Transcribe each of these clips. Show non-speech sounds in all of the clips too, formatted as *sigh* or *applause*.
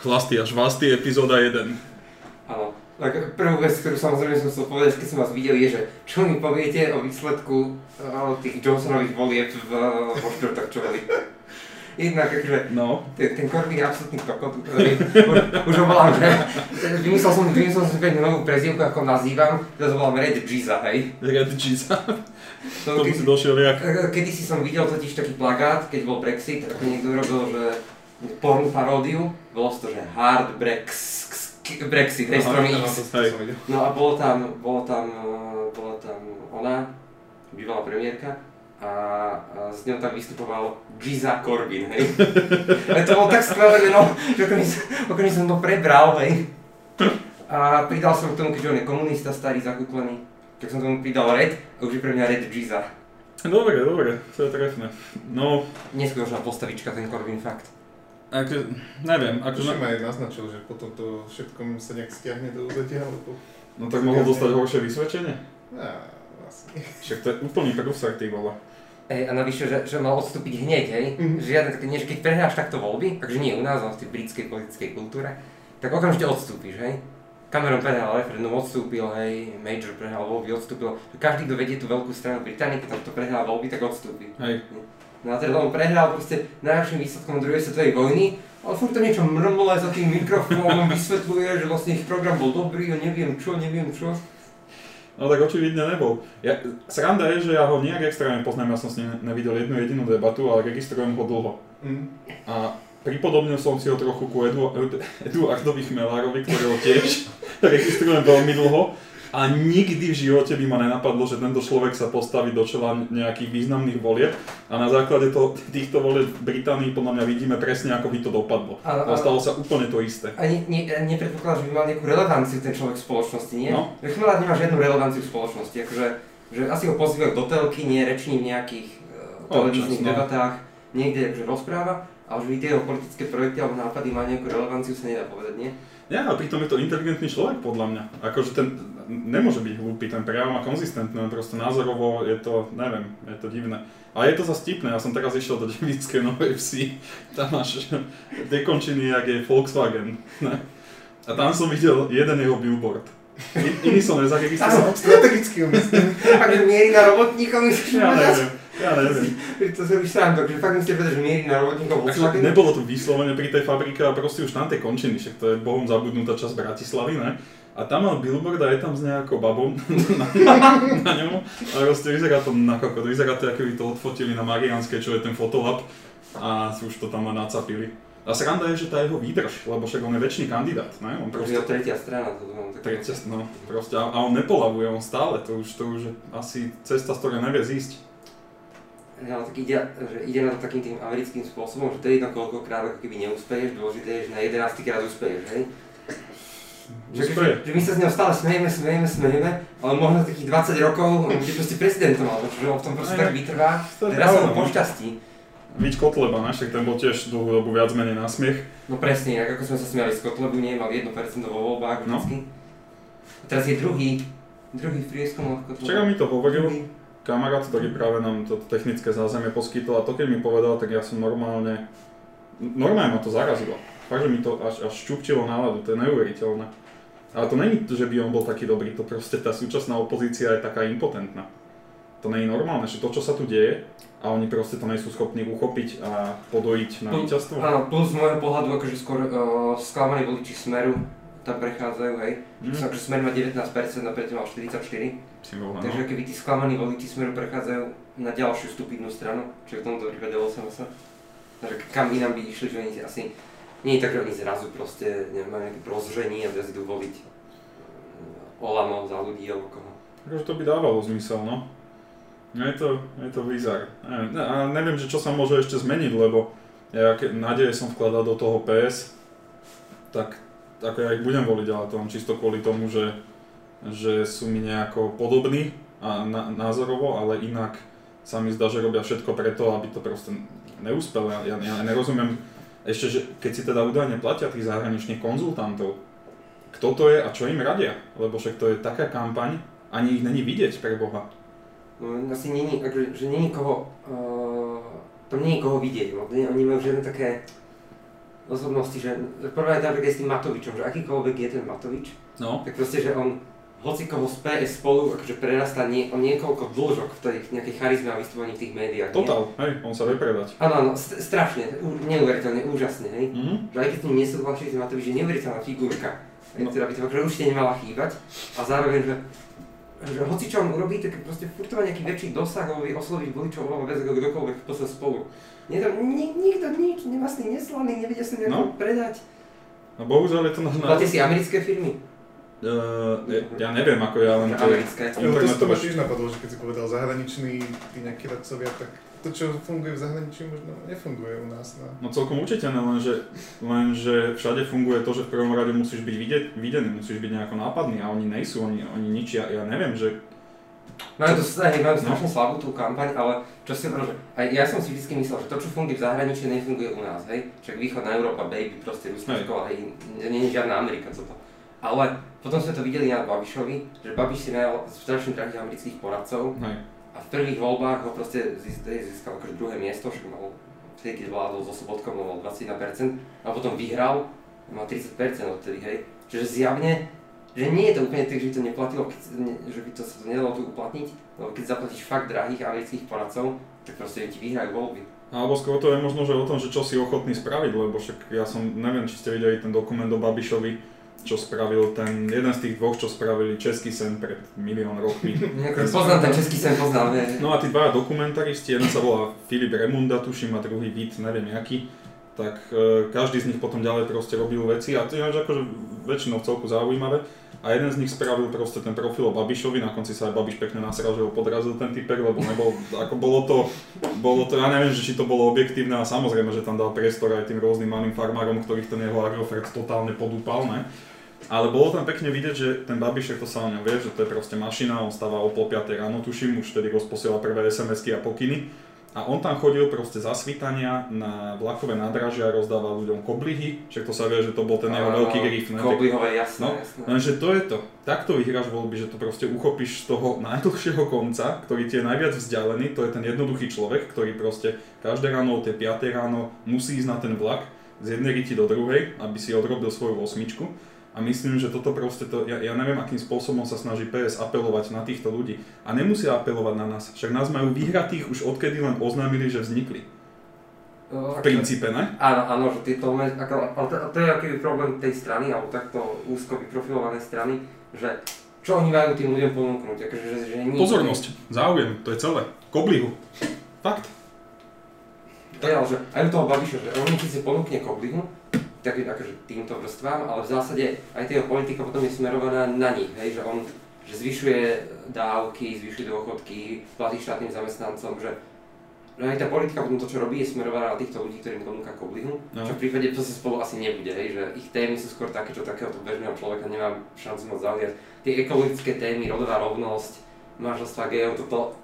Chlasty až vlasty, epizóda 1. Áno. Tak prvú vec, ktorú samozrejme som chcel povedať, keď som vás videl, je, že čo mi poviete o výsledku uh, tých Johnsonových volieb v, vo štvrtok, čo boli. Jednak, akože No. ten, ten Corbyn je absolútny kokot, už, ho volám, že vymyslel som, vymyslel som si pekne novú prezivku, ako nazývam, teraz ho volám Red Giza, hej. Red Giza. To, Tomu si došiel jak. Kedy si som videl totiž taký plagát, keď bol Brexit, ako niekto robil, že porn paródiu, bolo to, že hard Brex, Brexit, hej, Áno, X. No a bolo tam, bolo tam, eh, bola tam ona, bývalá premiérka, a, a s ňou tam vystupoval Giza Corbyn, hej. *laughs* A to bolo tak skvelé meno, že okamžite som- to prebral, hej. A pridal som k tomu, keďže on je komunista starý, zakúklený, tak som tomu pridal Red a už je pre mňa Red Giza. Dobre, dobre, to je trefné. No, Neskutočná postavička ten Corbyn, fakt. Ako, neviem, ako, Tuším aj naznačil, že potom to všetkom sa nejak stiahne do úzadia, alebo... no tak mohol dostať horšie vysvedčenie. Á, vlastne. Však to je úplný prúser, ty vole. Hej, a navyše, že, že mal odstúpiť hneď, hej? Mhm. Žiadne také, nie, že keď prehráš takto voľby, takže nie u nás, ale v tej britskej politickej kultúre, tak okamžite odstúpiš, hej? Cameron prehral referendum, odstúpil, hej, Major prehral voľby, odstúpil. Každý, kto vedie tú veľkú stranu Británie, keď to prehral voľby, tak odstúpi. Hej. No a teda on prehral proste najlepším výsledkom druhej svetovej vojny, ale furt to niečo mrmle za tým mikrofónom, vysvetľuje, že vlastne ich program bol dobrý a neviem čo, neviem čo. No tak očividne nebol. Ja, sranda je, že ja ho nejak extrémne poznám, ja som s ním nevidel jednu jedinú debatu, ale registrujem ho dlho. Mm. A pripodobnil som si ho trochu ku Edu, Edu, Eduardovi Chmelárovi, ktorého tiež *laughs* registrujem veľmi dlho. A nikdy v živote by ma nenapadlo, že tento človek sa postaví do čela nejakých významných volieb. A na základe to, týchto volieb v Británii podľa mňa vidíme presne, ako by to dopadlo. Ale- A stalo sa úplne to isté. A ne, ne, nepredpokladám, že by mal nejakú relevanciu ten človek v spoločnosti, nie? No. Chmelár nemá žiadnu relevanciu v spoločnosti, akože že asi ho pozývajú do telky, nie reční v nejakých uh, televíznych no. debatách, niekde akože rozpráva, ale že tie jeho politické projekty alebo nápady má nejakú relevanciu, sa nedá povedať, nie? Ja, a pritom je to inteligentný človek podľa mňa. Akože ten nemôže byť hlúpy, ten prejav má konzistentný, proste názorovo je to, neviem, je to divné. A je to za stipné, ja som teraz išiel do Devickej Novej Vsi, tam máš *laughs* tie končiny, jak je Volkswagen. Ne? A tam som videl jeden jeho billboard. I, iný som nezaregistroval. Strategicky umiestnený. Takže mierí na robotníkov, myslíš, Ja neviem, ja neviem. *laughs* To už sám, takže fakt myslíte, že mierí na robotníkov Volkswagenu? nebolo to vyslovene pri tej fabrike, ale proste už tam tie končiny, však to je bohom zabudnutá časť Bratislavy, ne? A tam mal billboard a je tam s nejakou babou *laughs* na, na ňom a proste vyzerá to na kokot, vyzerá to, ako by to odfotili na Marianskej, čo je ten fotolab a už to tam nacapili. A sranda je, že tá jeho výdrž, lebo však on je väčší kandidát, ne? On To je proste, tretia strana, to mám tak. tretia, no, proste, a, a on nepolavuje, on stále, to už, to už asi cesta, z ktorej nevie zísť. Ja, tak ide, že ide na to takým tým americkým spôsobom, že to je jedno koľkokrát ako keby neúspeješ, dôležité je, že na 11 krát úspeješ, hej? Že, že, že my sa z neho stále smejeme, smejeme, smejeme, ale možno takých 20 rokov on bude proste prezidentom, alebo že on v tom proste tak vytrvá. Teraz pravda, ho no. pošťastí. Víč Kotleba, ne? Však ten bol tiež dlhú dobu viac menej na smiech. No presne, inak ako sme sa smiali z Kotlebu, nie, mal 1% vo voľbách No. vždycky. A teraz je druhý, druhý v Kotlebu. Včera mi to hovoril, Druhý. Kamarát, ktorý práve nám to technické zázemie poskytol a to keď mi povedal, tak ja som normálne, normálne ma to zarazilo. Fakt, že mi to až, až šťupčilo náladu, to je neuveriteľné. Ale to není, že by on bol taký dobrý, to proste tá súčasná opozícia je taká impotentná. To je normálne, že to, čo sa tu deje, a oni proste to nie sú schopní uchopiť a podojiť na víťazstvo. Áno, plus z môjho pohľadu akože skôr uh, sklamaní voliči Smeru tam prechádzajú, hej. Mm. Mm. Akože Smer má 19% a predtým mal 44. Symbol, áno. Takže keby tí sklamaní voliči Smeru prechádzajú na ďalšiu stupidnú stranu, čo je v tomto prípade LSNS. Takže kam inám by išli, že oni asi... Nie je tak, že oni zrazu proste neviem, majú nejaké prozření a teraz idú voliť mm, Olano za ľudí alebo koho. Akože to by dávalo zmysel, no. No je to, je to bizar. Ne- a neviem, že čo sa môže ešte zmeniť, lebo ja keď nádeje som vkladal do toho PS, tak ako ja ich budem voliť, ale to len čisto kvôli tomu, že, že sú mi nejako podobní a na, názorovo, ale inak sa mi zdá, že robia všetko preto, aby to proste neúspelo. Ja, ja, nerozumiem ešte, že keď si teda údajne platia tých zahraničných konzultantov, kto to je a čo im radia, lebo však to je taká kampaň, ani ich není vidieť pre Boha. No asi není, akože, že není koho, uh, tam není koho vidieť, no. Oni majú žiadne také, osobnosti, že prvé je napríklad s tým Matovičom, že akýkoľvek je ten Matovič, No, tak proste, že on hoci koho z PS spolu akože prerastá nie, o niekoľko dĺžok v tej nejakej charizme a vystúpaní v tých médiách. nie? total, hej, on sa vie predať. Áno, áno, st- strašne, ú- neuveriteľne, úžasne, hej. Mhm. Že aj keď s ním nesúhlasil všetci Matovič, že neuveriteľná figurka, No. ktorá by to akože určite nemala chýbať. A zároveň, že že hoci čo on urobí, tak proste furt to má nejaký väčší dosah, alebo vie osloviť voličov oveľa viac ako kdokoľvek v podstate spolu. Nie tam, ni, nikto nič, nemastný, neslaný, nevedia sa nejako No. predať. No bohužiaľ je to na... na Platia si americké firmy? uh, ja, ja neviem, ako ja len tie... Americké. Jo, to, to ma Internetové... tiež napadlo, že keď si povedal zahraniční tí nejakí radcovia, tak to, čo funguje v zahraničí, možno nefunguje u nás. No. No celkom určite, ne, lenže, lenže všade funguje to, že v prvom rade musíš byť vidieť, videný, musíš byť nejako nápadný a oni nejsú, oni, oni nič, ja, ja neviem, že Majú to, hej, majú No. strašne slabú tú kampaň, ale čo si hovoril, že aj ja som si vždy myslel, že to, čo funguje v zahraničí, nefunguje u nás, hej. Však východná Európa, baby, proste ruská Hej. hej, nie je žiadna Amerika, co to. Ale potom sme to videli na Babišovi, že Babiš si najal strašne drahých amerických poradcov hej, a v prvých voľbách ho proste získal akože druhé miesto, však mal vtedy, keď vládol so Sobotkom, mal 21% a potom vyhral, mal 30% odtedy, hej. Čiže zjavne, že nie je to úplne tak, že by to neplatilo, keď, že by to sa to nedalo tu uplatniť, lebo keď zaplatíš fakt drahých amerických poradcov, tak proste ti vyhrajú voľby. Alebo skôr to je možno, že o tom, že čo si ochotný spraviť, lebo však ja som, neviem, či ste videli ten dokument o Babišovi, čo spravil ten, jeden z tých dvoch, čo spravili Český sen pred milión rokmi. *laughs* Nejako poznám ten český sen, poznám, ne? No a tí dva dokumentaristi, jeden sa volá Filip Remunda, tuším, a druhý Vít, neviem jaký, tak e, každý z nich potom ďalej proste robil veci a to je akože väčšinou celku zaujímavé. A jeden z nich spravil proste ten profil o Babišovi, na konci sa aj Babiš pekne nasral, že ho podrazil ten typek, lebo nebol, ako bolo to, bolo to, ja neviem, že či to bolo objektívne a samozrejme, že tam dal priestor aj tým rôznym malým farmárom, ktorých ten jeho agrofert totálne podúpal, ne? Ale bolo tam pekne vidieť, že ten Babiš, to sa o ňom vie, že to je proste mašina, on stáva o pol 5 ráno, tuším, už vtedy rozposiela prvé SMS-ky a pokyny. A on tam chodil proste za svitania na vlakové nádražia a rozdával ľuďom koblihy, však to sa vie, že to bol ten jeho veľký grif. ne? Koblihové, jasné, No, jasné. Lenže to je to. Takto vyhráš voľby, že to proste uchopíš z toho najdlhšieho konca, ktorý ti je najviac vzdialený, to je ten jednoduchý človek, ktorý proste každé ráno o tej 5 ráno musí ísť na ten vlak z jednej riti do druhej, aby si odrobil svoju osmičku. A myslím, že toto proste, to, ja, ja neviem, akým spôsobom sa snaží PS apelovať na týchto ľudí. A nemusia apelovať na nás, však nás majú vyhratých už odkedy len oznámili, že vznikli. No, V princípe, ne? Áno, áno, že tieto, ako, ale to, to je aký problém tej strany, alebo takto úzko vyprofilovanej strany, že čo oni majú tým ľuďom ponúknuť, akože, že, že nič. Pozornosť, záujem, to je celé. Koblihu. Fakt. Je, ale že aj u toho Babiša, že on si ponúkne koblihu, tak akože týmto vrstvám, ale v zásade aj tá politika potom je smerovaná na nich, hej, že on že zvyšuje dávky, zvyšuje dôchodky, platí štátnym zamestnancom, že že aj tá politika potom to, čo robí, je smerovaná na týchto ľudí, ktorým ponúka koblihu, No. čo v prípade sa spolu asi nebude, hej, že ich témy sú skôr také, čo takéhoto bežného človeka nemá šancu moc zaujať. Tie ekologické témy, rodová rovnosť, manželstva gejov, toto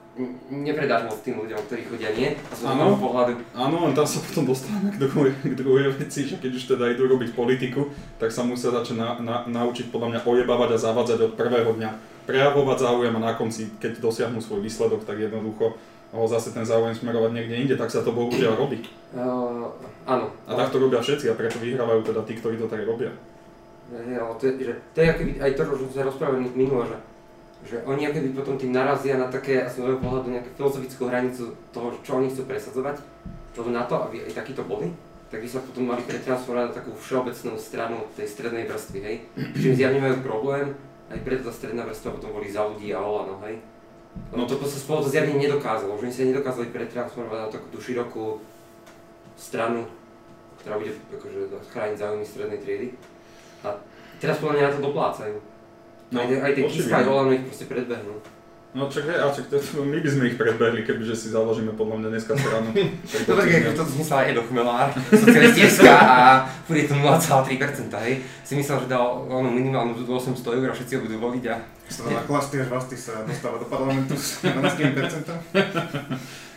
nepredáš moc tým ľuďom, ktorí chodia nie, Áno. pohľadu Áno, tam sa potom dostávame k druhej, k druhej veci, že keď už teda idú robiť politiku, tak sa musia začať na, na, naučiť podľa mňa ojebávať a zavádzať od prvého dňa. Prejavovať záujem a na konci, keď dosiahnu svoj výsledok, tak jednoducho ho zase ten záujem smerovať niekde inde, tak sa to bohužiaľ robí. Uh, áno. A tak to robia všetci a preto vyhrávajú teda tí, ktorí to tak robia. Hej, ale to je, že, to je aj to, čo sme rozprávali minule, že, že oni akoby potom tým narazia na také, z môjho pohľadu, nejakú filozofickú hranicu toho, čo oni chcú presadzovať, lebo na to, aby aj takíto boli, tak by sa potom mali pretransformovať na takú všeobecnú stranu tej strednej vrstvy, hej. Čím zjavne majú problém, aj preto tá stredná vrstva potom boli za ľudí a Olano, hej. No to sa spolu to zjavne nedokázalo, že oni sa nedokázali pretransformovať na takú tú širokú stranu, ktorá bude akože chrániť záujmy strednej triedy. A teraz podľa mňa na to doplácajú. No, aj, aj tie aj Olano ich proste predbehnú. No čak hej, a čak to, to, my by sme ich predbehli, kebyže si založíme podľa mňa dneska stranu. Dobre, *laughs* keď to zmyslela Edo Chmelár, socialistická a bude to 0,3%, hej. Si myslel, že dal ono minimálnu mzdu 800 eur a všetci ho budú voliť a... Strana Klasty až Vasty sa dostáva do parlamentu s 12%.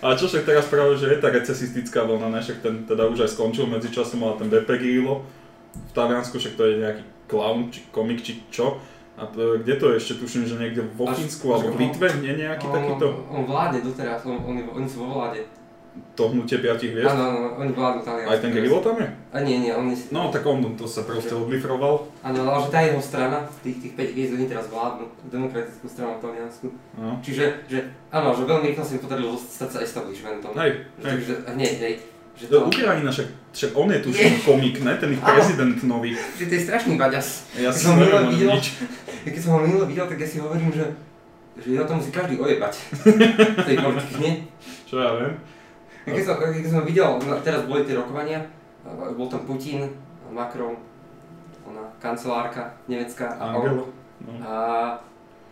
A čo však teraz práve, že je tá recesistická vlna, ne? však ten teda už aj skončil medzi časom, ale ten Beppe Grillo v Taliansku, však to je nejaký clown, či komik, či čo. A to, kde to je ešte, tuším, že niekde vo Fínsku alebo v Litve, nie nejaký on, takýto. On vládne doteraz, on, on, oni sú vo vláde. to hnutie piatich hviezd. Áno, áno, oni vládnu Taliansku. Aj ten Grillo tam je? A nie, nie, on je... No tak on to sa proste odlifroval. Áno, ale že tá jeho strana, tých, tých 5 hviezd, oni teraz vládnu, demokratickú stranu v Taliansku. No. Čiže, že, áno, že veľmi rýchlo sa mi podarilo stať sa establishmentom. Hej, hej. takže hneď, hej. Že to, Ukrajina, však, však on je tuším komik, ne? Ten ich prezident nový. že to je strašný baďas. Ja Keď som minule neviem videl, nič. keď som ho minule videl, tak ja si hovorím, že, že ja to musí každý ojebať. v *laughs* tej politike, nie? Čo ja viem. Ja Keď som, keď som videl, no, teraz boli tie rokovania, a bol tam Putin, Macron, ona, kancelárka nemecká a on. Angelo. No. A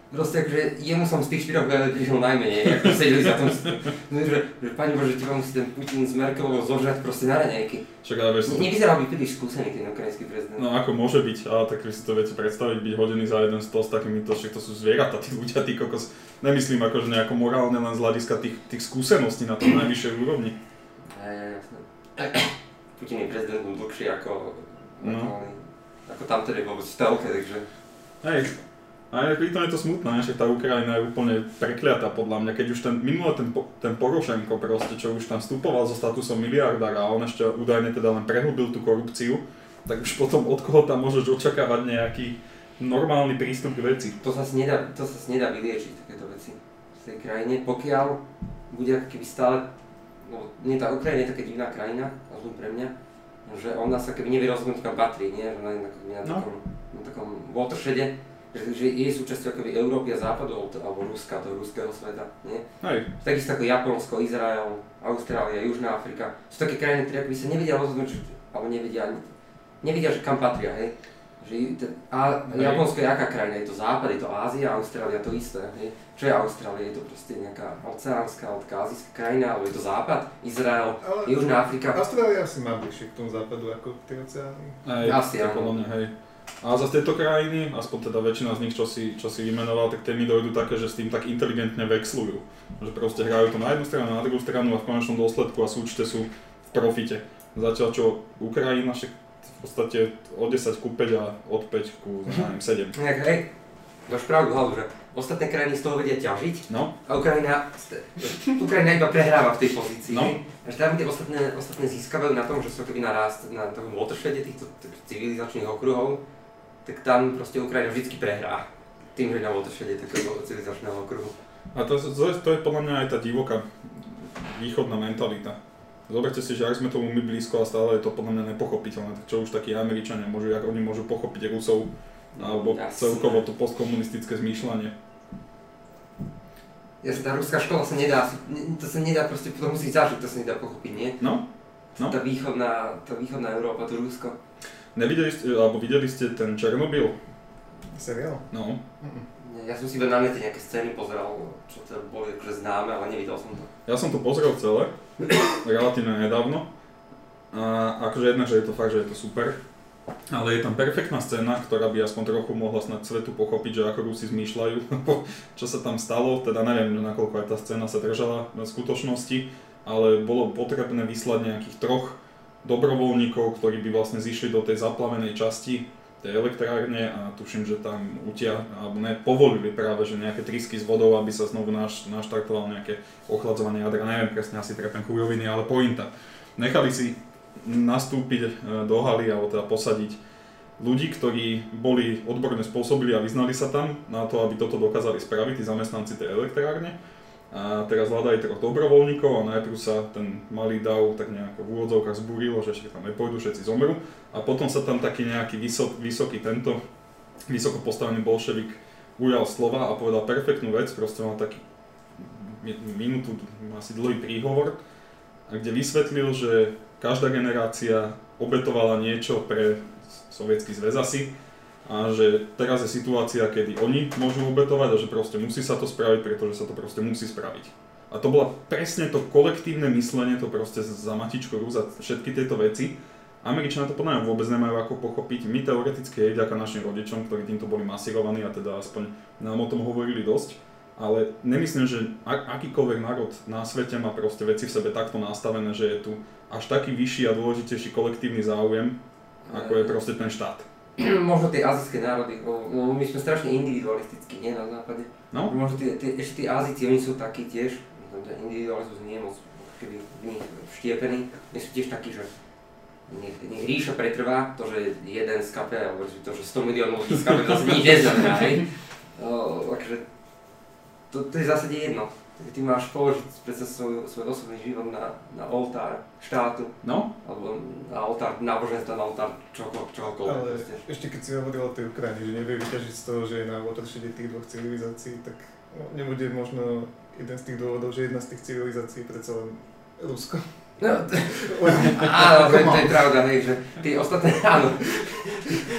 proste akože jemu som z tých štyroch veľa prišiel najmenej, ako sedeli za tom, *laughs* no, že, že pani Bože, teba musí ten Putin s Merkelovou zožrať proste na raňajky. Však ale vieš, to, Nevyzeral by príliš skúsený ten ukrajinský prezident. no ako môže byť, ale tak si to viete predstaviť, byť hodený za jeden stôl s takýmito, však to sú zvieratá, tí ľudia, tí kokos. Nemyslím akože nejako morálne, len z hľadiska tých, tých skúseností na tej najvyššej úrovni. Hej, jasné. *clears throat* Putin je prezidentom dlhšie ako, No. ako, tam tedy vôbec v telke, takže Hej, a pritom je to smutné, že tá Ukrajina je úplne prekliatá podľa mňa, keď už ten, minule ten, ten Porošenko proste, čo už tam vstupoval so statusom miliardára a on ešte údajne teda len prehlbil tú korupciu, tak už potom od koho tam môžeš očakávať nejaký normálny prístup k veci. to sa nedá, to sa nedá vyliečiť, takéto veci v tej krajine, pokiaľ bude ako keby stále, no nie tá Ukrajina je taká divná krajina, aspoň pre mňa, že ona sa keby nevie rozhodnúť kam patrí, nie? Že ona je keby na No. takom, na takom watershede, že, je súčasťou ako keby Európy a Západu, alebo- Ruska, toho ruského sveta, nie? Hej, Takisto ako Japonsko, Izrael, Austrália, Južná Afrika. Sú také krajiny, ktoré akoby sa nevedia rozhodnúť, alebo nevedia, nevedia, že kam patria, hej. Že a Hej. Japonsko je aká krajina? Je to Západ, je to Ázia, Austrália to isté, hej. Čo je Austrália? Je to proste nejaká oceánska, azijská krajina, alebo je to Západ, Izrael, Ale Južná Afrika. Austrália asi má bližšie k tomu západu ako k tej oceány. hej, Asi to podľa mňa, hej. A za tieto krajiny, aspoň teda väčšina z nich, čo si, čo si vymenoval, tak tie mi dojdú také, že s tým tak inteligentne vexlujú. Že proste hrajú to na jednu stranu, na druhú stranu a v konečnom dôsledku a súčte sú v profite. Zatiaľ čo Ukrajina však v podstate od 10 ku 5 a od 5 ku *laughs* neviem, 7. Nejak, hej, máš pravdu, že ostatné krajiny z toho vedia ťažiť No, a Ukrajina, Ukrajina iba prehráva v tej pozícii. No. Až tam, kde ostatné, ostatné získavajú na tom, že sú keby narast na tom watershede týchto civilizačných okruhov, tak tam proste Ukrajina vždycky prehrá. Tým, že je na watershede takého civilizačného okruhu. a to, to, to je podľa mňa aj tá divoká východná mentalita. Zoberte si, že ak sme tomu my blízko a stále je to podľa mňa nepochopiteľné, tak čo už takí Američania môžu, ako oni môžu pochopiť Rusov, alebo Jasné. celkovo to postkomunistické zmýšľanie. Ja sa tá ruská škola sa nedá, to sa nedá proste, to musí zažiť, to sa nedá pochopiť, nie? No, No. Tá východná, tá východná Európa, to Rusko. Nevideli ste, alebo videli ste ten Černobyl? Seriál? No, Ja som si iba na nete nejaké scény pozeral, čo to boli akože známe, ale nevidel som to. ja som to pozrel celé, *coughs* relatívne nedávno. A akože jednak, že je to fakt, že je to super. Ale je tam perfektná scéna, ktorá by aspoň trochu mohla snad svetu pochopiť, že ako Rusi zmýšľajú, *laughs* čo sa tam stalo. Teda neviem, nakoľko aj tá scéna sa držala na skutočnosti, ale bolo potrebné vyslať nejakých troch dobrovoľníkov, ktorí by vlastne zišli do tej zaplavenej časti tej elektrárne a tuším, že tam utia, alebo ne, povolili práve, že nejaké trysky s vodou, aby sa znovu naš, naštartoval nejaké ochladzovanie jadra, neviem presne asi trepem chujoviny, ale pointa. Nechali si nastúpiť e, do haly, alebo teda posadiť ľudí, ktorí boli odborne spôsobili a vyznali sa tam na to, aby toto dokázali spraviť, tí zamestnanci tej elektrárne. A teraz hľadajú troch dobrovoľníkov a najprv sa ten malý dav tak nejako v úvodzovkách zbúrilo, že ešte tam nepôjdu, všetci zomrú. A potom sa tam taký nejaký vysok, vysoký tento, vysoko postavený bolševik ujal slova a povedal perfektnú vec, proste mal taký mi- minútu, asi dlhý príhovor, kde vysvetlil, že každá generácia obetovala niečo pre sovietský zväz asi a že teraz je situácia, kedy oni môžu obetovať a že proste musí sa to spraviť, pretože sa to proste musí spraviť. A to bola presne to kolektívne myslenie, to proste za matičko za všetky tieto veci. Američania to podľa mňa vôbec nemajú ako pochopiť. My teoreticky je vďaka našim rodičom, ktorí týmto boli masírovaní a teda aspoň nám o tom hovorili dosť. Ale nemyslím, že ak, akýkoľvek národ na svete má proste veci v sebe takto nastavené, že je tu až taký vyšší a dôležitejší kolektívny záujem, ako je proste ten štát. *clears throat* Možno tie azijské národy, no my sme strašne individualistickí, nie na západe. No, Možno tie, tie, ešte tí Azíci, oni sú takí tiež, ten individualizmus nie je moc keby v nich vštiepení, nie sú tiež takí, že nech, nech ríša pretrvá, to, že jeden skape, alebo to, že 100 miliónov ľudí skape, to zase nič neznamená, hej. *laughs* Takže to, to je v zásade jedno. Ty máš položiť predsa svoj, svoj osobný život na, na oltár štátu, No, alebo na oltár náboženstva, na oltár čoho, čohokoľvek. Ale proste. ešte keď si hovoril o tej Ukrajine, že nevie vyťažiť z toho, že je na watershede tých dvoch civilizácií, tak no, nebude možno jeden z tých dôvodov, že jedna z tých civilizácií je predsa len Rusko. No, *laughs* áno, to, je- to je pravda, hej, že tie ostatné, *laughs* áno,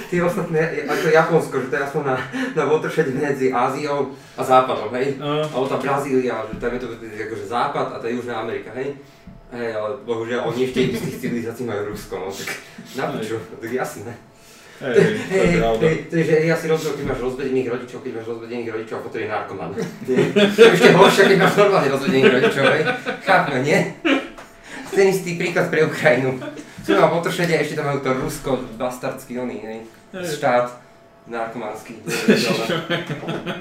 tie ostatné, ako Japonsko, že to je aspoň na, na watershed medzi Áziou a Západom, hej. uh, Alebo tá Brazília, že tam je to akože Západ a tá Južná Amerika, hej. Hej, ale bohužiaľ oni ešte z tých civilizácií majú Rusko, no tak na piču, no, tak jasné. hej, hej, to je Hej, pravda. hej, to je, že ja si rozdiel, keď máš rozvedených rodičov, keď máš rozvedených rodičov a potom je narkoman. *laughs* To je ešte horšie, keď máš normálne rozvedených rodičov, hej. Chápme, nie? Ten istý príklad pre Ukrajinu. Sú na potršede, ešte tam majú to Rusko, bastardský oný, hej. Štát narkomanský.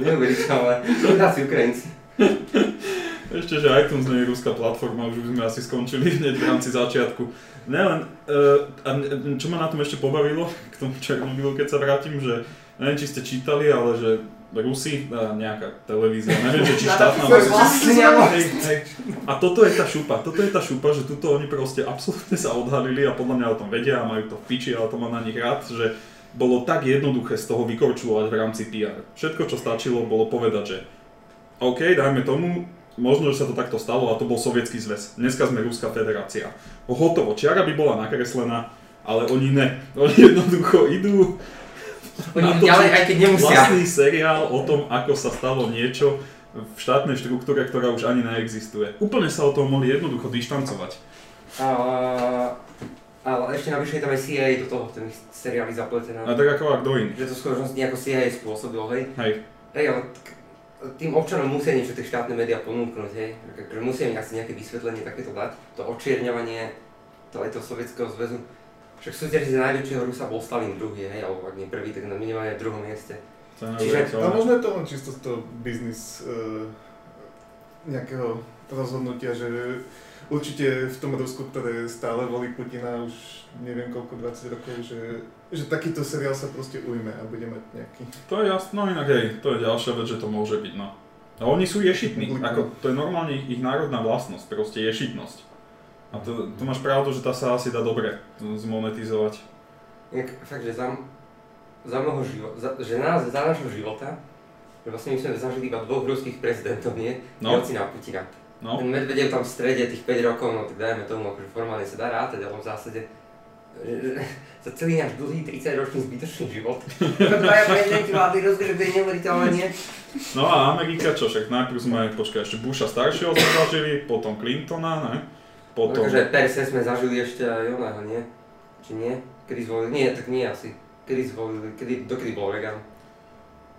Neuveriteľné. Chudáci Ukrajinci. Ešte, že iTunes nie je ruská platforma, už by sme asi skončili hneď v rámci začiatku. Nelen, uh, a n- čo ma na tom ešte pobavilo, k tomu Černobylu, keď sa vrátim, že neviem, či ste čítali, ale že Rusi, a nejaká televízia, neviem, že či *laughs* štátna. A toto je tá šupa, toto je tá šupa, že tuto oni proste absolútne sa odhalili a podľa mňa o tom vedia a majú to v piči, ale to mám na nich rád, že bolo tak jednoduché z toho vykorčulovať v rámci PR. Všetko, čo stačilo, bolo povedať, že OK, dajme tomu, možno, že sa to takto stalo a to bol Sovietský zväz. Dneska sme Ruská federácia. Hotovo, čiara by bola nakreslená, ale oni ne. Oni jednoducho idú Oni ďalej, aj keď nemusia. vlastný seriál o tom, ako sa stalo niečo v štátnej štruktúre, ktorá už ani neexistuje. Úplne sa od toho mohli jednoducho dištancovať. Ale ešte navyše je tam aj CIA do toho, ten seriál je zapletená. A tak ako a kto iný. Že to v skutočnosti nejako CIA spôsobil, hej. Hej. Hej, ale tým občanom musia niečo tie štátne médiá ponúknuť, hej. Že musia im asi nejaké vysvetlenie takéto dať. To očierňovanie to aj toho zväzu. Však sú že za najväčšieho Rusa bol Stalin druhý, hej, alebo ak nie prvý, tak na minimálne druhom mieste. To je Čiže-. A možno je to len čisto toho biznis uh, nejakého rozhodnutia, že určite v tom Rusku, ktoré stále volí Putina už neviem koľko, 20 rokov, že, že takýto seriál sa proste ujme a bude mať nejaký. To je jasné, no inak hej, to je ďalšia vec, že to môže byť, no. A oni sú ješitní, ako, to je normálne ich, ich národná vlastnosť, proste ješitnosť. A to, to máš pravdu, že tá sa asi dá dobre zmonetizovať. Jak, fakt, že za, za môjho života, za, že nás, za nášho života, že vlastne my sme zažili iba dvoch ruských prezidentov, nie? No. Jelcina a Putina. No, Ten Medvedev tam v strede tých 5 rokov, no tak dajme tomu, akože formálne sa dá rátať, ale v zásade že, že, za celý náš dlhý 30-ročný zbytočný život. *laughs* Ako dvaja prezidenti vlády rozgrebili neuveriteľné, nie? no a Amerika čo, však najprv sme, počkaj, ešte Busha staršieho zažili, potom Clintona, ne? Potom, Akože Perse sme zažili ešte aj oného, nie? Či nie? Kedy zvolili? Nie, tak nie asi. Kedy zvolili? Kedy, dokedy bol Reagan?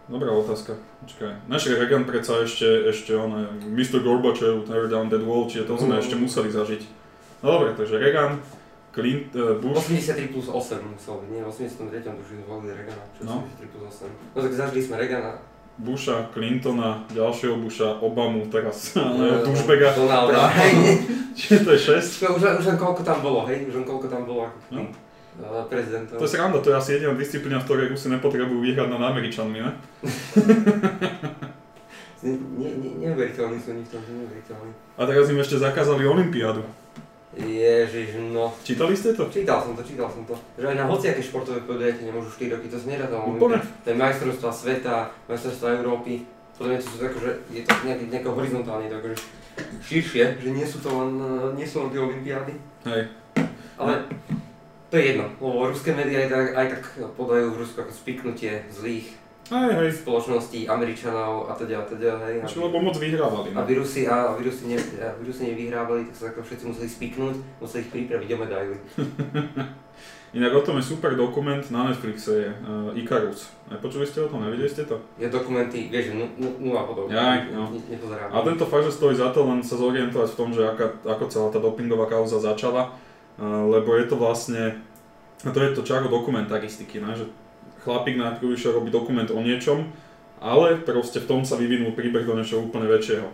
Dobrá otázka. Počkaj. Naš Reagan predsa ešte, ešte on, Mr. Gorbachev, Tear Down That Wall, čiže to sme Mm. ešte museli zažiť. No dobre, takže Reagan, Clint, uh, Bush, 83 plus 8 musel byť, nie? V 83 tuším zvolili Reagana, čo No. 83 plus 8. No tak zažili sme Reagana. Busha, Clintona, ďalšieho Busha, Obamu teraz, eh, *laughs* ale douchebagga. Donalda? *laughs* Čiže to je 6. Už, už len koľko tam bolo, hej? Už len koľko tam bolo ako No. no. prezidentov. To je sranda, to je asi jediná disciplína, v ktorej Rusi nepotrebujú vyhrať nad Američanmi, ne? *laughs* Nie, nie, neuveriteľní sú oni v tom, neuveriteľní. A teraz im ešte zakázali Olympiádu. Ježiš, no. Čítali ste to? Čítal som to, čítal som to. Že aj na hociaké športové podujatie nemôžu 4 roky, to zmiera tam. Úplne. To je majstrovstvá sveta, majstrovstvá Európy. Podľa mňa to sú akože, je to nejak, nejako horizontálne, to akože širšie, že nie sú to len, eh, nie sú len tie olympiády. Hej. Ale to je jedno, lebo ruské médiá aj tak, aj tak podajú v Rusku ako spiknutie zlých Hej, hej. spoločností, Američanov a teda a teda, hej. Čo, lebo moc vyhrávali, no. Aby Rusi, a Rusi, ne, aby Rusi nevyhrávali, tak sa takto všetci museli spiknúť, museli ich pripraviť o medaily. *laughs* Inak o tom je super dokument na Netflixe je uh, Icarus. Nepočuli ste o tom, nevideli ste to? Je dokumenty, vieš, nu- nu- nula podobne. Jaj, no. Ne, nepozerám. A tento fakt, že stojí za to len sa zorientovať v tom, že aká, ako celá tá dopingová kauza začala, uh, lebo je to vlastne, a to je to čaro dokumentaristiky, ne? že chlapík najprv išiel robiť dokument o niečom, ale proste v tom sa vyvinul príbeh do niečoho úplne väčšieho.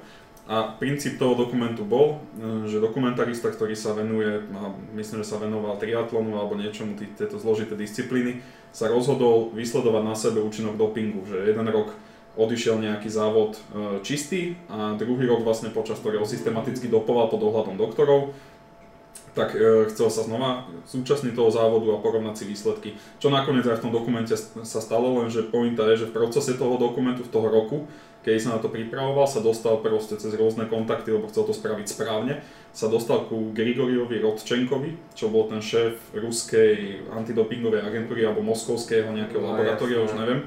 A princíp toho dokumentu bol, e, že dokumentarista, ktorý sa venuje, myslím, že sa venoval triatlonu alebo niečomu, tí- tieto zložité disciplíny, sa rozhodol vysledovať na sebe účinok dopingu, že jeden rok odišiel nejaký závod e, čistý a druhý rok vlastne počas ktorého systematicky dopoval pod ohľadom doktorov, tak e, chcel sa znova zúčastniť toho závodu a porovnať si výsledky. Čo nakoniec aj v tom dokumente sa stalo, lenže pointa je, že v procese toho dokumentu, v toho roku, keď sa na to pripravoval, sa dostal proste cez rôzne kontakty, lebo chcel to spraviť správne, sa dostal ku Grigoriovi Rodčenkovi, čo bol ten šéf ruskej antidopingovej agentúry alebo moskovského nejakého No, laboratória, už neviem.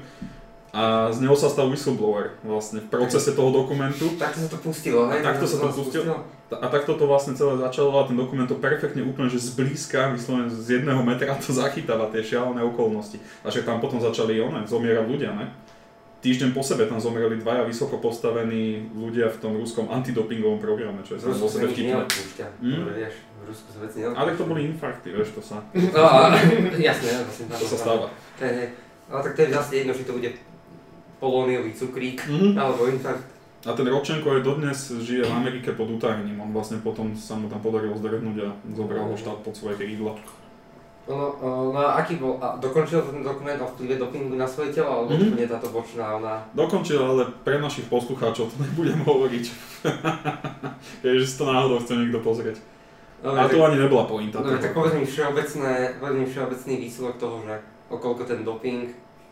A z neho sa stal whistleblower vlastne v procese toho dokumentu. Takto sa to pustilo, hej? A takto sa to pustilo? A takto to vlastne celé začalo a ten dokument to perfektne úplne, že zblízka, vyslovene z jedného metra to zachytáva tie šialené okolnosti. A že tam potom začali one, zomierať ľudia, ne? Týždeň po sebe tam zomreli dvaja vysoko postavení ľudia v tom ruskom antidopingovom programe, čo je sa sebe nič vtipné. v Rusku sa veci neodpúšťa. Ale to boli infarkty, vieš, to sa, No, *laughs* jasne. to sa stáva. Ale tak to je zase jedno, či to bude polóniový cukrík, Mhm. alebo infarkt. A ten Rodčenko je dodnes, žije v Amerike pod utajením, on vlastne potom sa mu tam podarilo zdrhnúť a zobral ho štát pod svoje krídla. Ono, o, no a aký bol, a dokončil ten dokument o vplyve dopingu na svoje telo, alebo Mhm. úplne táto bočná, ona... Dokončil, ale pre našich poslucháčov to *laughs* nebudem hovoriť. *laughs* Keďže si to náhodou chce niekto pozrieť. Dobre, A tak, to ani nebola pointa. dobre, toho. tak povedz mi všeobecné, povedz mi všeobecný výsledok toho, že okolko ten doping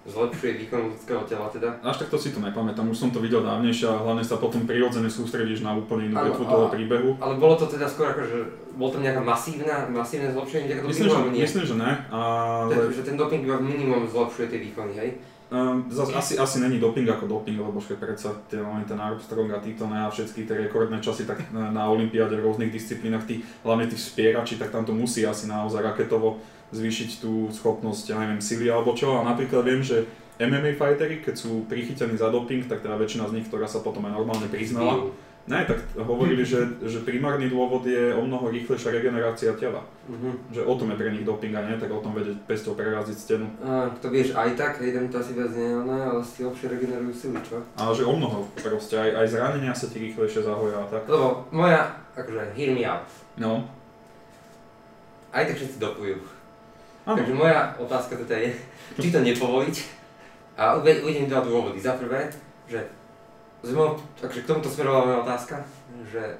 zlepšuje výkon ľudského tela teda. Až takto si to nepamätám, už som to videl dávnejšie a hlavne sa potom prirodzene sústredíš na úplne inú vetvu toho príbehu. Ale bolo to teda skôr ako, že bol tam nejaká masívna, masívne zlepšenie vďaka Myslím, dopingu, že, alebo nie? myslím, že ne, ale Takže ten doping iba minimum zlepšuje tie výkony, hej? Um, zas, asi, asi není doping ako doping, lebo však predsa tie, ten Armstrong a títo ne, a všetky tie rekordné časy tak na, Olympiáde v rôznych disciplínach, tí, hlavne tí spierači, tak tam to musí asi naozaj raketovo zvýšiť tú schopnosť, ja neviem, sily alebo čo. A napríklad viem, že MMA fightery, keď sú prichytení za doping, tak teda väčšina z nich, ktorá sa potom aj normálne priznala, Ne, tak hovorili, že, že primárny dôvod je o mnoho rýchlejšia regenerácia tela. Mhm. Že o tom je pre nich doping a nie tak o tom vedieť pestou preraziť stenu. A, to vieš aj tak, hej, tam to asi viac ono, ale si lepšie regenerujú sily, čo? Ale že o mnoho proste, aj, aj zranenia sa ti rýchlejšie zahoja a tak. Lebo moja, akože, hear me out. No, Aj tak všetci dopujú. áno. Takže moja otázka teda je, či to nepovoliť. A uve- uvediem dva dôvody. Za prvé, že z môjho, takže k tomuto smerovala moja otázka, že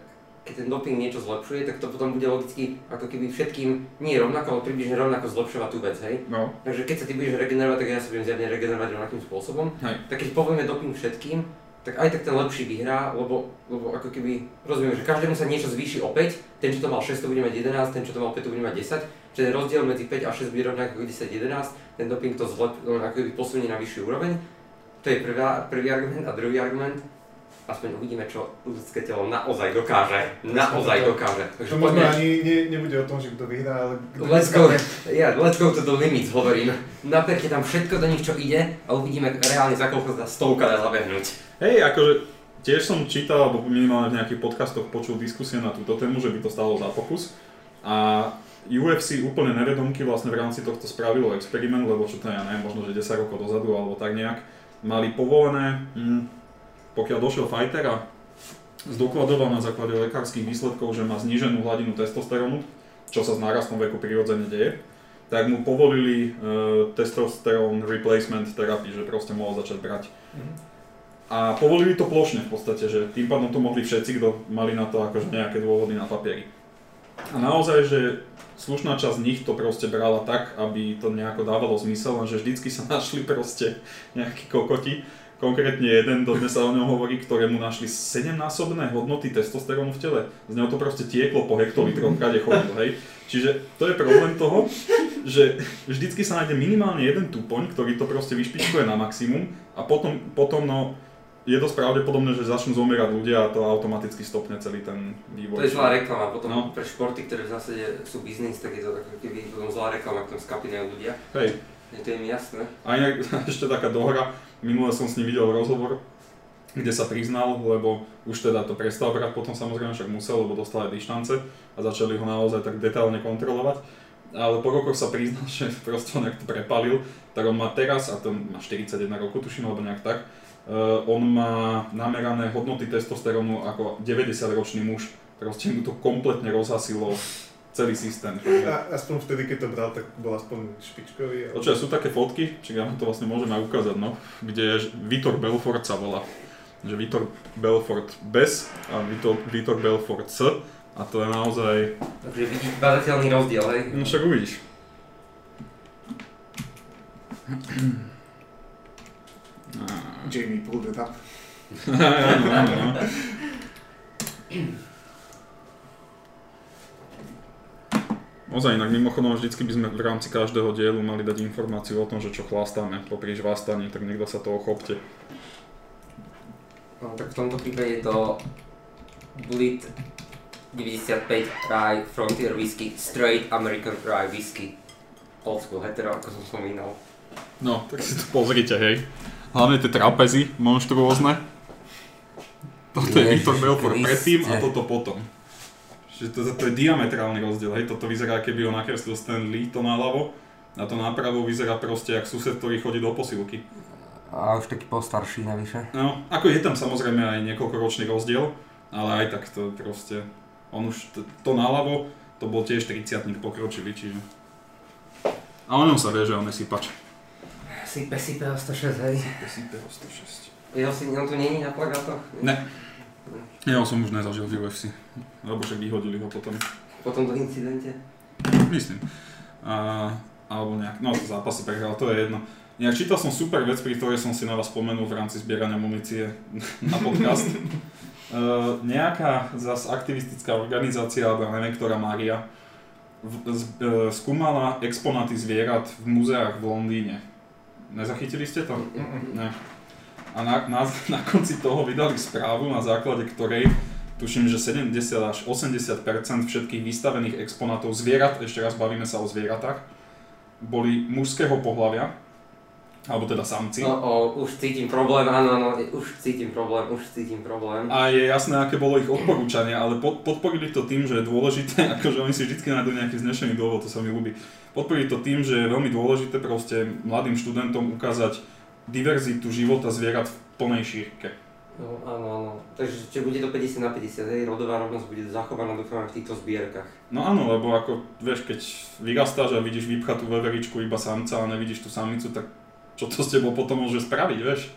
keď ten doping niečo zlepšuje, tak to potom bude logicky ako keby všetkým nie rovnako, ale približne rovnako zlepšovať tú vec, hej? No, Takže keď sa ty budeš regenerovať, tak ja sa budem zjavne regenerovať rovnakým spôsobom. hej. Tak keď povieme doping všetkým, tak aj tak ten lepší vyhrá, lebo, lebo ako keby, rozumiem, že každému sa niečo zvýši o 5, ten čo to mal 6 to bude mať 11, ten čo to mal 5 to bude mať 10, čiže ten rozdiel medzi 5 a 6 bude rovnaký ako 10 11, ten doping to zlep, ako keby posunie na vyššiu úroveň. To je prvá, prvý argument a druhý argument, aspoň uvidíme, čo ľudské telo naozaj dokáže, naozaj dokáže. Takže To možno ani nie, nebude o tom, že kto vyhrá, ale kto Let's go, yeah, let's go to the limits, hovorím. Naperte tam všetko do nich, čo ide a uvidíme reálne, za koľko sa stovka dá zabehnúť. Hej, akože tiež som čítal, alebo minimálne v nejakých podcastoch počul diskusie na túto tému, že by to stalo za pokus. A UFC úplne nevedomky vlastne v rámci tohto spravilo experiment, lebo čo to ja neviem, možno že 10 rokov dozadu alebo tak nejak, mali povolené, hm, pokiaľ došiel fighter a zdokladoval na základe lekárskych výsledkov, že má zníženú hladinu testosterónu, čo sa s nárastom veku prirodzene deje, tak mu povolili e, testosterone replacement therapy, že proste mohol začať brať. Mhm. A povolili to plošne v podstate, že tým pádom to mohli všetci, kto mali na to akože nejaké dôvody na papieri. A naozaj, že slušná časť z nich to proste brala tak, aby to nejako dávalo zmysel, lenže vždycky sa *laughs* našli proste nejakí kokoti, konkrétne jeden, dodnes sa o ňom hovorí, ktorému našli 7-násobné hodnoty testosterónu v tele. Z neho to proste tieklo po hektolitroch, *laughs* kade chodil, hej. Čiže to je problém toho, že vždycky sa nájde minimálne jeden tupoň, ktorý to proste vyšpičkuje na maximum a potom, potom no, je dosť pravdepodobné, že začnú zomierať ľudia a to automaticky stopne celý ten vývoj. To je zlá reklama, potom No. pre športy, ktoré v zásade sú biznis, tak je to ako keby potom zlá reklama, ktorú skapinajú ľudia. Hej, Je to im jasné. A inak *laughs* ešte taká dohra, minule som s ním videl rozhovor, kde sa priznal, lebo už teda to prestal brať potom samozrejme, však musel, lebo dostal aj dištance a začali ho naozaj tak detálne kontrolovať. Ale po rokoch sa priznal, *laughs* že proste on jak to prepalil, tak on má teraz, a to má 41 rokov tuším, alebo nejak tak, on má namerané hodnoty testosterónu ako 90-ročný muž. Proste mu to kompletne rozhasilo celý systém. Takže... A, aspoň vtedy, keď to bral, tak bol aspoň špičkový. Ale... Počkaj, sú také fotky, či ja vám to vlastne môžem aj ukázať, no, kde je Vitor Belfort sa volá. Že Vitor Belfort bez a Vitor, Vitor Belfort s a to je naozaj... Takže vidíš badateľný rozdiel, hej? No však uvidíš. Jamie pulled it up. áno, áno, áno. Ozaj, inak mimochodom vždycky by sme v rámci každého dielu mali dať informáciu o tom, že čo chlastáme popri žvástaní, tak niekto sa toho chopte. No, tak v tomto prípade je to Blit 95 Rye Frontier Whisky Straight American Rye Whisky Old school hetero, ako som spomínal. No, tak si to pozrite, hej. Hlavne tie trapezy monštruózne. Toto je Viktor Belfort predtým a toto potom. Čiže to, to je diametrálny rozdiel, hej. Toto vyzerá, keby ho nakreslil Stan Lee to naľavo. A to napravo vyzerá proste jak sused, ktorý chodí do posilky. A už taký postarší navyše. No, ako je tam samozrejme aj niekoľkoročný rozdiel, ale aj tak to proste, on už to, to naľavo, to bol tiež 30 pokročilý, čiže... A o ňom sa vie, že on je sypač. Sype, sype o 106, hej. Sype o 106. Jeho si, on tu není na plagátoch? Ne. Ja som už nezažil v UFC, lebo však vyhodili ho potom, Po tomto incidente? myslím. A, alebo nejak, no zápasy prehral, to je jedno. Nejak čítal som super vec, pri ktorej som si na vás spomenul v rámci zbierania munície na podcast. Uh, *laughs* nejaká zas aktivistická organizácia, alebo ja neviem, ktorá Mária, v, z, uh, skúmala exponáty zvierat v múzeách v Londýne. Nezachytili ste to? Ne. A na, na, na konci toho vydali správu, na základe ktorej tuším, že 70 až 80% všetkých vystavených exponátov zvierat, ešte raz bavíme sa o zvieratách, boli mužského pohľavia, alebo teda samci. No, o, už cítim problém, áno, áno, už cítim problém, už cítim problém. A je jasné, aké bolo ich odporúčanie, ale pod, podporili to tým, že je dôležité, *laughs* akože oni si vždy nájdú nejaký znešený dôvod, to sa mi ľúbi. Podporili to tým, že je veľmi dôležité proste mladým študentom ukázať diverzitu života zvierat v plnej šírke. No, áno, áno. Takže či bude to 50 na 50, hej, rodová rovnosť bude zachovaná dúfam v týchto zbierkach. No áno, lebo ako, vieš, keď vyrastáš a vidíš vypchatú veveričku iba samca a nevidíš tú samicu, tak čo to s tebou potom môže spraviť, vieš?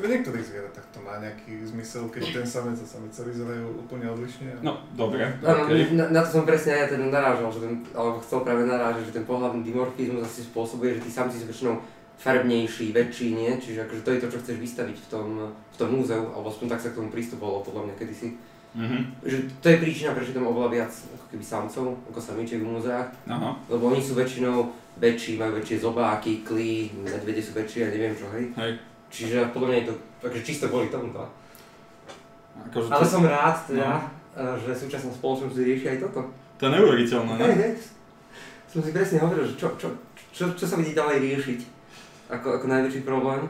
Pri niektorých zvieratách to má nejaký zmysel, keď ten samec a samica vyzerajú úplne odlišne. No, dobre, Áno, okej. na, na, to som presne aj teda narážal, že ten, alebo chcel práve narážať, že ten pohľadný dimorfizmus asi spôsobuje, že tí samci sú väčšinou farbnejší, väčší, nie? Čiže akože to je to, čo chceš vystaviť v tom, v tom múzeu, alebo aspoň tak sa k tomu pristupovalo podľa mňa kedysi. Mhm. Že to je príčina, prečo tam oveľa viac ako keby samcov, ako samičiek v múzeách, Aha, lebo oni sú väčšinou väčší, majú väčšie zobáky, klí, medvede sú väčšie a neviem čo, hej. hej. Čiže podľa mňa je to takže čisto kvôli tomuto. Akože Ale to, som rád teda, že súčasná spoločnosť rieši aj toto. to je neuveriteľné, ne? Hej, hej. Som si presne hovoril, že čo, čo, čo, čo sa bude ďalej riešiť ako, ako najväčší problém.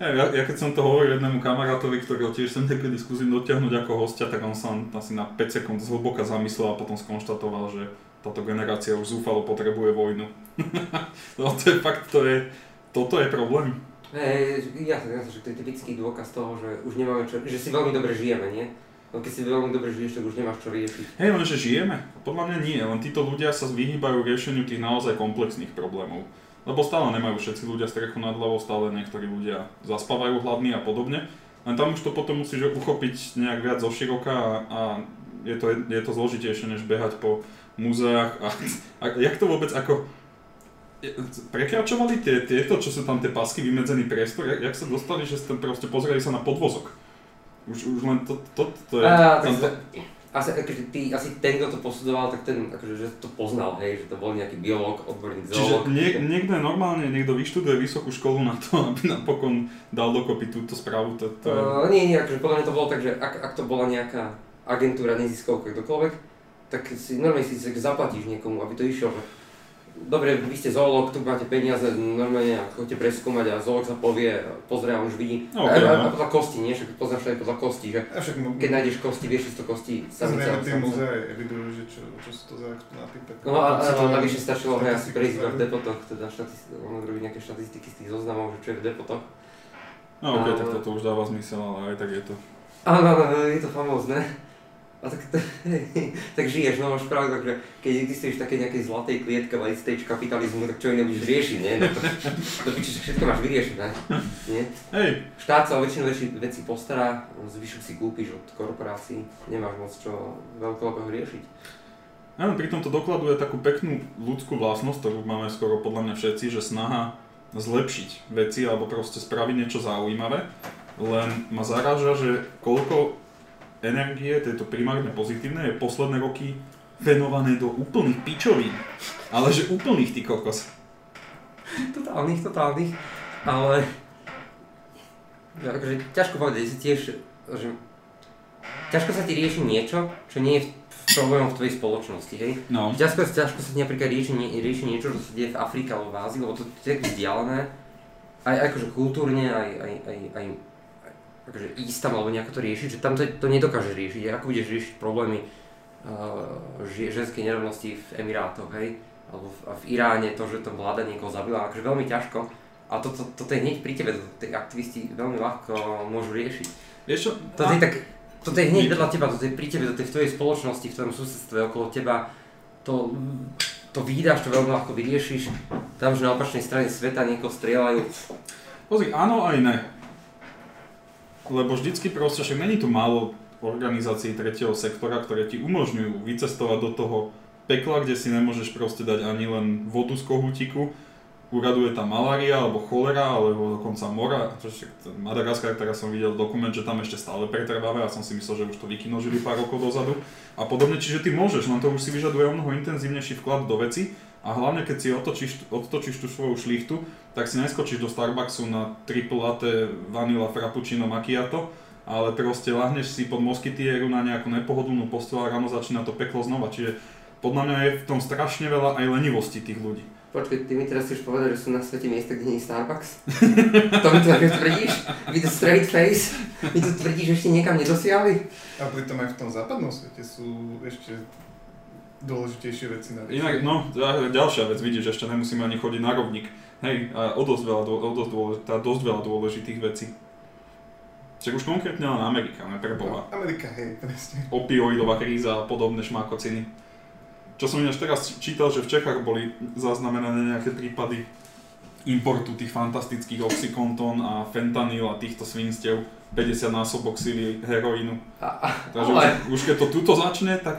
Ja, ja, ja keď som to hovoril jednému kamarátovi, ktorého tiež sem niekedy skúsim dotiahnuť ako hostia, tak on sa asi na 5 sekúnd zhlboka zamyslel a potom skonštatoval, že táto generácia už zúfalo potrebuje vojnu. *laughs* no to je fakt, to je, toto je problém. Hej, jasne, jasne, že to je typický dôkaz toho, že už nemáme čo, že si veľmi dobre žijeme, nie? No keď si veľmi dobre žiješ, tak už nemáš čo riešiť. Hej, lenže žijeme. Podľa mňa nie, len títo ľudia sa vyhýbajú riešeniu tých naozaj komplexných problémov. Lebo stále nemajú všetci ľudia strechu nad hlavou, stále niektorí ľudia zaspávajú hladní a podobne. Len tam už to potom musíš uchopiť nejak viac zo široka a, a je, to, je to zložitejšie, než behať po múzeách a, a jak to vôbec ako... Prekračovali tie, tieto, čo sú tam tie pasky, vymedzený priestor, jak, jak sa dostali, že ste proste pozreli sa na podvozok? Už, už len to, to, to je... Á, tam to, asi, akože ty, asi ten, kto to posudzoval, tak ten, akože, že to poznal, hej, že to bol nejaký biológ, odborník, Čiže zoológ. nie, niekto normálne, niekto vyštuduje vysokú školu na to, *laughs* aby napokon dal dokopy túto správu. To, to. Uh, nie, nie, akože podľa mňa to bolo tak, že ak, ak to bola nejaká agentúra, neziskovka, kdokoľvek, tak si normálne si tak zaplatíš niekomu, aby to že dobre, vy ste zoológ, tu máte peniaze, normálne a chodíte preskúmať a zoológ sa povie, pozrie a už vidí. No, a, ok, a, no. a, podľa kosti, nie? Však poznáš aj podľa kosti, že A však keď nájdeš kosti, vieš, sú to kosti samice Zrejme tie múzea evidujú, že čo, čo sú to za. Tak No a, a, a navyše stačilo hej, asi prejsť v depotoch, teda štatisti- ono robí nejaké štatistiky z tých zoznamov, že čo je v depotoch. No okej, Ale- tak toto už dáva zmysel, ale aj tak je to. Áno, áno, je to famózne. A tak, *laughs* tak žiješ, no máš pravdu, že keď existuješ v takej nejakej zlatej klietke late stage kapitalizmu, tak čo iné budeš riešiť, nie? No to, *laughs* to piči, všetko máš vyriešené, nie? Hej, Štát sa o väčšinu veci, veci postará, zvyšok si kúpiš od korporácií, nemáš moc čo veľkolepého riešiť. áno, pritom to dokladuje takú peknú ľudskú vlastnosť, ktorú máme skoro podľa mňa všetci, že snaha zlepšiť veci alebo proste spraviť niečo zaujímavé, len ma zaráža, že koľko energie, tejto primárne pozitívne, je posledné roky venované do úplných pičovín. Ale že úplných, ty kokos. Totálnych, totálnych, ale ja, akože ťažko povedať, si tiež, že ťažko sa ti rieši niečo, čo nie je v- problémom v tvojej spoločnosti, hej? No, Ťažko, ťažko sa ti napríklad rieši, nie, rieši niečo, čo sa deje v Afrike alebo v Ázii, lebo to je tak vzdialené, aj akože kultúrne, aj, aj, aj, aj akože ísť tam alebo nejako to riešiť, že tam to, to nedokáže riešiť. Ako budeš riešiť problémy uh, ženskej nerovnosti v Emirátoch, hej? Alebo v, v Iráne to, že to vláda niekoho zabila, akože veľmi ťažko. A toto to, to je hneď pri tebe, to tí aktivisti veľmi ľahko môžu riešiť. vieš čo? Toto je tak, toto je hneď vedľa teba, toto je pri tebe, toto je v tvojej spoločnosti, v tvojom susedstve okolo teba. To, to vydáš, to veľmi ľahko vyriešiš. Tam, že na opačnej strane sveta niekoho strieľajú. Pozri, áno aj ne. Lebo vždycky proste, však není tu málo organizácií tretieho sektora, ktoré ti umožňujú vycestovať do toho pekla, kde si nemôžeš proste dať ani len vodu z kohútiku, uraduje tam malária alebo cholera, alebo dokonca mora. Madagaskar, teraz som videl dokument, že tam ešte stále pretrváva, ja som si myslel, že už to vykinožili pár rokov dozadu. A podobne, čiže ty môžeš, len to už si vyžaduje o mnoho intenzívnejší vklad do veci. A hlavne, keď si otočíš, odtočíš tú svoju šlichtu, tak si neskočíš do Starbucksu na triple latte vanilla frappuccino macchiato, ale proste lahneš si pod moskytieru na nejakú nepohodlnú posteľ a ráno začína to peklo znova. Čiže podľa mňa je v tom strašne veľa aj lenivosti tých ľudí. Počkaj, ty mi teraz chceš povedať, že sú na svete miesta, kde nie je Starbucks? to mi to také tvrdíš? With a straight face? Mi to tvrdíš, že ešte niekam nedosiahli? A pritom aj v tom západnom svete sú ešte dôležitejšie veci na Inak, no, ďalšia vec, vidíš, ešte nemusíme ani chodiť na rovník. Hej, a o dosť veľa, o dosť, dôlež- tá dosť veľa dôležitých vecí. Však už konkrétne len Amerika, ne preboha. Amerika, hej, presne. Opioidová kríza a podobné šmákociny. Čo som ináč teraz čítal, že v Čechách boli zaznamenané nejaké prípady importu tých fantastických oxykonton a fentanyl a týchto svinstiev 50 násobok sily heroínu. Takže ale... už, už keď to tuto začne, tak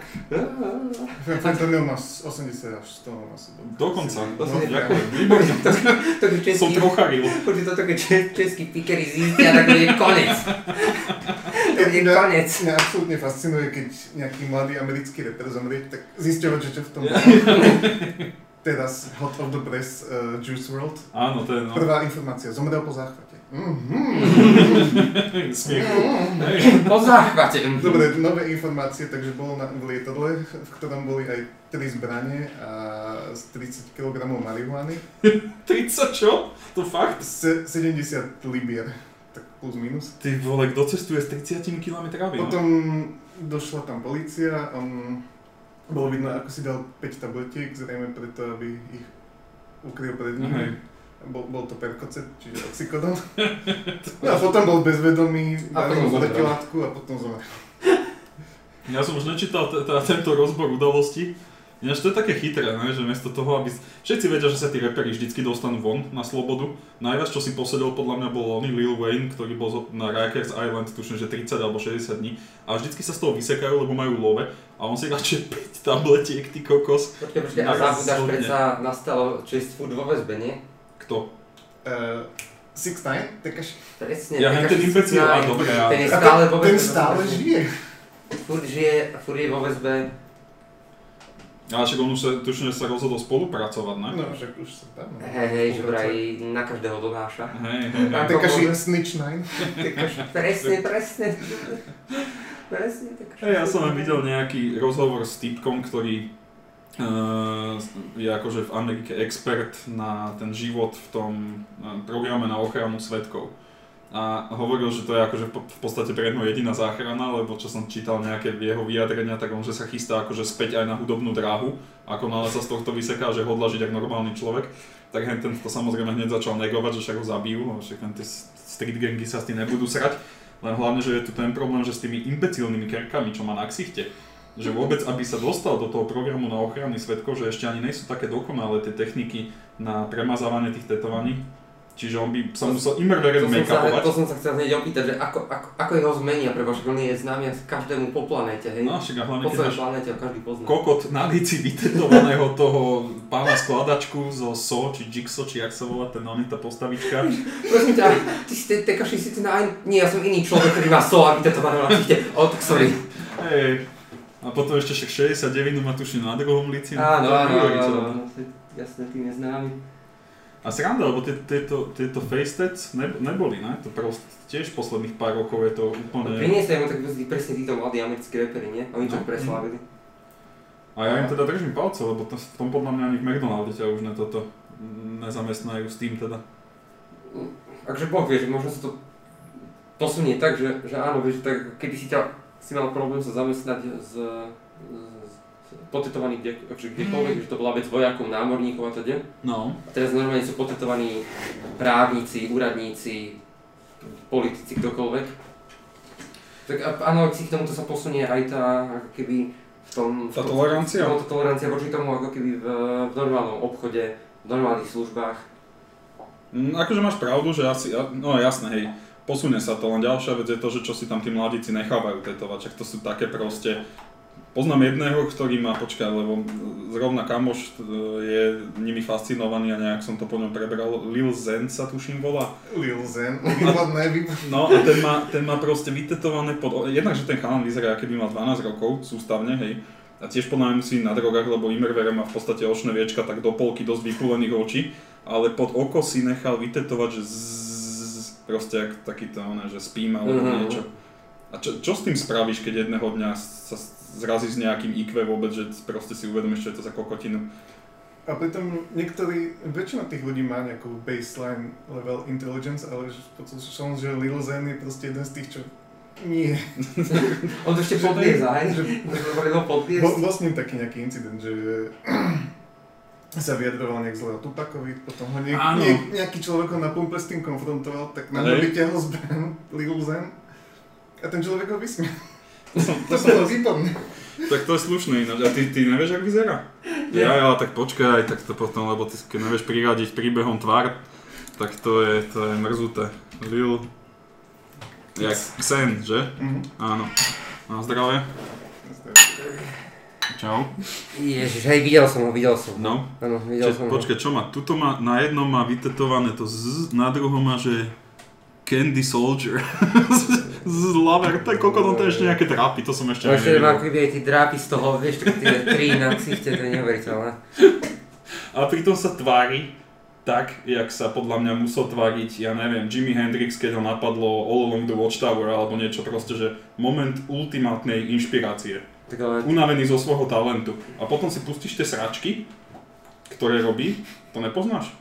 Fentanyl má 80 až 100 násobok. dokonca. No, Ďakujem, výborne. *laughs* Som český, trocharil. počuť toto, keď čes- český pikery zistia, tak je konec. *laughs* To je konec. Mňa absolútne fascinuje, keď nejaký mladý americký reper zomrie, tak zisťovať, že čo v tom. *laughs* Teraz hot of the press uh, Juice WRLD. Áno, to je no. Prvá informácia, zomrel po záchvate. Mhm. *laughs* Smiech. Po záchvate. Dobre, nové informácie, takže bol na, v lietadle, v ktorom boli aj 3 zbranie a z 30 kg marihuany, *laughs* 30 čo? To fakt? Se- 70 libier, tak plus minus. Ty vole, kto cestuje s 30 km no? Potom došla tam policia, on bolo vidno, ako si dal 5 tabletiek, zrejme preto, aby ich ukryl pred Hej. nimi. Bol, bol to perkocet, čiže oxykodon. No *laughs* a potom bol bezvedomý, dali mu zomrel. protilátku a potom zomrel. *laughs* Ja som už nečítal t- t- tento rozbor udalostí. Ináč to je také chytré, ne? že miesto toho, aby... Všetci vedia, že sa tí reperi vždycky dostanú von na slobodu. Najviac, čo si posedel, podľa mňa bol oný Lil Wayne, ktorý bol na Rikers Island, tuším, že 30 alebo 60 dní. A vždycky sa z toho vysekajú, lebo majú love. A on si radšej 5 tabletiek, ty kokos. Počkaj, počkaj, a zhodne. predsa nastalo chest food vo väzbe, nie? Kto? Uh, Six Nine, takáž... Presne. Ja ten imbecil, á, dobre, ja- Ten je A stále vo ten stále žije. Furt žije, furt je vo väzbe. Ale však on už sa, tuším, že sa rozhodol spolupracovať, ne? No, však už sa tam. Hej, hej, že vraj na každého donáša. Hej, hej, hej. Takáž môže- Snitch Nine. *laughs* Presne, presne. Presne, tak. Ja som len videl nejaký rozhovor s typkom, ktorý uh, je akože v Amerike expert na ten život v tom uh, programe na ochranu svetkov. A hovoril, že to je akože v- podstate pre neho jediná záchrana, lebo čo som čítal nejaké jeho vyjadrenia, tak on že sa chystá akože späť aj na hudobnú dráhu, ako nále sa z tohto vyseká, že hodla žiť ako normálny človek. tak ten to samozrejme hneď začal negovať, že však ho zabijú, však hen tie street gangy sa s tým nebudú srať. Len hlavne, že je tu ten problém, že s tými imbecilnými kerkami, čo má na ksichte, že vôbec, aby sa dostal do toho programu na ochrany svetkov, že ešte ani nie sú také dokonalé tie techniky na premazávanie tých tetovaní, Čiže on by sa musel To som, sa, make-upovať. to som sa chcel hneď opýtať, že ako, ako, ako jeho zmenia, pretože on je známy každému po planéte, hej? No, však a hlavne po celej planéte ho každý pozná. kokot na lici vytetovaného toho pána skladačku zo So, či Jigsaw, či jak sa volá ten oný, tá postavička. *laughs* Prosím ťa, ty si te- tekaš si ty na aj... Nie, ja som iný človek, ktorý má so a vytetované na ksichte. O, tak sorry. Hej. A potom ešte však 69 má tuším na druhom lici. Áno, áno, áno, jasne, tým je známy. A sranda, lebo tie- tieto, tieto face tats ne, neboli, ne? To proste tiež posledných pár rokov je to úplne... Priniesli mu tak presne títo mladí americkí reperi, nie? Oni to No. preslávili. A ja im teda držím palce, lebo to, v tom podľa mňa ani v McDonalde ťa už ne toto nezamestnajú s tým teda. Akže Boh vie, že možno sa to posunie tak, že, že áno, vieš, tak kedy si ťa si mal problém sa zamestnať s, s, s potetovaný kde, akože kdekoľvek, že to bola vec vojakov, námorníkov a teda. No. A teraz normálne sú potetovaní právnici, úradníci, politici, kdokoľvek. Tak a- áno, si k tomuto sa posunie aj tá, ako keby v tom... Tá tom- tolerancia? No, tá tolerancia voči tomu, ako keby v, v normálnom obchode, v normálnych službách. Mm, akože máš pravdu, že asi, no jasné, hej, posunie sa to, len ďalšia vec je to, že čo si tam tí mladíci nechávajú tetovať, však to sú také proste, poznám jedného, ktorý má, počkaj, lebo zrovna kamoš e, je nimi fascinovaný a nejak som to po ňom prebral, Lil Zen sa tuším volá, Lil Zen, *laughs* výborné, výborné. no a ten má, ten má proste vytetované pod, jednak, že ten chalan vyzerá, keby mal 12 rokov, sústavne, hej, a tiež podľa mňa musí na drogách, lebo Immervere má v podstate očné viečka tak do polky dosť vypulených očí, ale pod oko si nechal vytetovať, že zzz, proste jak takýto, oné, že spím alebo Mhm. niečo. A čo, čo s tým spravíš, keď jedného dňa sa zrazíš s nejakým IQ vôbec, že proste si uvedomíš, čo je to za kokotinu? A pritom niektorí, väčšina tých ľudí má nejakú baseline level intelligence, ale že v podstate som, že Lil Zen je proste jeden z tých, čo nie. *laughs* On to ešte podlieza, hej? Že, Že bol, s ním taký nejaký incident, že *clears throat* sa vyjadroval nejak zle o Tupakovi, potom ho niek, niek, nejaký človek ho na pumpe s tým konfrontoval, tak na ňo vyťahol zbraň *laughs* Lil Zen a ten človek ho vysmiel. *laughs* To som, To výborné. tak to je slušné ináč. A ty, ty nevieš, ako vyzerá? Ja, ja, tak počkaj, tak to potom, lebo ty keď nevieš priradiť príbehom tvár, tak to je, to je mrzuté. Lil... Jak Xen, že? Mhm. Áno. Na zdravie. Čau. Ježiš, hej, videl som ho, videl som ho. No. Áno, videl Čiže, som ho. počkaj, čo má? Tuto má, na jednom má vytetované to z, na druhom má, že Candy Soldier. *laughs* z laver, tak koľko no to ešte nejaké trápy, to som ešte No ešte nevidel. keby aj tí drápy z toho, vieš, tak tie tri na ksichte, to je neuveriteľné. *laughs* A pritom sa tvári tak, jak sa podľa mňa musel tváriť, ja neviem, Jimi Hendrix, keď ho napadlo All Along the Watchtower alebo niečo proste, že moment ultimátnej inšpirácie. Tak ale Unavený zo svojho talentu. A potom si pustíš tie sračky, ktoré robí, to nepoznáš.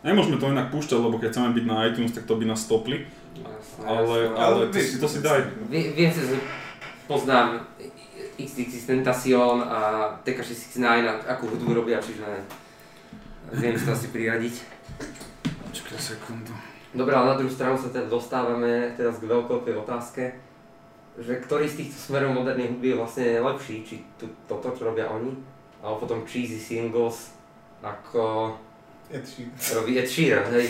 Nemôžeme to inak púšťať, lebo keď chceme byť na iTunes, tak to by nás stopli. Jasné, Ale, jasné. ale to, vieš, si, to si daj. Vie- Viem si, že poznám XXX Tentacion a TK69 a akú hudbu robia, čiže viem si to asi priradiť. Počkaj sekundu. Dobre, ale na druhú stranu sa teda dostávame teraz k veľkej otázke, že ktorý z týchto smerov modernej hudby je vlastne lepší, či tu, toto, čo robia oni, alebo potom cheesy singles, ako Ed Sheeran. robí Ed Sheeran, hej.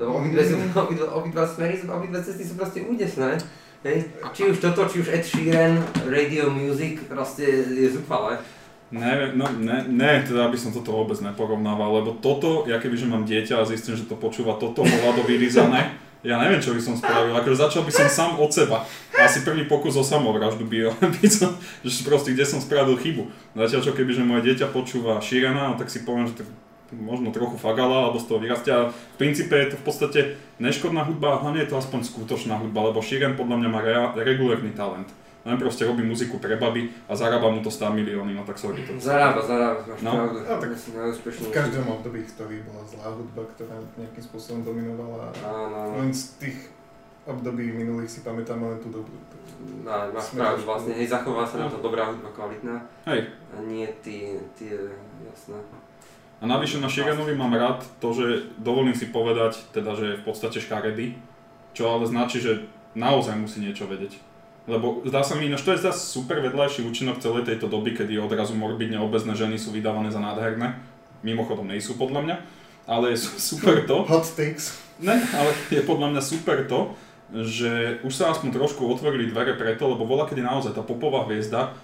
Lebo obidve, sú, *laughs* obidve, obidva smery, obidve cesty sú proste údesné. Hej. Či už toto, či už Ed Sheeran, radio music, proste je zúfale. Neviem, no ne, ne, teda by som toto vôbec neporovnával, lebo toto, ja kebyže mám dieťa a zistím, že to počúva toto hovado vyrizané, ja neviem, čo by som spravil, akože začal by som sám od seba. Asi prvý pokus o samovraždu by, *laughs* by som, že proste kde som spravil chybu. Zatiaľ čo kebyže moje dieťa počúva Širena, no tak si poviem, že to možno trochu fagala, alebo z toho vyrastia. V princípe je to v podstate neškodná hudba, hlavne je to aspoň skutočná hudba, lebo Širen podľa mňa má rea- regulérny talent. Len proste robí muziku pre baby a zarába mu to 100 milióny, no tak sorry to. Zarába, zarába, máš No. pravdu. A tak V každom období, ktorý bola zlá hudba, ktorá nejakým spôsobom dominovala. Áno, áno. Len z tých období minulých si pamätám len tú dobrú. No, máš pravdu, vlastne, hej, zachová sa nám to dobrá hudba, kvalitná. Hej, A nie tie, tie, jasné. A navyše na Shirenovi mám rád to, že dovolím si povedať, teda, že je v podstate škaredý, čo ale značí, že naozaj musí niečo vedieť. Lebo zdá sa mi ináč, to je zase super vedľajší účinok celej tejto doby, kedy odrazu morbidne obezné ženy sú vydávané za nádherné. Mimochodom nejsú podľa mňa, ale je su- *laughs* super to, Hot takes. Ne, ale je podľa mňa super to, že už sa aspoň trošku otvorili dvere preto, lebo bola kedy naozaj tá popová hviezda,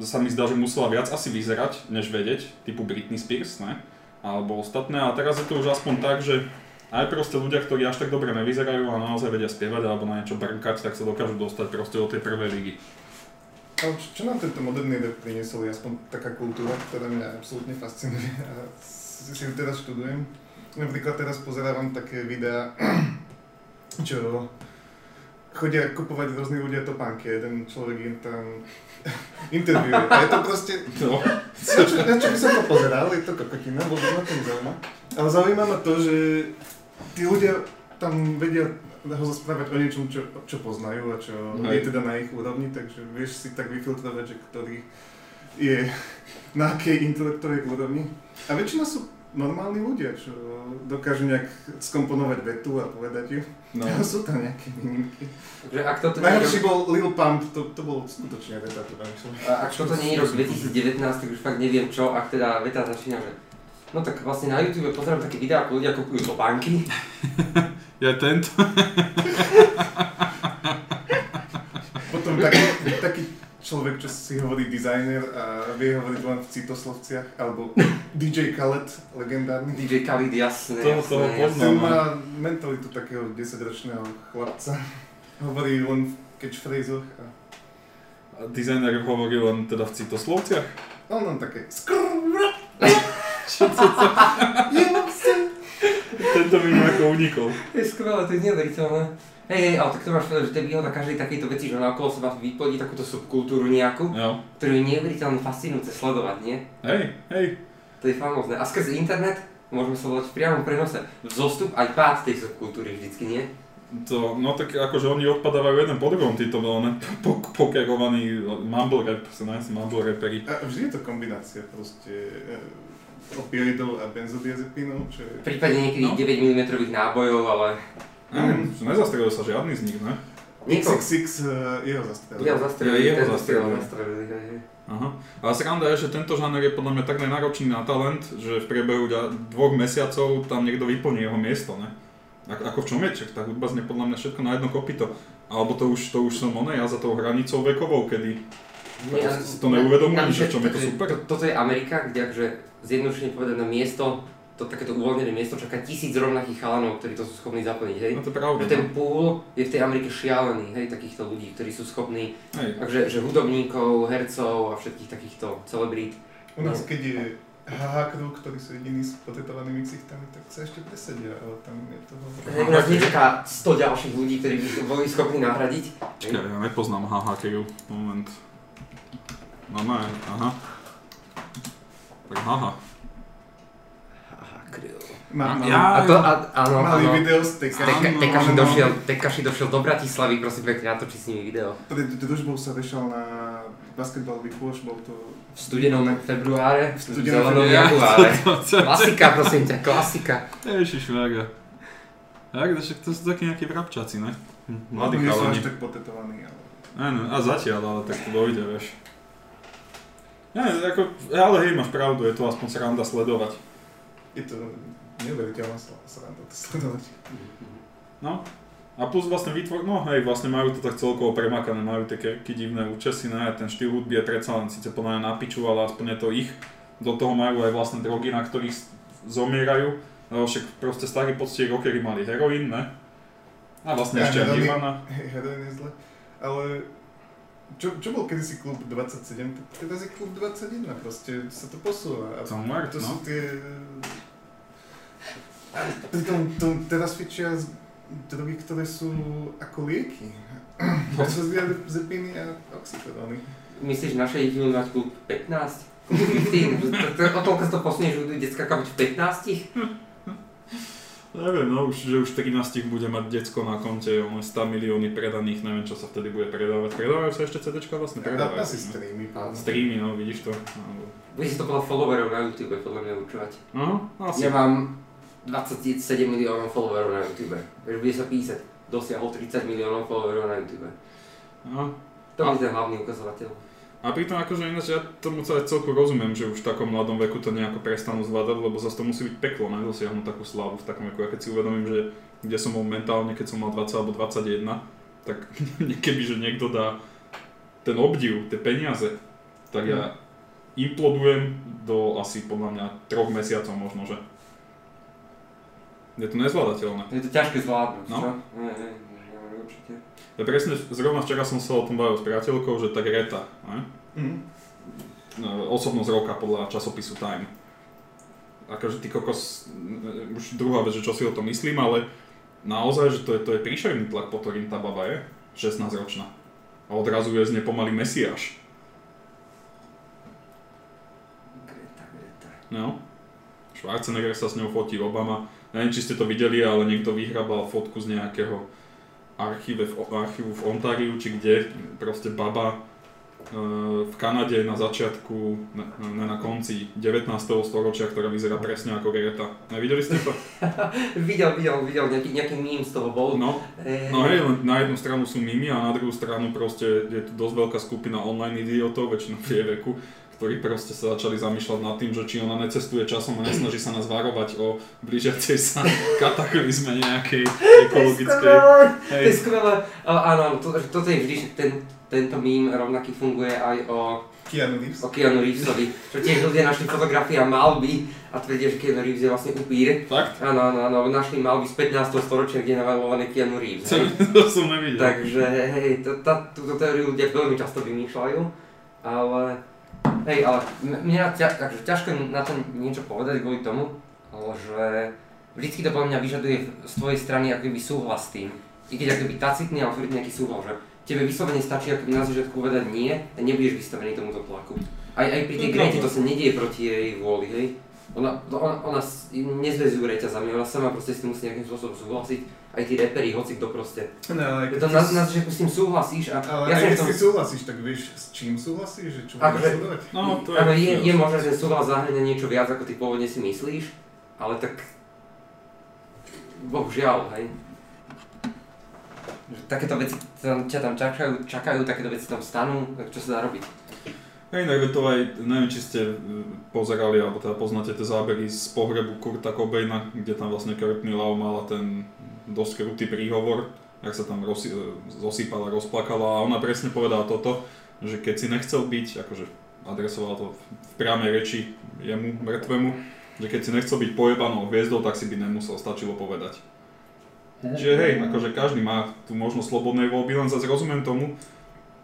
sa mi zdá, že musela viac asi vyzerať, než vedieť, typu Britney Spears, ne? Alebo ostatné, a teraz je to už aspoň tak, že aj proste ľudia, ktorí až tak dobre nevyzerajú a naozaj vedia spievať alebo na niečo brnkať, tak sa dokážu dostať proste do tej prvej ligy. Ale čo, čo nám tento moderný rap priniesol, aspoň taká kultúra, ktorá mňa absolútne fascinuje a si ju teraz študujem. Napríklad teraz pozerávam také videá, *clears throat* čo chodia kupovať rôzni ľudia topánky, jeden človek im tam *laughs* interviuje. A je to proste, No, na čo, na čo by som to pozeral, je to kokotina, vôbec ma to nezaujíma. Ale zaujíma ma to, že tí ľudia tam vedia ho zasprávať o niečom, čo, čo poznajú a čo Hej. je teda na ich úrovni, takže vieš si tak vyfiltrovať, že ktorý je na akej intelektovej úrovni. A väčšina sú normálni ľudia, čo dokážu nejak skomponovať vetu a povedať ju. no. No. *laughs* sú tam nejaké výnimky. Ak toto Najhorší bol Lil Pump, to, to bol skutočne veta, to a ak toto nie je rok 2019, tak už fakt neviem čo, ak teda veta začína, že No tak vlastne na YouTube pozerám také videá, ako ľudia kupujú topánky. *laughs* Ja tento. Potom taký, taký človek, čo si hovorí dizajner a vie hovoriť len v citoslovciach, alebo DJ Khaled, legendárny. DJ Khalid, jasné, Toho- jasné, toho jasné. poznám. Ten má mentalitu takého 10-ročného chlapca. Hovorí len v catchphraseoch a A dizajner hovorí len teda v citoslovciach? on len také skrrr, *laughs* *laughs* Tento mi nejako unikol. To je skvelé, to je neuveriteľné. Hej, hej, ale tak to máš povedať, že to je výhoda každej takejto veci, že ona okolo seba vyplodí takúto subkultúru nejakú, Jo. ktorú je neuveriteľne fascinujúce sledovať, nie? Hej, hej. To je famózne. A skrz internet môžeme sledovať v priamom prenose vzostup aj pád tej subkultúry vždycky, nie? To, no tak akože oni odpadávajú jeden po druhom, títo veľmi po, pokerovaní mumble rap, sa nájsť mumble raperi. A vždy je to kombinácia proste e, opioidov a benzodiazepínov, čo je... V prípade niekedy No. 9 mm nábojov, ale Neviem, nezastrelil sa žiadny z nich, ne? Niekoho- XXX e, jeho zastrelil. jeho zastrelili, jeho zastrelili. zastrelili. Aha. Ale sranda je, že tento žáner je podľa mňa tak nenáročný na talent, že v priebehu dvoch mesiacov tam niekto vyplní jeho miesto, ne? Ako, ako v čom je, čak tá hudba znie podľa mňa všetko na jedno kopito. Alebo to už, to už som oné, ja za tou hranicou vekovou, kedy Nie, to, ale- si to neuvedomujem, že v čom je to toto super. To, toto je Amerika, kde akože zjednodušene povedané miesto, to takéto uvoľnené miesto čaká tisíc rovnakých chalanov, ktorí to sú schopní zaplniť, hej. No to je pravda. Ten pool je v tej Amerike šialený, hej, takýchto ľudí, ktorí sú schopní, no. Hej. takže že hudobníkov, hercov a všetkých takýchto celebrít. U nás, keď je Crew, ktorí sú jediní s potetovanými ksichtami, tak sa ešte presedia, ale tam je toho... Hej, u nás nečaká 100 ďalších ľudí, ktorí by boli schopní nahradiť. Čakaj, ja nepoznám HHKU. Moment. No ne, aha. Tak haha. Má, má, Ja- A to, a, áno, Mali áno. video z Teka, Tekaši, došiel, Tekaši došiel do Bratislavy, prosím pekne, natočiť s nimi video. Pred družbou sa vešal na basketbalový kôš, bol to... V studenom februáre, v studenom zelenom januáre. *laughs* Klasika, prosím ťa, klasika. Ježiš, vága. Tak, to, však to sú takí nejakí vrabčaci, ne? Mladí Nie sú chalani. až tak potetovaní, ale... Áno, a zatiaľ, ale tak to dojde, vieš. Nie, ako, ale hej, máš pravdu, je to aspoň sranda sledovať. Je to neuveriteľná sranda to sledovať. No. A plus vlastne vytvor, no hej, vlastne majú to tak celkovo premakané, majú kerky divné účesy, ne, ten štýl hudby je predsa len síce podľa mňa na piču, ale aspoň je to ich. Do toho majú aj vlastne drogy, na ktorých zomierajú, lebo však proste starí poctiví rockery mali heroín, ne? A vlastne Ja, ešte aj. Nirvana. Hej, heroin je zle. Ale čo, čo bol kedysi klub 27, tak teraz je klub 21, proste sa to posúva. A Somewhere, to no. sú tie... A pritom to teraz fičia drogy, ktoré sú ako lieky. *laughs* Zepiny a oxykodóny. Myslíš, naše budú mať klub 15? Klub 15? To- to- O toľko sa to posunie, že budú detská kapoť v 15? Neviem, no už, že už 13 bude mať decko na konte, ono 100 milióny predaných, neviem čo sa vtedy bude predávať. Predávajú sa ešte CDčka vlastne? Predávajú. Asi streamy. Áno. Streamy, no vidíš to. No, Bude si to podľa followerov na YouTube podľa mňa určovať. no asi. Ja mám 27 miliónov followerov na YouTube. Vieš, bude sa písať, dosiahol 30 miliónov followerov na YouTube. No. To je ten hlavný ukazovateľ. A pritom akože ináč ja tomu sa celku rozumiem, že už v takom mladom veku to nejako prestanú zvládať, lebo zase to musí byť peklo, dosiahnuť takú slavu v takom veku. Ja keď si uvedomím, že kde som bol mentálne, keď som mal 20 alebo 21, tak *laughs* keby, že niekto dá ten obdiv, tie peniaze, tak ja implodujem do asi podľa mňa troch mesiacov možno, že je to nezvládateľné. Je to ťažké zvládnuť, No. čo? Určite. Ja presne, zrovna včera som sa o tom bavil s priateľkou, že tá Greta, ne? No, osobnosť roka podľa časopisu Time. Akože ty kokos, n- už druhá vec, že čo si o tom myslím, ale naozaj, že to je, to je príšerný tlak, po ktorým tá baba je, 16 ročná. A odrazu je z nej pomaly mesiáš. Greta, Greta. No. Schwarzenegger sa s ňou fotí, Obama. Neviem, či ste to videli, ale niekto vyhrabal fotku z nejakého archíve v, archívu v Ontáriu, či kde, proste baba e, v Kanade na začiatku, ne, ne na konci 19. storočia, ktorá vyzerá presne ako Greta. Nevideli ste to? *laughs* videl, videl, videl, nejaký, nejaký meme z toho bol. No, Eh, no hej, na jednu stranu sú mimi a na druhú stranu proste je tu dosť veľká skupina online idiotov, väčšinou v jej veku, ktorí proste sa začali zamýšľať nad tým, že či ona necestuje časom a nesnaží sa nás varovať o blížiacej sa *laughs* kataklizme nejakej ekologickej. To je skvelé. Áno, to, toto je vždy, ten, tento meme rovnaký funguje aj o, Keanu Reeves. o Keanu Reevesovi. Čo tiež ľudia našli fotografie a malby a tvrdia, že Keanu Reeves je vlastne upír. Fakt? Áno, áno, áno, našli malby z 15. storočia, kde je namalovaný Keanu Reeves. To, Hej. *laughs* to som nevidel. Takže hej, to, tá, túto teóriu ľudia veľmi často vymýšľajú, ale hej, ale mňa ťa, takže ťažko na to niečo povedať kvôli tomu, že vždycky to podľa mňa vyžaduje z tvojej strany akoby súhlas s tým. I keď akoby tacitný, ale furt nejaký súhlas, že tebe vyslovene stačí akoby na začiatku povedať nie a nebudeš vystavený tomuto tlaku. Aj, aj pri tej je Grete to sa nedieje proti jej vôli, hej. Ona, ona, ona nezväzuje reťazami, ona sama proste s tým musí nejakým spôsobom súhlasiť. Aj tí reperi, hoci kto proste. No, ale keď to na, si- na začiatku s tým súhlasíš a ale ja aj keď tom... si súhlasíš, tak vieš s čím súhlasíš, že čo Akože- budeš sledovať? No, to je... Áno, je, je možné, že súhlas zahrania niečo viac, ako ty pôvodne si myslíš, ale tak... Bohužiaľ, hej. Že takéto veci tam, ťa tam čakajú, čakajú, takéto veci tam stanú, tak čo sa dá robiť? Hej, inak to aj, neviem, či ste e, pozerali, alebo teda poznáte tie zábery z pohrebu Kurta Cobaina, kde tam vlastne Courtney Love mala ten dosť krutý príhovor, jak sa tam rozsy, e, zosýpala, rozplakala a ona presne povedala toto, že keď si nechcel byť, akože adresovala to v priamej reči jemu, mŕtvemu, že keď si nechcel byť pojebanou hviezdou, tak si by nemusel, stačilo povedať. Čiže hej, akože každý má tú možnosť slobodnej voľby, len zase rozumiem tomu,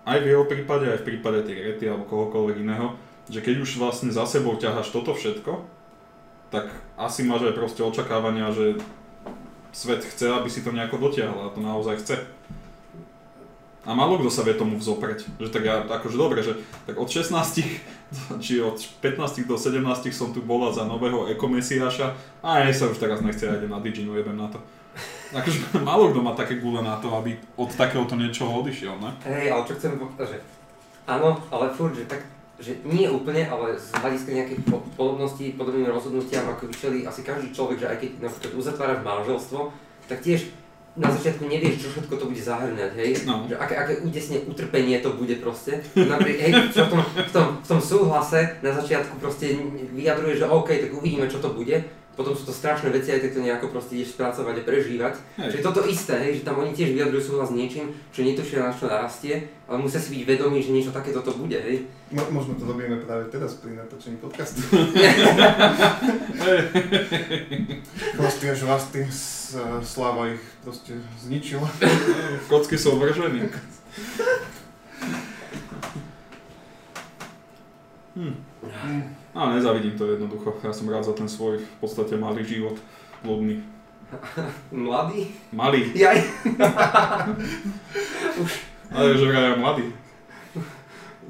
aj v jeho prípade, aj v prípade tej Rety alebo kohokoľvek iného, že keď už vlastne za sebou ťaháš toto všetko, tak asi máš aj proste očakávania, že svet chce, aby si to nejako dotiahol a to naozaj chce. A málo kto sa vie tomu vzopreť. Že tak ja, akože dobre, že tak od 16, *laughs* či od 15 do 17 som tu bola za nového ekomesiáša a aj sa už teraz nechce, ja idem na Diginu, jebem na to. Akože *laughs* málo kto má také gule na to, aby od takéhoto niečoho odišiel, ne? Hej, ale čo chcem povedať, že áno, ale furt, že tak, že nie úplne, ale z hľadiska nejakej po- podobnosti, podobným rozhodnutiam, ako vyčeli asi každý človek, že aj keď napríklad uzatváraš manželstvo, tak tiež na začiatku nevieš, čo všetko to bude zahrňať, hej? No. Že aké, aké údesne utrpenie to bude proste. Napriek, hej, čo v tom, v, tom, v tom súhlase na začiatku proste vyjadruje, že OK, tak uvidíme, čo to bude. Potom sú to strašné veci, aj tak to nejako proste ideš spracovať a prežívať. Hej. Čiže toto isté, hej, že tam oni tiež vyjadrujú súhlas s niečím, čo netušia na čo narastie, ale musia si byť vedomí, že niečo takéto to bude, hej. Mo- možno to robíme práve teraz pri natočení podcastu. *laughs* Proste až vás tým s- sláva ich proste zničila. *laughs* Kocky sú vržení. Hm. A nezavidím to jednoducho. Ja som rád za ten svoj v podstate malý život. Plodný. *laughs* Mladý? Malý. Jaj. *laughs* Ale že vraj mladý.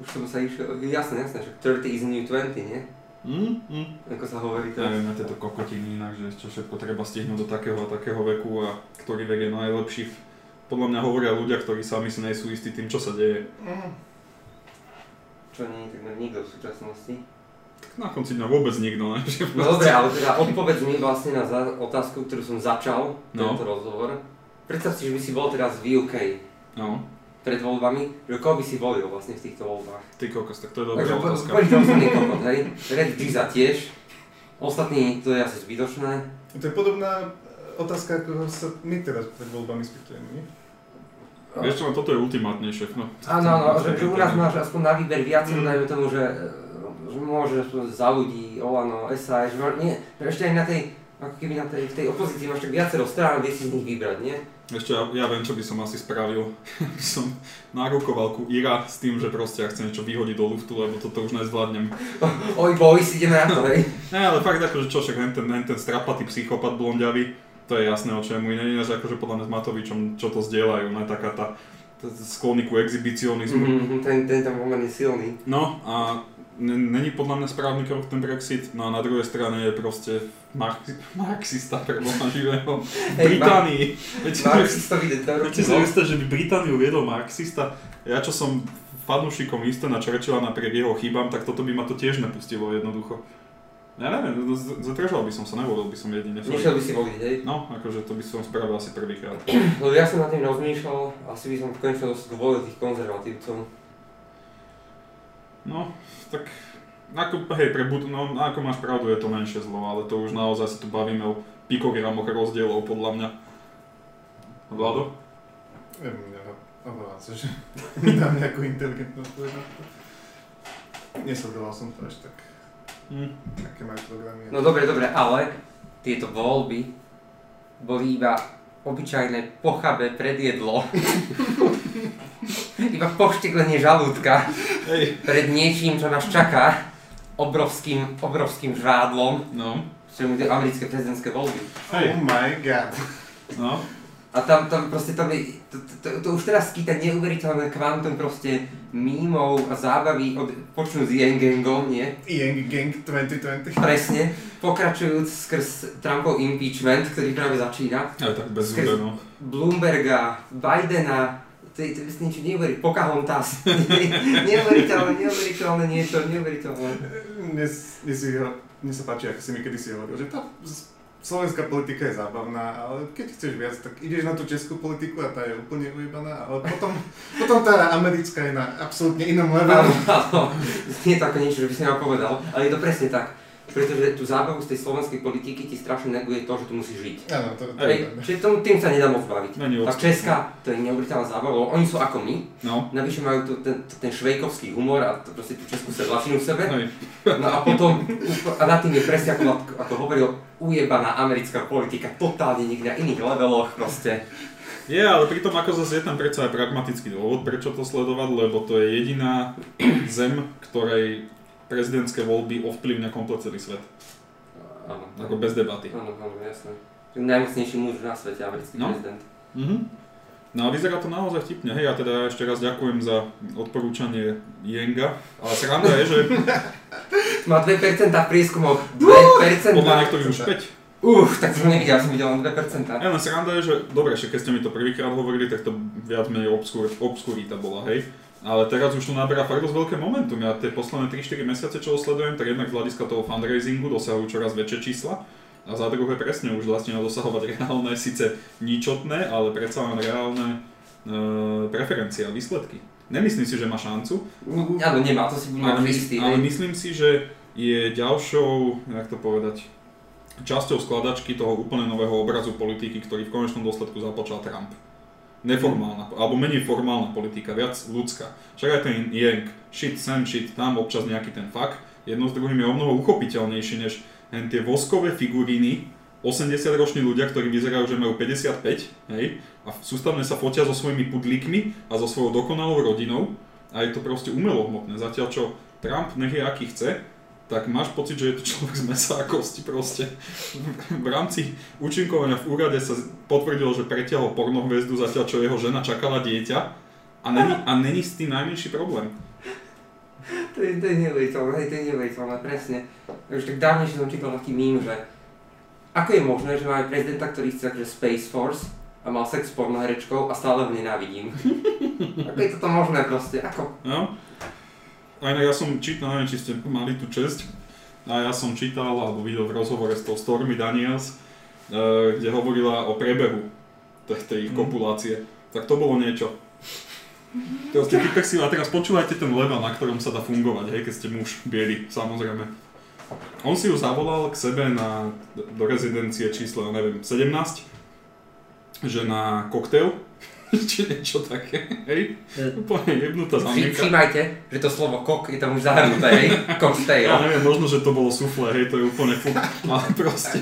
Už som sa išiel, jasné, jasné, že 30 is new 20, nie? Mm, mm. ako sa hovorí to. Neviem, tieto kokotiny inak, že čo všetko treba stihnúť do takého a takého veku a ktorý vek je najlepší. Podľa mňa hovoria ľudia, ktorí sami si nie sú istí tým, čo sa deje. Mm. Čo nie je takmer nikto v súčasnosti. Na konci dňa vôbec nikto, ne? *laughs* No dobre, ale teda odpovedz mi vlastne na za- otázku, ktorú som začal, No. tento rozhovor. Predstav si, že by si bol teraz v UK No, pred voľbami, že koho by si volil vlastne v týchto voľbách. ty kokos, tak to je dobrá Takže otázka. poď tam som kokot, hej. Red Giza tiež. Ostatní, to je asi zbytočné. To je podobná otázka, ako sa my teraz pred voľbami spýtujeme, nie? Vieš čo, toto je ultimátnejšie. No, Áno, áno, že, že u nás máš aspoň na výber viacero, Mm. dajme tomu, že, že môžeš za ľudí, Olano, SAS, nie, ešte aj na tej, ako keby na tej, v tej opozícii máš tak viacero strán, vieš si z nich vybrať, nie? Ešte ja, ja viem, čo by som asi spravil. *laughs* som narukoval ku Ira s tým, že proste ja chcem niečo vyhodiť do luftu, lebo toto už nezvládnem. *laughs* Oj boys, ideme na to, hej. *laughs* Ne, ale fakt akože čo, však ten, hen ten strapatý psychopat blondiavý, to je jasné o čemu iné, ináč akože podľa mňa s Matovičom, čo to zdieľajú, ne, taká tá, sklony ku exhibicionizmu. Mm, ten, ten tam pomerne silný. No a není podľa mňa správny krok ten Brexit, no a na druhej strane je proste marxi- marxista pre Boha živého v Británii. Viete, Marxistový deter. Viete si isté, že by Britániu viedol marxista? Ja čo som fanúšikom Winstona Churchilla napriek jeho chybám, tak toto by ma to tiež nepustilo jednoducho. Ja neviem, no, zadržal by som sa, nevolil by som jedine. Nešiel by si voliť, hej. No, akože to by som spravil asi prvýkrát. Lebo ja som nad tým rozmýšľal, asi by som v konečnom dôsledku volil tých konzervatívcov. No, tak ako, hej, pre bud- no, ako máš pravdu, je to menšie zlo, ale to už naozaj sa tu bavíme o pikogramoch rozdielov podľa mňa. Vlado? Ja mňa obávam sa, že *laughs* dám nejakú inteligentnú odpoveď na to. Nesledoval som to až tak, Hm. aké majú programy. No dobre, dobre, ale tieto voľby boli iba obyčajné pochabé predjedlo. *laughs* iba pošteklenie žalúdka Hej. pred niečím, čo nás čaká obrovským, obrovským žrádlom, No, čo americké prezidentské voľby. hej, Oh my god. no. A tam, tam proste to, je, to, to, to, to už teraz skýta neuveriteľné kvantum proste mímov a zábavy od, počnú s Yang Gangom, nie? Yang Gang 2020. Presne, pokračujúc skrz Trumpov impeachment, ktorý práve začína, Ale tak bez Skrz- no. Bloomberga, Bidena, to je, to je niečo neuveriteľné, Pocahontas, *laughs* neuveriteľné, neuveriteľné niečo, neuveriteľné. Mne, mne, si ho, mne sa páči, ako si mi kedysi hovoril, že tá slovenská politika je zábavná, ale keď chceš viac, tak ideš na tú českú politiku a tá je úplne ujebaná, ale potom, *laughs* potom tá americká je na absolútne inom levelu. áno, nie je to ako niečo, že by si nám povedal, ale je to presne tak. Pretože tú zábavu z tej slovenskej politiky ti strašne neguje to, že tu musíš žiť. Áno, to, to pravda. čiže tomu, tým sa nedá moc baviť. Tak odstup. Česká, to je neuveriteľná zábava, lebo oni sú ako my, No, navyše majú tu ten, ten švejkovský humor a to, proste tú českú sedlačinu v sebe. hej. No a potom, a nad tým je presne ako, ako hovoril, ujebaná americká politika, totálne niekde na iných leveloch proste. Je, ale pritom ako zase je tam predsa aj pragmatický dôvod, prečo to sledovať, lebo to je jediná zem, ktorej prezidentské voľby ovplyvňa komplet celý svet. Áno, Ako bez debaty. áno, áno, jasné. Najmocnejší muž na svete, americký No. prezident. Mhm. No a vyzerá to naozaj vtipne, hej, a teda ešte raz ďakujem za odporúčanie Jenga, ale sranda je, že *laughs* Má 2% v prieskumoch, 2%. podľa niektorých už 5. Uf, tak som nevidel, som videl len 2%. Ja len sranda je, že dobre, že keď ste mi to prvýkrát hovorili, tak to viac menej obskur, obskurita bola, hej. Ale teraz už to naberá fakt dosť veľké momentum. Ja tie posledné 3-4 mesiace, čo sledujem, tak jednak z hľadiska toho fundraisingu dosahujú čoraz väčšie čísla. A za druhé presne už začína dosahovať *laughs* reálne, síce ničotné, ale predsa len reálne e, preferencie a výsledky. Nemyslím si, že má šancu, N- Áno, nemá, to si budem ale, istý. ale myslím si, že je ďalšou, jak to povedať, časťou skladačky toho úplne nového obrazu politiky, ktorý v konečnom dôsledku započal Trump. Neformálna, alebo menej formálna politika, viac ľudská. Však aj ten Yang, shit sem, shit tam, občas nejaký ten fakt, jedno s druhým je o mnoho uchopiteľnejší než len tie voskové figuríny, 80-roční ľudia, ktorí vyzerajú, že majú 55, hej, a sústavne sa fotia so svojimi pudlíkmi a so svojou dokonalou rodinou a je to proste umelohmotné. Zatiaľ čo Trump nech je aký chce, tak máš pocit, že je to človek z mesa a kosti proste. V rámci účinkovania v úrade sa potvrdilo, že pretiahol pornohviezdu zatiaľ čo jeho žena čakala dieťa a není, a není s tým najmenší problém. to, je, to je neuveriteľné, hej, to je neuveriteľné, presne. Už tak dávnejšie som čítal taký mím, že ako je možné, že máme prezidenta, ktorý chce akože Space Force a mal sex s pornoherečkou a stále ho nenávidím. *laughs* ako je toto možné proste, ako? No. A inak ja som čítal, neviem, či ste mali tú česť, a ja som čítal alebo videl v rozhovore s tou Stormy Daniels, e, kde hovorila o prebehu tej, tej Mhm. kopulácie. Tak to bolo niečo. Proste typek si, a teraz počúvajte ten level, na ktorom sa dá fungovať, hej, keď ste muž, biely, samozrejme. On si ju zavolal k sebe na, do rezidencie číslo, neviem, 17, že na koktail, *laughs* či niečo také, hej, úplne jebnutá Vši- zamienka. Všímajte, že to slovo kok je tam už zahrnuté, hej? Ja Cocktail. neviem, možno, že to bolo sufle, hej, to je úplne fuk, *laughs* ale proste,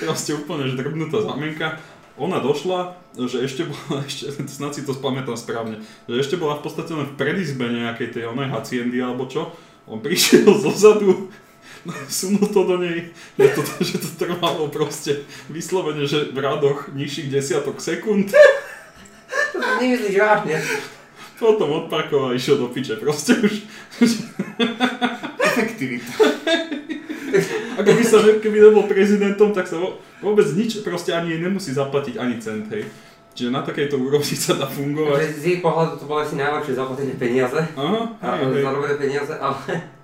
proste úplne, že drbnutá zamienka. Ona došla, že ešte bola, *laughs* ešte, snad si to spamätám správne, že ešte bola v podstate len v predizbe nejakej tej onej haciendy alebo čo. On prišiel zozadu, sunul to do nej, že to, že to trvalo proste vyslovene, že v radoch nižších desiatok sekúnd. Nemyslíš vážne. Potom odparkoval a išiel do piče, proste už. Efektivita. A keby, sa, keby nebol prezidentom, tak sa vôbec nič, proste ani nemusí zaplatiť ani cent, hej. Čiže na takejto úrovni sa dá fungovať. z jej pohľadu to bolo asi najlepšie zaplatené peniaze. Aha, A hej, hej. zarobené peniaze, ale...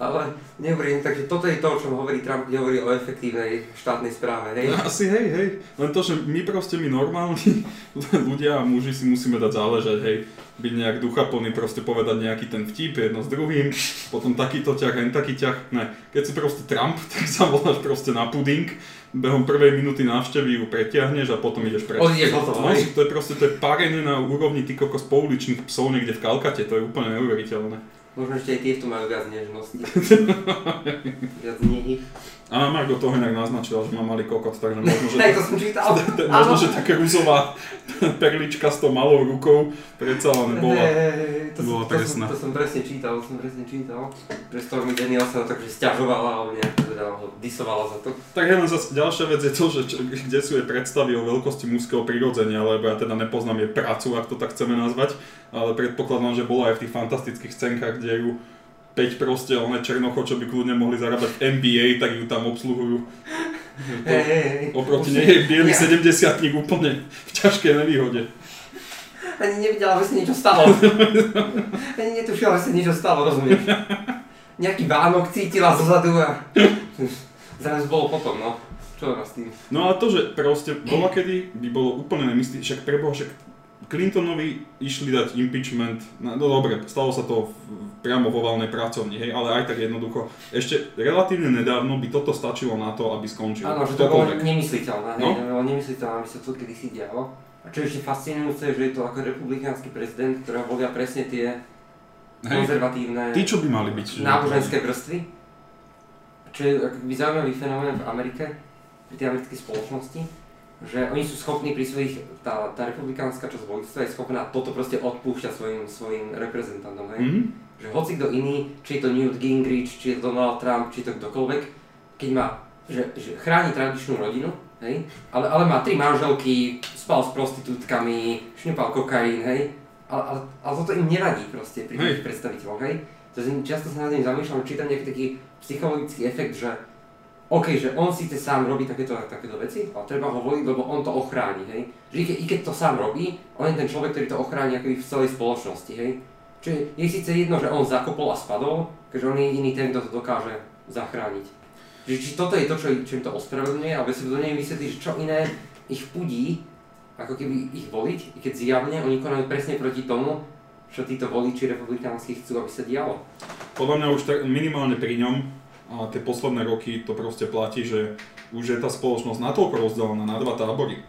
Ale nehovorím, takže toto je to, o čom hovorí Trump, kde hovorí o efektívnej štátnej správe, hej? No, asi hej, hej. Len to, že my proste, my normálni *laughs* ľudia a muži si musíme dať záležať, hej. Byť nejak duchaplný, proste povedať nejaký ten vtip jedno s druhým, potom takýto ťah, hen taký ťah. Ne, keď si proste Trump, *laughs* tak sa voláš proste na puding, behom prvej minúty návštevy ju pretiahneš a potom ideš preč. Odídeš hotovo, No, to je proste, to je parenie na úrovni ty kokos pouličných psov niekde v Kalkate, to je úplne neuveriteľné. Možno ešte aj tie v tom majú viac nežnosti. *laughs* viac nihy. A Margo toho inak naznačila, že má malý kokos, takže *laughs* možno, že... To som čítal. *laughs* To je možno, že taká rúzová *laughs* perlička s tou malou rukou predsa len bola. Hej, to, bola som, to, som, to som presne čítal, to som presne čítal. Že Stormy Daniels sa takže stiažovala alebo nejak teda ho disovala za to. Tak len zase ďalšia vec je to, že čo, kde sú jej predstavy o veľkosti mužského prirodzenia, lebo ja teda nepoznám jej prácu, ak to tak chceme nazvať, ale predpokladám, že bola aj v tých fantastických scénkach, kde ju 5 proste one černocho, čo by kľudne mohli zarábať v NBA, tak ju tam obsluhujú. To, Hej, hej, hej. oproti nej je biely Ja 70 úplne v ťažkej nevýhode. Ani nevidela, že sa niečo stalo. *laughs* Ani netušila, že sa niečo stalo, rozumieš? Nejaký Vánok cítila zozadu a... Zrazu bolo potom, no. Čo s tým? No a to, že proste bola kedy by bolo úplne nemyslí, však preboha, však Clintonovi išli dať impeachment, no, no dobre, stalo sa to v, priamo vo valnej pracovni, hej, ale aj tak jednoducho, ešte relatívne nedávno by toto stačilo na to, aby skončil. Áno, že to bolo nemysliteľné, hej, No. to bolo nemysliteľné, aby sa to kedysi dialo. A čo je ešte fascinujúce, že je to ako republikánsky prezident, ktorého volia presne tie Hej. konzervatívne Tí, čo by mali byť. že- náboženské vrstvy. Čo je akoby zaujímavý fenomén v Amerike, pri tej americkej spoločnosti, že oni sú schopní pri svojich, tá, tá republikánska časť voličstva je schopná toto proste odpúšťať svojim, svojim reprezentantom, hej. Mhm. Že hoci kto iný, či je to Newt Gingrich, či je to Donald Trump, či je to kdokoľvek, keď má, že, že chráni tradičnú rodinu, hej, ale, ale má tri manželky, spal s prostitútkami, šňupal kokain, hej, ale, ale, ale toto im nevadí proste pri tých predstaviteľoch, hej. To často sa nad tým zamýšľam, čítam nejaký taký psychologický efekt, že OK, že on síce sám robí takéto, takéto veci, ale treba ho voliť, lebo on to ochráni, hej. Že i, ke, i keď to sám robí, on je ten človek, ktorý to ochráni akoby v celej spoločnosti, hej. Čiže je síce jedno, že on zakopol a spadol, keďže on je jediný ten, kto to dokáže zachrániť. Že či toto je to, čo, čo im to ospravedlňuje, alebo si do nej vysvetlí, že čo iné ich pudí, ako keby ich voliť, i keď zjavne oni konajú presne proti tomu, čo títo voliči republikánsky chcú, aby sa dialo. Podľa mňa už tak minimálne pri ňom a tie posledné roky to proste platí, že už je tá spoločnosť natoľko rozdelená na dva tábory,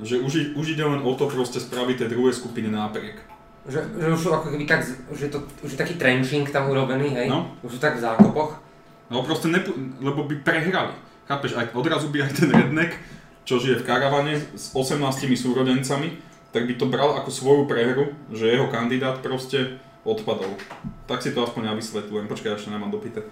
že už, už ide len o to proste spraviť tej druhej skupine nápriek. Že, že už ako keby tak, je to už je taký trenching tam urobený, hej? No. Už tak v zákopoch. No proste, nepo, lebo by prehrali. Chápeš, aj odrazu by aj ten redneck, čo žije v karavane s 18 súrodencami, tak by to bral ako svoju prehru, že jeho kandidát proste odpadol. Tak si to aspoň ja vysvetľujem. Počkaj, ešte nemám dopýtať.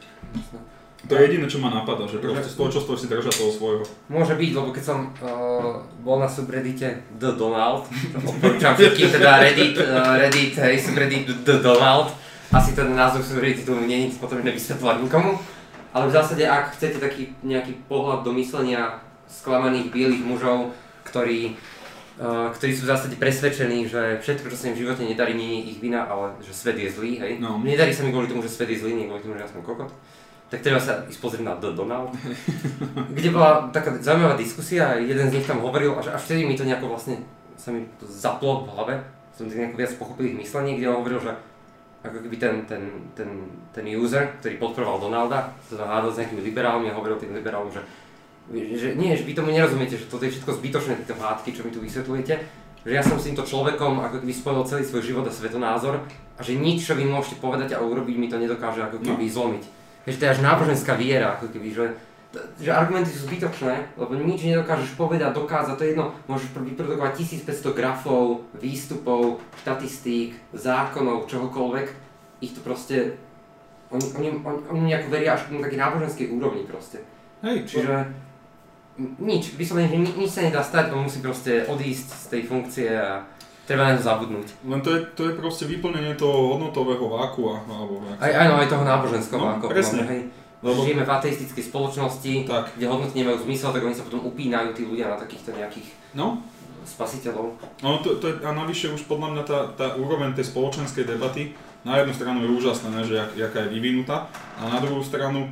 To je jediné, čo ma napadá, že proste spoločenstvo si držia toho svojho. Môže byť, lebo keď som uh, bol na subreddite The Donald, *laughs* odporúčam *laughs* všetkým teda Reddit, uh, Reddit, hej, subreddit The Donald, asi ten svojho titulu nie je potrebné vysvetľovať nikomu. Ale v zásade, ak chcete taký nejaký pohľad do myslenia sklamaných bielých mužov, ktorí, uh, ktorí sú v zásade presvedčení, že všetko, čo sa im v živote nedarí, nie je ich vina, ale že svet je zlý, hej. No. Nedarí sa mi kvôli tomu, že svet je zlý, nie kvôli tomu, že ja som kokot. Tak treba sa ísť pozrieť na The Donald, kde bola taká zaujímavá diskusia a jeden z nich tam hovoril, až, až vtedy mi to nejako vlastne sa mi to zaplo v hlave, som tak nejako viac pochopil ich myslenie, kde on hovoril, že ako keby ten, ten, ten, ten user, ktorý podporoval Donalda, sa to hádal s nejakými liberálmi a hovoril tým liberálom, že, že nie, že vy tomu nerozumiete, že toto je všetko zbytočné, tieto hádky, čo mi tu vysvetľujete, že ja som s týmto človekom ako keby spojil celý svoj život a svetonázor a že nič, čo vy môžete povedať a urobiť, mi to nedokáže ako keby zlomiť. Že to je až náboženská viera, ako keby, že, že argumenty sú zbytočné, lebo nič nedokážeš povedať, dokázať, to je jedno, môžeš vyprodukovať 1500 grafov, výstupov, štatistík, zákonov, čohokoľvek, ich to proste, oni, oni, oni, oni nejako veria až na takej náboženskej úrovni proste. Hej, Čiže nič, vyslovene, že ni, nič sa nedá stať, on musí proste odísť z tej funkcie a treba na to zabudnúť. len to je, to je proste vyplnenie toho hodnotového vákua, alebo jak sa- Aj, aj, no, aj toho náboženského No, ako presne. hej. Lebo- Žijeme v ateistickej spoločnosti, Tak, kde hodnoty nemajú zmysel, tak oni sa potom upínajú tí ľudia na takýchto nejakých no, spasiteľov. no to, to je, a navyše už podľa mňa tá, tá úroveň tej spoločenskej debaty na jednu stranu je úžasná, ne, že jak, jaká je vyvinutá, a na druhú stranu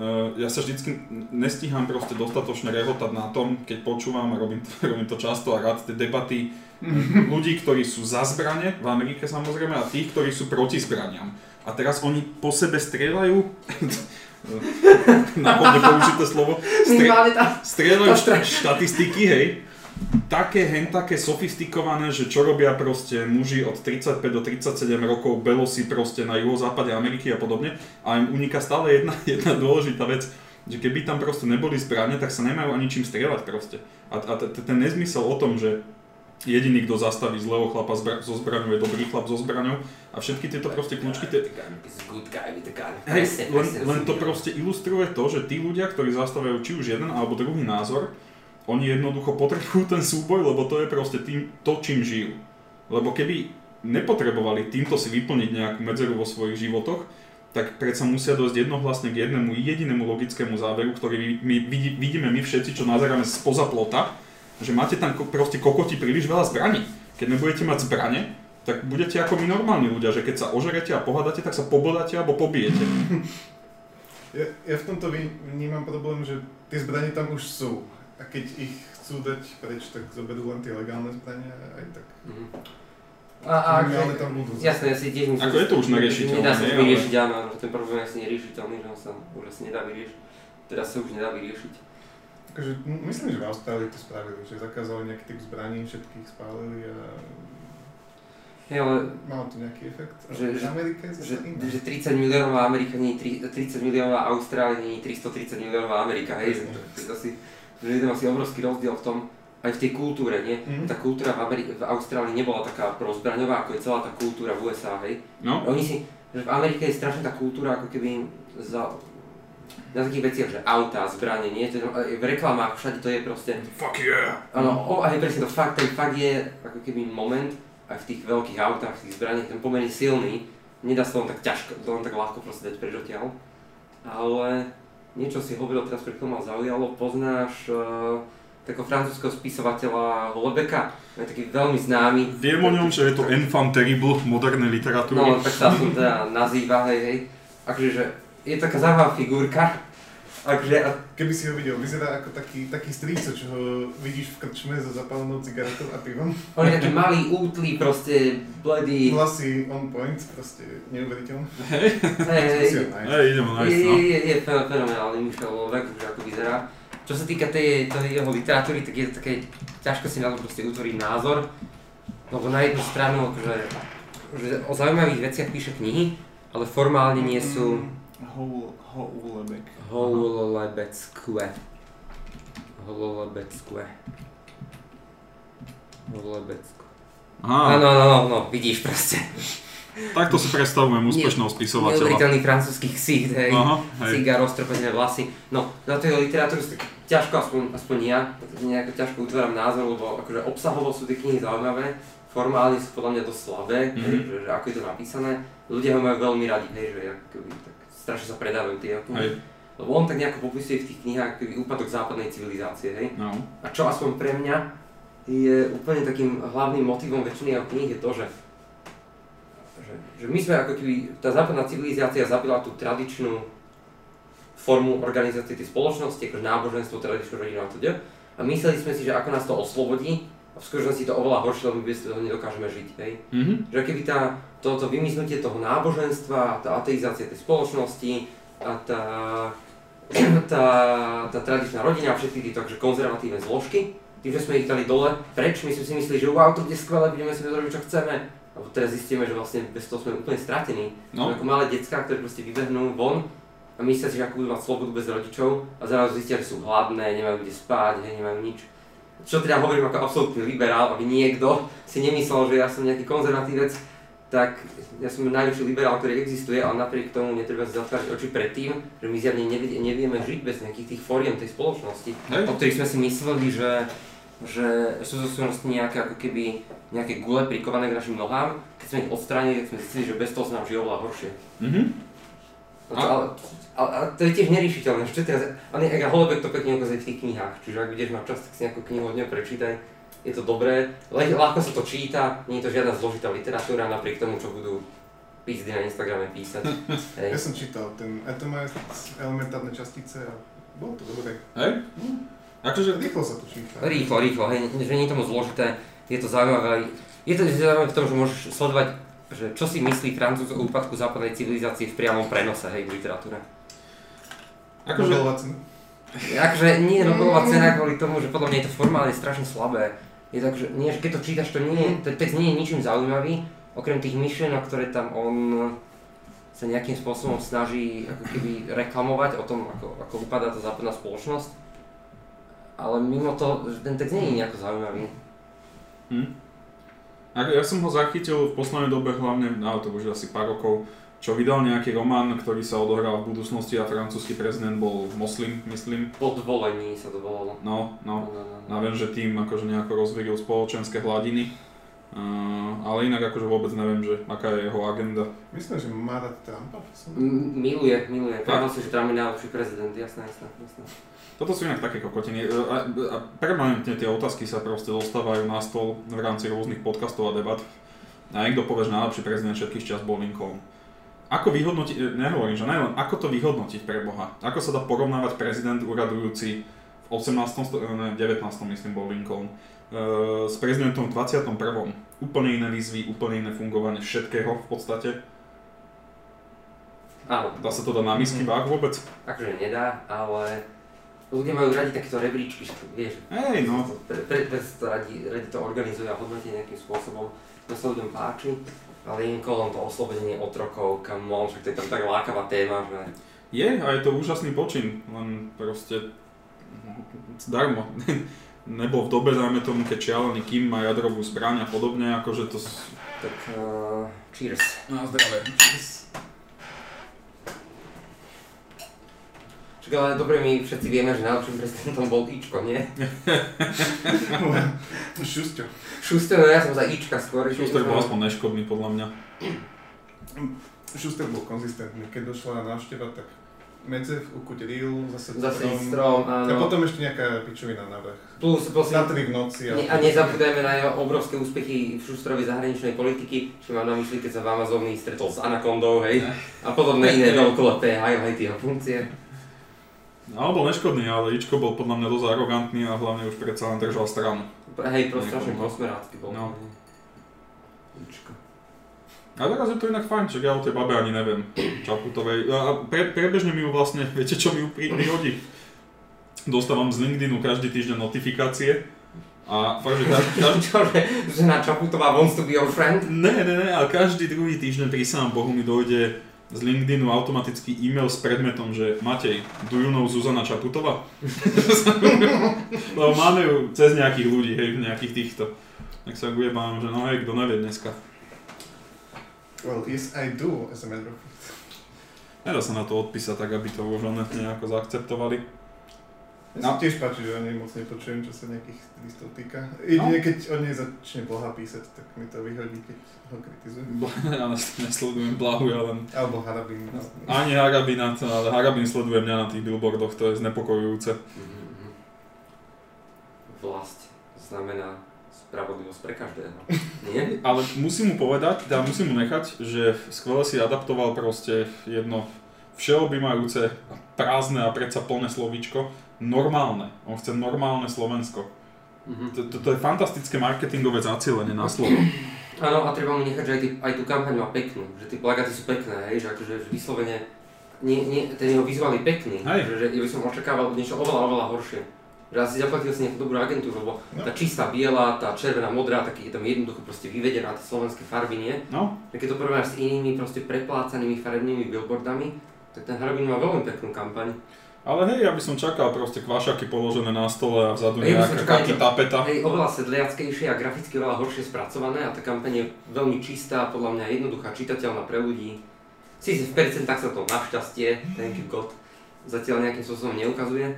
Uh, ja sa vždycky nestíham proste dostatočne rehotať na tom, keď počúvam a robím to, *laughs* robím to často a rád tie debaty ľudí, ktorí sú za zbrane, v Amerike samozrejme, a tých, ktorí sú proti zbraniam. A teraz oni po sebe strieľajú, *laughs* náhodne použité slovo, tá... strieľajú štatistiky, hej, také hen také sofistikované, že čo robia proste muži od 35 do 37 rokov, belosi proste na juhozápade Ameriky a podobne. A im uniká stále jedna, *laughs* jedna dôležitá vec, že keby tam proste neboli zbrane, tak sa nemajú ani čím strieľať proste. A, a ten nezmysel o tom, že jediný, kto zastaví zlého chlapa zbra- so zbraňou, je dobrý chlap so zbraňou a všetky tieto proste kľúčky, gun. Hej, len, len to proste ilustruje to, že tí ľudia, ktorí zastávajú či už jeden alebo druhý názor, oni jednoducho potrebujú ten súboj, lebo to je proste tým, to, čím žijú. Lebo keby nepotrebovali týmto si vyplniť nejakú medzeru vo svojich životoch, tak predsa musia dojsť jednohlasne k jednému jedinému logickému záveru, ktorý my, vidí, vidíme my všetci, čo nazeráme spoza plota, že máte tam proste kokoti príliš veľa zbraní. Keď nebudete mať zbrane, tak budete ako my normálni ľudia, že keď sa ožerete a pohádate, tak sa pobodáte alebo pobijete. *laughs* Ja, ja v tomto vní- vnímam problém, že tie zbranie tam už sú. A keď ich chcú dať preč, tak zoberú len tie legálne zbranie a aj tak. Mhm. A, a, Minimálne tam budú. Jasné, ja si tiež myslím, Ako je to už neriešiteľné, Nedá sa to Ale- vyriešiť, áno, ten problém je asi neriešiteľný, že on sa už asi nedá vyriešiť. Teraz sa už nedá vyriešiť. Takže myslím, že v Austrálii to spravili, že zakázali nejaký typ zbraní, všetkých spálili a Hej, ale malo to nejaký efekt. Že- v Amerike že, iné. že 30 miliónová Amerika nie je tri- 30 miliónová Austrália, nie je 330 miliónová Amerika, hej, že to, to, asi, že je tam asi obrovský rozdiel v tom, aj v tej kultúre, nie? Mhm. Tá kultúra v, Ameri- v Austrálii nebola taká prozbraňová, ako je celá tá kultúra v USA, hej? No, Oni si, že v Amerike je strašne tá kultúra ako keby za, na takých veciach, že auta, zbranie, nie? To je, v reklamách všade to je proste, fuck yeah! áno, o, aj presne to fakt, ten fakt je ako keby moment, aj v tých veľkých autách, v tých zbraniach, ten pomerne silný, nedá sa to len tak ťažko, to len tak ľahko proste dať preč odtiaľ. Ale niečo si hovoril teraz chvíľou ma zaujalo, poznáš uh, takého francúzského spisovateľa Lebeka, je taký veľmi známy. Viem o ňom, že je to enfant terrible modernej literatúry. No, tak sa aspoň teda nazýva, hej, hej. Akože, že je taká zaujímavá figurka. Akože, a- Keby si ho videl, vyzerá ako taký, taký strýco, čo ho vidíš v krčme so zapálenou cigaretou a pivom. on je taký malý, útlý, proste, bledý. Vlasy on point, proste neuveriteľné. Hej, hej. Hej, idem ho je, nájsť, je, no. je, je fe- fenomenálny Michel Lovek, že ako vyzerá. Čo sa týka tej, tej jeho literatúry, tak je to také, ťažko si na to proste utvoriť názor. Lebo na jednu stranu, akože, že o zaujímavých veciach píše knihy, ale formálne nie sú Houlebek. hololebecké. Hololebecké. Holebecko. Aha, Áno, áno, áno, no, vidíš proste. takto si predstavujem úspešného spisovateľa. Neuveriteľný francúzsky ksít, hej. Aha, hej. Cigar, vlasy. No, na tej literatúru si tak ťažko, aspoň, aspoň ja, nejako ťažko utváram názor, lebo akože obsahovo sú tie knihy zaujímavé, formálne sú podľa mňa dosť slabé, Mhm. hej, že, že ako je to napísané. Ľudia ho majú veľmi radi, hej, že ako keby, tak strašne sa predávajú tie. Hej, Lebo on tak nejako popisuje v tých knihách úpadok západnej civilizácie, hej. no. A čo aspoň pre mňa je úplne takým hlavným motivom väčšiny jeho kníh je to, že, že, že my sme ako keby, tá západná civilizácia zabila tú tradičnú formu organizácie tej spoločnosti, ako náboženstvo, tradičnú rodinu a teda. A mysleli sme si, že ako nás to oslobodí, a v skutočnosti to oveľa horšie, lebo bez toho nedokážeme žiť, hej. Mhm. Že keby tá, toto vymiznutie toho náboženstva, tá ateizácia tej spoločnosti a tá, *clears throat* tá, tá tradičná rodina a všetky tieto akože konzervatívne zložky, tým, že sme ich dali dole preč, my sme si mysleli, že wow, to bude skvelé, budeme si robiť, čo chceme. A teraz zistíme, že vlastne bez toho sme úplne stratení. No. Sme ako malé decká, ktoré proste vybehnú von a myslia si, že ako budú mať slobodu bez rodičov a zrazu zistia, že sú hladné, nemajú kde spať, hej, nemajú nič. Čo teda hovorím ako absolútny liberál, aby niekto si nemyslel, že ja som nejaký konzervatívec, tak ja som najväčší liberál, ktorý existuje, ale napriek tomu netreba si zatvárať oči pred tým, že my zjavne nevie, nevieme žiť bez nejakých tých fóriem tej spoločnosti, Hej. o ktorých sme si mysleli, že, že sú zo skutočnosti nejaké ako keby nejaké gule prikované k našim nohám. Keď sme ich odstránili, tak sme zistili, že bez toho sa nám žije oveľa horšie. Mhm. A, to, ale, ale, ale to je tiež neriešiteľné, že čo teraz, ale aj Holebek to pekne ukazuje v tých knihách, čiže ak budeš mať čas, tak si nejakú knihu od neho prečítaj, je to dobré, ľah- ľahko sa to číta, nie je to žiadna zložitá literatúra, napriek tomu, čo budú písdy na Instagrame písať. *laughs* Ja Hej. som čítal ten Atomize elementárne častice a bolo to dobré. Hej? Akože, Rýchlo sa to číta. Rýchlo, rýchlo, hej, že nie je tomu zložité, je to zaujímavé, je to zaujímavé v tom, že môžeš sledovať, že čo si myslí Francúz o úpadku západnej civilizácie v priamom prenose, hej, v literatúre. akože, Nobelová cena. Akože nie je Nobelová cena kvôli tomu, že podľa mňa je to formálne strašne slabé. Je to akože, nie, že keď to čítaš, to nie je, ten text nie je ničím zaujímavý, okrem tých myšlienok, ktoré tam on sa nejakým spôsobom snaží ako keby reklamovať o tom, ako, ako vypadá tá západná spoločnosť. Ale mimo to, že ten text nie je nejako zaujímavý. hm? Ja som ho zachytil v poslednej dobe hlavne, no to už asi pár rokov, čo vydal nejaký román, ktorý sa odohral v budúcnosti a francúzsky prezident bol moslim, myslím. Podvolení sa to volalo. No, no. No, no, no. A viem, že tým akože nejako rozvíril spoločenské hladiny. Uh, ale inak akože vôbec neviem, že aká je jeho agenda. Myslím, že má rád Trumpa. Som... M- Miluje, miluje. Pravil si, že Trump je najlepší prezident, jasné, jasné, jasné. Toto sú inak také kokotiny. A, a permanentne tie otázky sa proste dostávajú na stôl v rámci rôznych podcastov a debat. A niekto povie, že najlepší prezident všetkých čas bol Lincoln. Ako vyhodnotiť, e, nehovorím, že najlen, ako to vyhodnotiť pre Boha? Ako sa dá porovnávať prezident uradujúci v 18. sto- ne, 19. myslím bol Lincoln, e, s prezidentom v 21. Úplne iné výzvy, úplne iné fungovanie všetkého v podstate. Áno, Dá sa to dať na misky váh vôbec? akože nedá, ale ľudia majú radi takéto rebríčky, vieš, Hej, no. pre, pre, pre to radi, radi to organizujú a hodnotia nejakým spôsobom, to sa ľuďom páči. Ale Lincoln, to oslobodenie otrokov, come on, však to je tam tak lákavá téma, že Je a je to úžasný počin, len proste zdarmo. *laughs* Nebol v dobe, dajme tomu, keď šialený Kim má jadrovú zbraň a podobne, akože to... tak uh, cheers. Na zdravie. Čak, ale dobre, my všetci vieme, že najlepším prezidentom bol Ičko, nie? *laughs* Šusťo. Šuster, no ja som za Ička skôr. Šuster bol aspoň neškodný podľa mňa. Šuster bol konzistentný. Keď došla návšteva, tak medzev, ukutelil, zase, Zase strom. strom, A áno. potom ešte nejaká pičovina na vrch. Plus, plus, Na tri v noci. Ne, a nezabudajme na jeho obrovské úspechy v Šustrovej zahraničnej politiky, čo mám na mysli, keď sa v Amazónii stretol s Anakondou, hej, a podobné iné veľkolepé highlighty a funkcie. Ale bol neškodný, ale Ičko bol podľa mňa dosť arogantný a hlavne už predsa len držal stranu. Hej, pro strašne prosmerácky bol. No. Ičko. A teraz je to inak fajn, čak ja o tej babe ani neviem, Čaputovej. A pre, prebežne mi ju vlastne, *laughs* viete čo mi ju pri, prihodí? Dostávam z LinkedInu každý týždeň notifikácie a fakt, že každý, každý, *laughs* Čože, že na Čaputová wants to be your friend? Ne, ne, ne, ale každý druhý týždeň pri sám Bohu mi dojde z LinkedInu automatický e-mail s predmetom, že Matej, do you know Zuzana Čaputová? *laughs* Lebo máme ju cez nejakých ľudí, hej, nejakých týchto. Tak sa ujebám, že no hej, kto nevie dneska. Well, yes, I do, as a matter of fact. Nedá sa na to odpísať tak, aby to už one nejako zaakceptovali. Mne sa No. tiež páči, že o nej moc nepočujem, čo sa nejakých listov týka. Jedine, No. keď o nej začne Blaha písať, tak mi to vyhodí, keď ho kritizujem. Ja *laughs* nesledujem Blahu, ja len Alebo Harabin. ani Harabina, to- ale Harabin sleduje mňa na tých billboardoch, to je znepokojujúce. Mhm, mhm. Vlast znamená spravodlivosť pre každého. *laughs* Nie? Ale musím mu povedať, teda musím mu nechať, že skvele si adaptoval proste jedno všeobjímajúce, prázdne a predsa plné slovíčko, normálne. On chce normálne Slovensko. Mhm. To, to, to je fantastické marketingové zacielenie na slovo. *clears throat* Áno, a treba mu nechať, že aj, ty, aj tú kampaň má peknú, že tie plagáty sú pekné, hej, že akože že vyslovene, nie, nie, ten jeho vizuál je pekný, Hej. že, že ja by som očakával niečo oveľa, oveľa horšie. Že asi zaplatil si nejakú dobrú agentúru, lebo No. tá čistá biela, tá červená, modrá, taký je tam jednoducho proste vyvedená, tie slovenské farby, nie? No, keď to porovnáš s inými proste preplácanými farebnými billboardami, tak ten Harabin má veľmi peknú kampaň. Ale hej, ja by som čakal proste kvašaky položené na stole a vzadu Hej, nejaká niečo- tapeta. Hej, oveľa sedliackejšie a graficky oveľa horšie spracované a tá kampaň je veľmi čistá, podľa mňa jednoduchá, čitateľná pre ľudí. Sice v percentách sa to našťastie, thank you God, zatiaľ nejakým spôsobom neukazuje,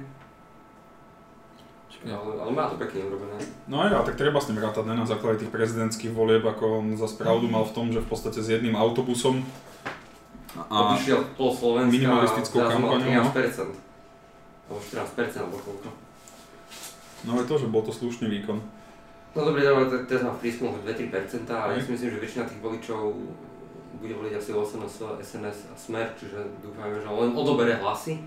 ale, ale má to pekne urobené. No ja, tak treba s ním rátať, ne na základe tých prezidentských volieb, ako on za pravdu mal v tom, že v podstate s jedným autobusom a Obišiel pol Slovenska minimalistickou a kampaňou, no. 13%. Alebo 14% alebo koľko. no je to, že bol to slušný výkon. No dobre, dobre, teraz mám v prieskumoch 2-3% a ja Hej. si myslím, že väčšina tých voličov bude voliť asi SNS, SNS a Smer, čiže dúfajme, že len odobere hlasy.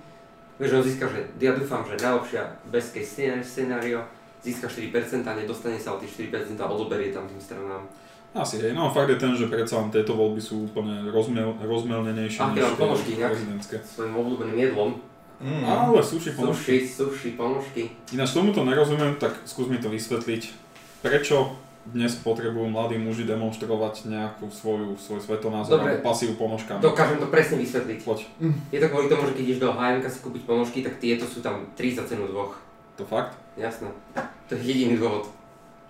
Vieš, on získa, že ja dúfam, že najlepšia best case scenario- získa 4% a nedostane sa o tých 4% a odoberie tam tým stranám. Asi hej, no fakt je ten, že predsa len tieto voľby sú úplne rozmiel, rozmelnenejšie Aké než inak? prezidentské. Svojim obľúbeným jedlom. Mm. Ale sushi ponožky. Sushi, sushi, ponožky. Ináč tomuto nerozumiem, tak skús mi to vysvetliť. Prečo dnes potrebujú mladí muži demonstrovať nejakú svoju, svoj svetonázor Dobre. alebo pasívu ponožkami? Dokážem to presne vysvetliť. Poď, Je to kvôli tomu, že keď ideš do H&M si kúpiť ponožky, tak tieto sú tam 3 za cenu dvoch. to fakt? Jasné. To je jediný dôvod.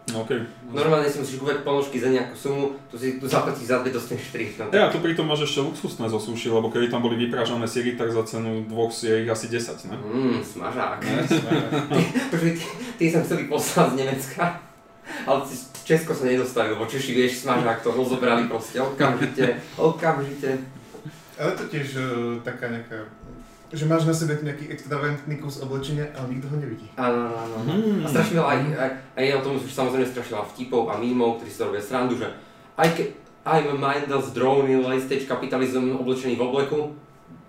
Okej. Normálne si musíš kúpať ponožky za nejakú sumu, tu si tu zaplatíš za dve, dostaneš tri. No, Ja, tu pritom máš ešte luxusné zo sushi, lebo keby tam boli vypražané siry, tak za cenu dvoch si je ich asi 10, ne? Mmm, smažák. Ne? *laughs* Ty, ty, ty som chceli poslať z Nemecka, ale Česko sa nedostali, lebo Češi, vieš, smažák to rozobrali proste okamžite, okamžite. Ale to tiež uh, taká nejaká, že máš na sebe nejaký extravagantný kus oblečenia, ale nikto ho nevidí. Áno, áno, áno. Hmm. A strašne veľa aj, aj, aj je o tom už samozrejme strašne veľa vtipov a mímov, ktorí si to robia srandu, že aj ke, I'm a mindless drone in late stage capitalism oblečený v obleku,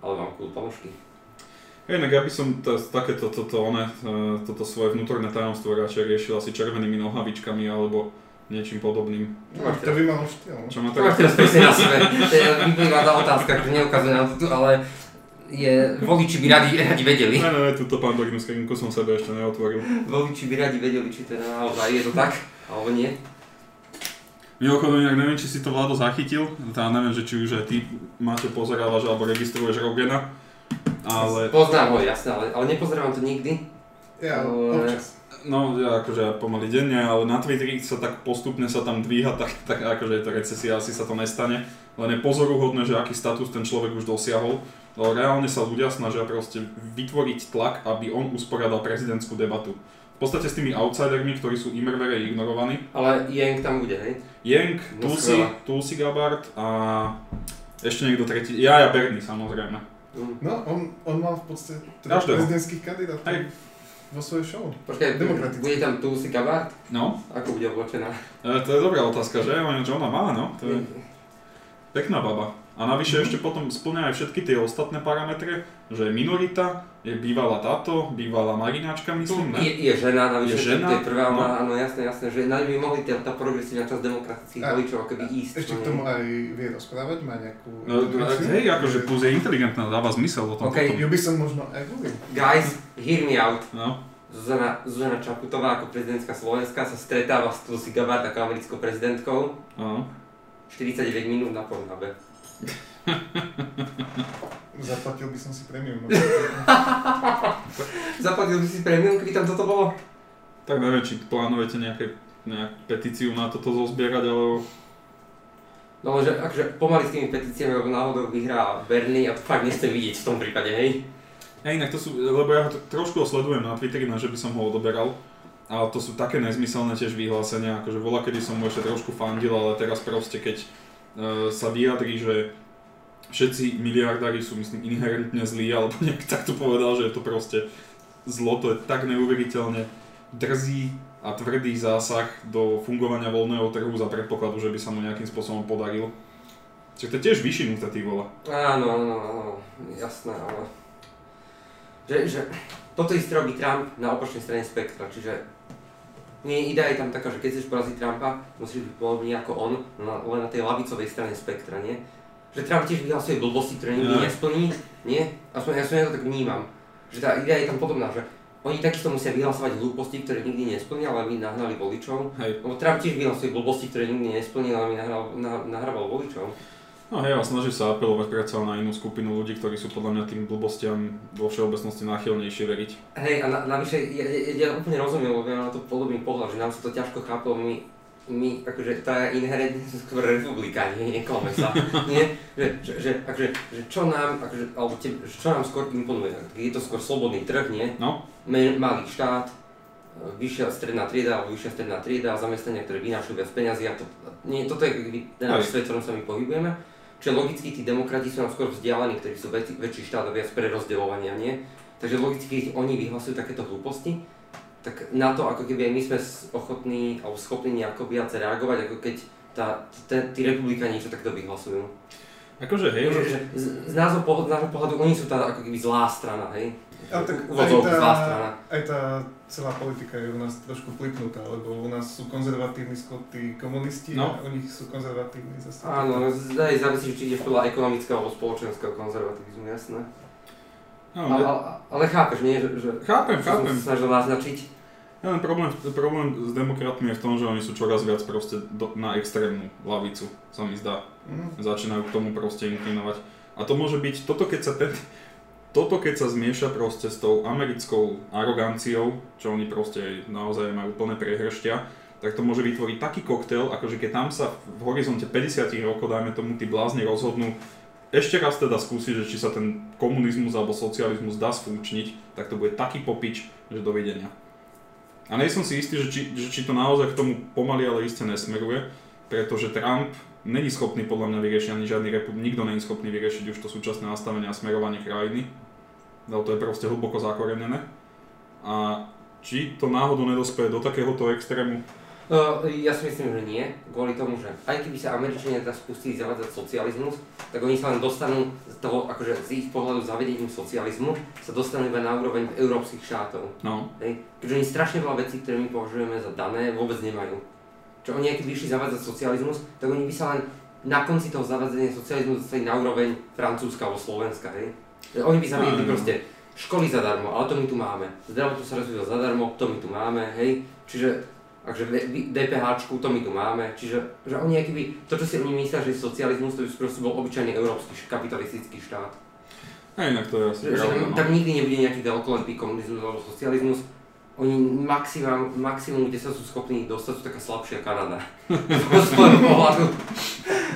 ale mám cool ponožky. Inak ja by som to, takéto toto, one, e, toto svoje vnútorné tajomstvo radšej riešil asi červenými nohavičkami alebo niečím podobným. Máš To by malo štýl. no. Čo ma To tak... teraz presne na sebe. To je tá otázka, ktorú neukazuje to tu, ale je, voliči by radi, radi vedeli. Ne, ne, túto pandorinu skinku som sebe ešte neotvoril. Voliči by radi vedeli, či to je naozaj je to tak, alebo nie. Mimochodom, inak neviem, či si to Vlado zachytil, teda neviem, že či už aj ty máte pozerávaš alebo registruješ Rogena, ale Poznám ho, jasné, ale, ale nepozerávam to nikdy. Ja, Ale- občas. no ja akože pomaly denne, ale na Twitteri sa tak postupne sa tam dvíha, tak, tak akože je to recesia, asi sa to nestane, len je pozoruhodné, že aký status ten človek už dosiahol, lebo reálne sa ľudia snažia proste vytvoriť tlak, aby on usporiadal prezidentskú debatu. V podstate s tými outsidermi, ktorí sú imrvere ignorovaní. Ale Jeng tam bude, hej? Jenk, No, Tulsi. Tulsi Gabbard a ešte niekto tretí. Ja, ja Bernie samozrejme. Mm. No, on, on mal v podstate teda Každého. prezidentských kandidátov Hej. vo svojej show. Počkaj, Demokraticky. bude tam Tulsi Gabbard? No, Ako bude oblečená? e, to je dobrá otázka, že? Že ona má, no. To je pekná baba. A navyše ešte potom splňa aj všetky tie ostatné parametre, že je minorita, je bývalá táto, bývalá Marináčka, myslím, ne? Je, je žena, navyše Je žena, to je prvá, no. no. áno, jasné, jasné, že na by mohli tá, tá progresívna časť demokratických voličov akoby ísť. Ešte no k tomu aj vie rozprávať, má nejakú No, hej, akože plus je inteligentná, dáva zmysel o tom OK. potom. Ju by som možno aj volil. Guys, hear me out. No, Zuzana, Zuzana Čaputová ako prezidentka Slovenska sa stretáva s Tulsi Gabbard ako americkou prezidentkou. áno. 49 minút na Pornhube. *laughs* Zaplatil by som si premium. *laughs* Zaplatil by si premium, keby tam toto bolo? Tak neviem, či plánujete nejaké, nejakú petíciu na toto zozbierať, alebo... No že akože pomaly s tými petíciami, lebo náhodou vyhrá Bernie a to fakt nechcem vidieť v tom prípade, hej? A inak to sú, lebo ja ho trošku sledujem na Twitteri, na že by som ho odoberal. Ale to sú také nezmyselné tiež vyhlásenia, akože bola, kedy som mu ešte trošku fandil, ale teraz proste keď sa vyjadrí, že všetci miliardári sú myslím inherentne zlí, alebo *laughs* nejak takto povedal, že je to proste zlo, to je tak neuveriteľne drzý a tvrdý zásah do fungovania voľného trhu za predpokladu, že by sa mu nejakým spôsobom podaril. Čiže to je tiež vyšinuté, ty vole. Áno, áno, áno, jasné, ale... Že, že toto isté robí Trump na opačnej strane spektra, čiže nie, idea je tam taká, že keď chceš poraziť Trumpa, musíš byť podobný ako on, na, len na tej lavicovej strane spektra, nie? Že Trump tiež vyhlasuje blbosti, ktoré nikdy Ja. nesplní, nie? Aspoň ja, ja to tak vnímam. Že tá idea je tam podobná, že oni takisto musia vyhlasovať hlúposti, ktoré nikdy nesplnia, ale my nahnali voličov. Hej. Lebo Trump tiež vyhlasuje blbosti, ktoré nikdy nesplnil, ale my nahral, nah, nahrával voličov. No hej, a snaží sa apelovať predsa na inú skupinu ľudí, ktorí sú podľa mňa tým blbostiam vo všeobecnosti náchylnejšie veriť. Hej, a na, navyše, ja, ja, ja úplne rozumiem, lebo ja na to podobný pohľad, že nám sa to ťažko chápe, my, my akože, tá inherentne sú *laughs* skôr republikáni, nie, neklame sa, *laughs* nie, že, že, že, akože, že čo nám, akože, alebo te, čo nám skôr imponuje, je to skôr slobodný trh, nie, No, malý štát, vyššia stredná trieda, alebo vyššia stredná trieda, zamestnania, ktoré vynášajú viac peniazy a to, nie, toto je ten náš svet, v ktorom sa my pohybujeme. Čiže logicky tí demokrati sú nám skôr vzdialení, ktorí sú väčší, väčší štát a viac prerozdeľovania, nie? Takže logicky, keď oni vyhlasujú takéto hlúposti, tak na to, ako keby aj my sme ochotní alebo schopní nejako viac reagovať, ako keď tá, tí republikáni niečo takto vyhlasujú. Akože hej, Že, že... z, z, nášho pohľadu, z nášho pohľadu oni sú tá ako keby zlá strana, hej? A tak aj Úvodzovky, zlá tá, strana. aj tá celá politika je u nás trošku flipnutá, lebo u nás sú konzervatívni skôr tí komunisti No. a u nich sú konzervatívni zase. Áno, zdaj závisí, či ideš podľa ekonomického alebo spoločenského konzervativizmu, jasné. No, Ale, ale, ale chápeš, nie? Že, že, chápem, som chápem. sa snažil naznačiť. Ja len problém, problém s demokratmi je v tom, že oni sú čoraz viac proste do, na extrémnu lavicu, sa mi zdá. Mm. Začínajú k tomu proste inklinovať. A to môže byť, toto keď sa ten, toto keď sa zmieša proste s tou americkou aroganciou, čo oni proste naozaj majú plné prehrštia, tak to môže vytvoriť taký koktail, akože keď tam sa v horizonte 50 rokov, dajme tomu, tí blázni rozhodnú ešte raz teda skúsiť, že či sa ten komunizmus alebo socializmus dá sfunkčniť, tak to bude taký popič, že dovidenia. A nie som si istý, že či, že či to naozaj k tomu pomaly, ale iste nesmeruje, pretože Trump není schopný podľa mňa vyriešiť ani žiadny republik, nikto není schopný vyriešiť už to súčasné nastavenie a smerovanie krajiny. No to je proste hlboko zakorenené. A či to náhodou nedospeje do takéhoto extrému, Uh, ja si myslím, že nie, kvôli tomu, že aj keby sa Američania teraz pustili zavádzať socializmus, tak oni sa len dostanú z toho, akože z ich pohľadu zavedením socializmu, sa dostanú iba na úroveň európskych štátov. no, Hej. Keďže oni strašne veľa vecí, ktoré my považujeme za dané, vôbec nemajú. Čo oni, aj keby išli zavádzať socializmus, tak oni by sa len na konci toho zavádzania socializmu dostali na úroveň Francúzska alebo Slovenska, hej. Oni by zaviedli proste školy zadarmo, ale to my tu máme. Zdravotnú sa rozvíja zadarmo, to my tu máme, hej. Čiže Takže DPH, to my tu máme, čiže že oni akýby, to čo si oni myslia, že socializmus, to by proste bol obyčajný európsky kapitalistický štát. a inak to je asi Že, pravda, tam, no. tam nikdy nebude nejaký veľkolepý komunizmus alebo socializmus. Oni maximum, maximum, kde sa sú schopní dostať, sú taká slabšia Kanada. *laughs* Z pohľadu.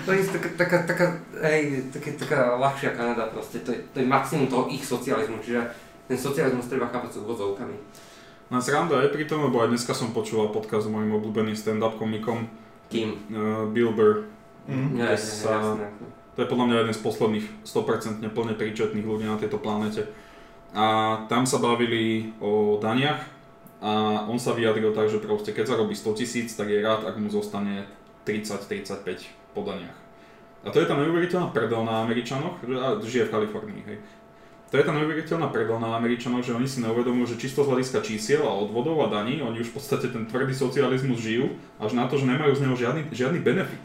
To je taká, taká, taká, hej, taká, taká ľahšia Kanada proste. To je, to je maximum toho ich socializmu, čiže ten socializmus treba chápať s úvodzovkami. No sranda je pri tom, lebo aj dneska som počúval podcast s mojim obľúbeným stand-up komikom Kým? uh, Bill Burr. Mm. Ja, ja, sa- jasné. To je podľa mňa jeden z posledných 100% plne príčetných ľudí na tejto planete. A tam sa bavili o daniach a on sa vyjadril tak, že proste keď zarobí 100 tisíc, tak je rád, ak mu zostane 30-35 po daniach. A to je tá neuveriteľná prdel na Američanoch, že žije v Kalifornii, hej. To je tá neuveriteľná prdel na Američanoch, že oni si neuvedomujú, že čisto z hľadiska čísiel a odvodov a daní, oni už v podstate ten tvrdý socializmus žijú, až na to, že nemajú z neho žiadny, žiadny benefit.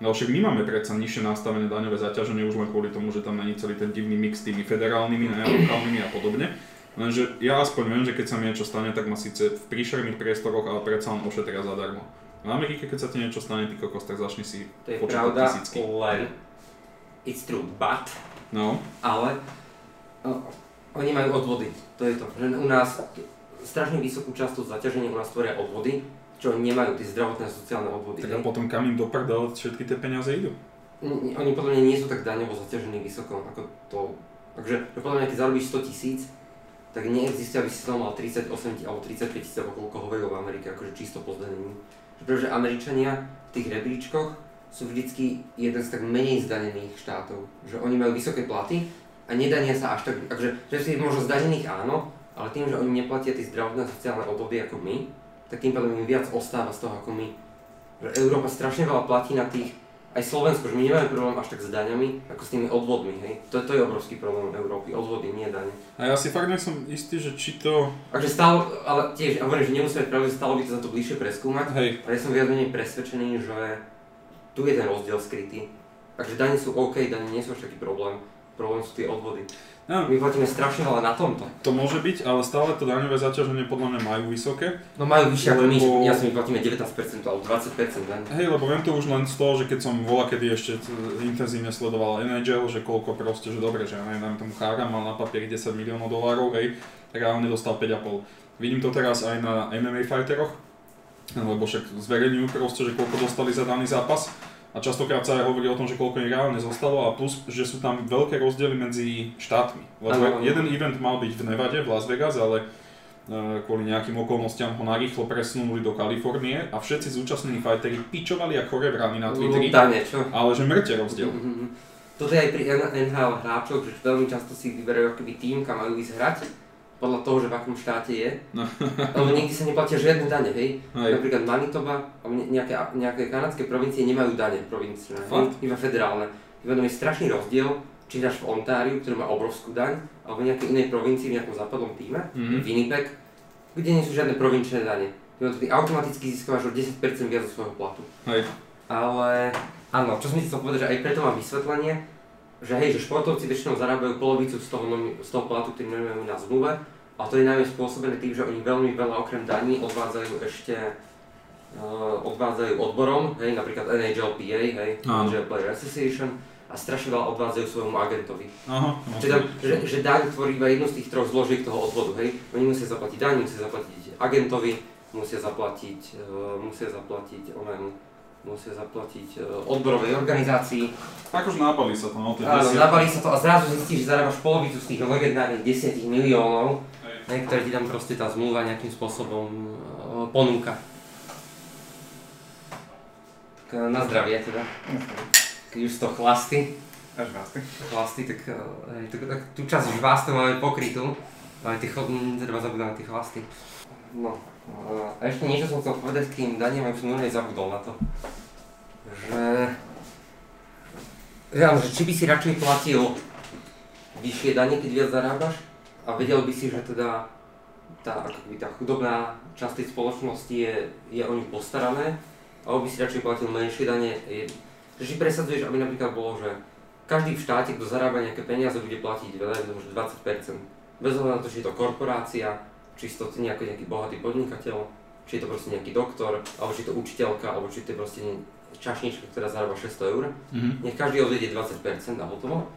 No však my máme predsa nižšie nastavené daňové zaťaženie už len kvôli tomu, že tam není celý ten divný mix s tými federálnymi, ne, lokálnymi a podobne. Lenže ja aspoň viem, že keď sa mi niečo stane, tak ma síce v príšerných priestoroch, ale predsa len ošetria zadarmo. V Amerike, keď sa ti niečo stane, ty kokos, tak začni si To je počítať pravda, tisícky. len it's true, but No, ale o, oni majú odvody. To je to, že u nás strašne vysokú časť zaťaženia u nás tvoria odvody, čo nemajú, tie zdravotné a sociálne odvody. tak a potom kam im do všetky tie peniaze idú? Oni podľa mňa nie sú tak daňovo zaťažení vysoko, ako to Takže že podľa mňa, keď zarobíš 100 tisíc, tak neexistuje, aby si to mal 38 ti- alebo 35 tisíc, alebo koľko hovorilo v Amerike, akože čisto pozdanení. Pretože Američania v tých rebríčkoch sú vždycky jeden z tak menej zdanených štátov. Že oni majú vysoké platy a nedania sa až tak, akože, že si možno zdanených áno, ale tým, že oni neplatia tie zdravotné sociálne odvody ako my, tak tým pádom im viac ostáva z toho ako my. Že Európa strašne veľa platí na tých, aj Slovensko, že my nemáme problém až tak s daňami, ako s tými odvodmi, hej. To, to je obrovský problém Európy, odvody, nie dane. A ja si fakt nie som istý, že či to... Takže stále, ale tiež, ja hovorím, že nemusíme pravdu, stalo by to za to bližšie preskúmať, Hej, ale ja som viac menej presvedčený, že tu je ten rozdiel skrytý. Takže dane sú OK, dane nie sú až taký problém. Problém sú tie odvody. No, My platíme strašne veľa na tomto. to môže byť, ale stále to daňové zaťaženie podľa mňa majú vysoké. No majú vyššie ako my, Lebo- ja si my platíme 19% alebo 20% daň. Hej, lebo viem to už len z toho, že keď som vola kedy ešte intenzívne sledoval NHL, že koľko proste, že dobre, že ja neviem, tomu Chára mal na papieri 10 miliónov dolárov, hej, tak reálne dostal 5,5. Vidím to teraz aj na MMA fighteroch, lebo však zverejňujú proste, že koľko dostali za daný zápas. A častokrát sa aj hovorí o tom, že koľko im reálne zostalo a plus, že sú tam veľké rozdiely medzi štátmi. Lebo áno. jeden event mal byť v Nevade, v Las Vegas, ale e, kvôli nejakým okolnostiam ho narýchlo presunuli do Kalifornie a všetci zúčastnení fighteri pičovali ako chore vrany na Twitteri, ale že mŕte rozdiel. Mhm. Toto je aj pri NHL hráčov, že veľmi často si vyberajú akoby tým, kam majú ísť hrať, podľa toho, že v akom štáte je. No. *laughs* Lebo nikdy sa neplatia žiadne dane, hej. Hej. Napríklad Manitoba alebo nejaké, nejaké kanadské provincie nemajú dane provinčné, iba federálne. Iba je strašný rozdiel, či hráš v Ontáriu, ktorý má obrovskú daň, alebo v nejakej inej provincii, v nejakom západnom týme, Mhm. Winnipeg, kde nie sú žiadne provinčné dane. Ty automaticky získavaš o 10% viac zo svojho platu. Hej. Ale áno, čo som si chcel povedať, že aj preto mám vysvetlenie, že hej, že športovci väčšinou zarábajú polovicu z toho, z toho platu, ktorý majú na zmluve, a to je najmä spôsobené tým, že oni veľmi veľa okrem daní odvádzajú ešte uh, odvádzajú odborom, hej, napríklad NHLPA, hej, Áno. NHL Player Association, a strašne veľa odvádzajú svojmu agentovi. Aha. Čiže, tam, že, že daň tvorí iba jednu z tých troch zložiek toho odvodu, hej. Oni musia zaplatiť daň, musia zaplatiť agentovi, musia zaplatiť, uh, musia zaplatiť onému, musia zaplatiť uh, odborovej organizácii. Akože nábali sa to, no tie Áno, nabalí sa to a zrazu zistíš, že zarábaš polovicu z tých legendárnych 10 miliónov, hej, ktoré ti tam proste tá zmluva nejakým spôsobom uh, ponúka. Tak uh, na zdravie teda. Keď už to chlasty, Až vás ty. chlasty, tak, hej, tak, tak tú časť žvástu máme pokrytú, ale tie chod, treba zabudnúť na tie chlasty. No, a ešte niečo som chcel povedať k tým daniam, už som normálne zabudol na to. Že... Áno, že či by si radšej platil vyššie dane, keď viac zarábaš a vedel by si, že teda tá, akoby tá chudobná časť tej spoločnosti je, je o ňu postarané, alebo by si radšej platil menšie dane, je, že presadzuješ, aby napríklad bolo, že každý v štáte, kto zarába nejaké peniaze, bude platiť veľa, že 20%. Bez ohľadu na to, či je to korporácia, či je to nejaký, nejaký bohatý podnikateľ, či je to proste nejaký doktor, alebo či je to učiteľka, alebo či to je proste čašnička, ktorá zarába 600 eur. Mhm. Nech každý odvedie 20% a hotovo.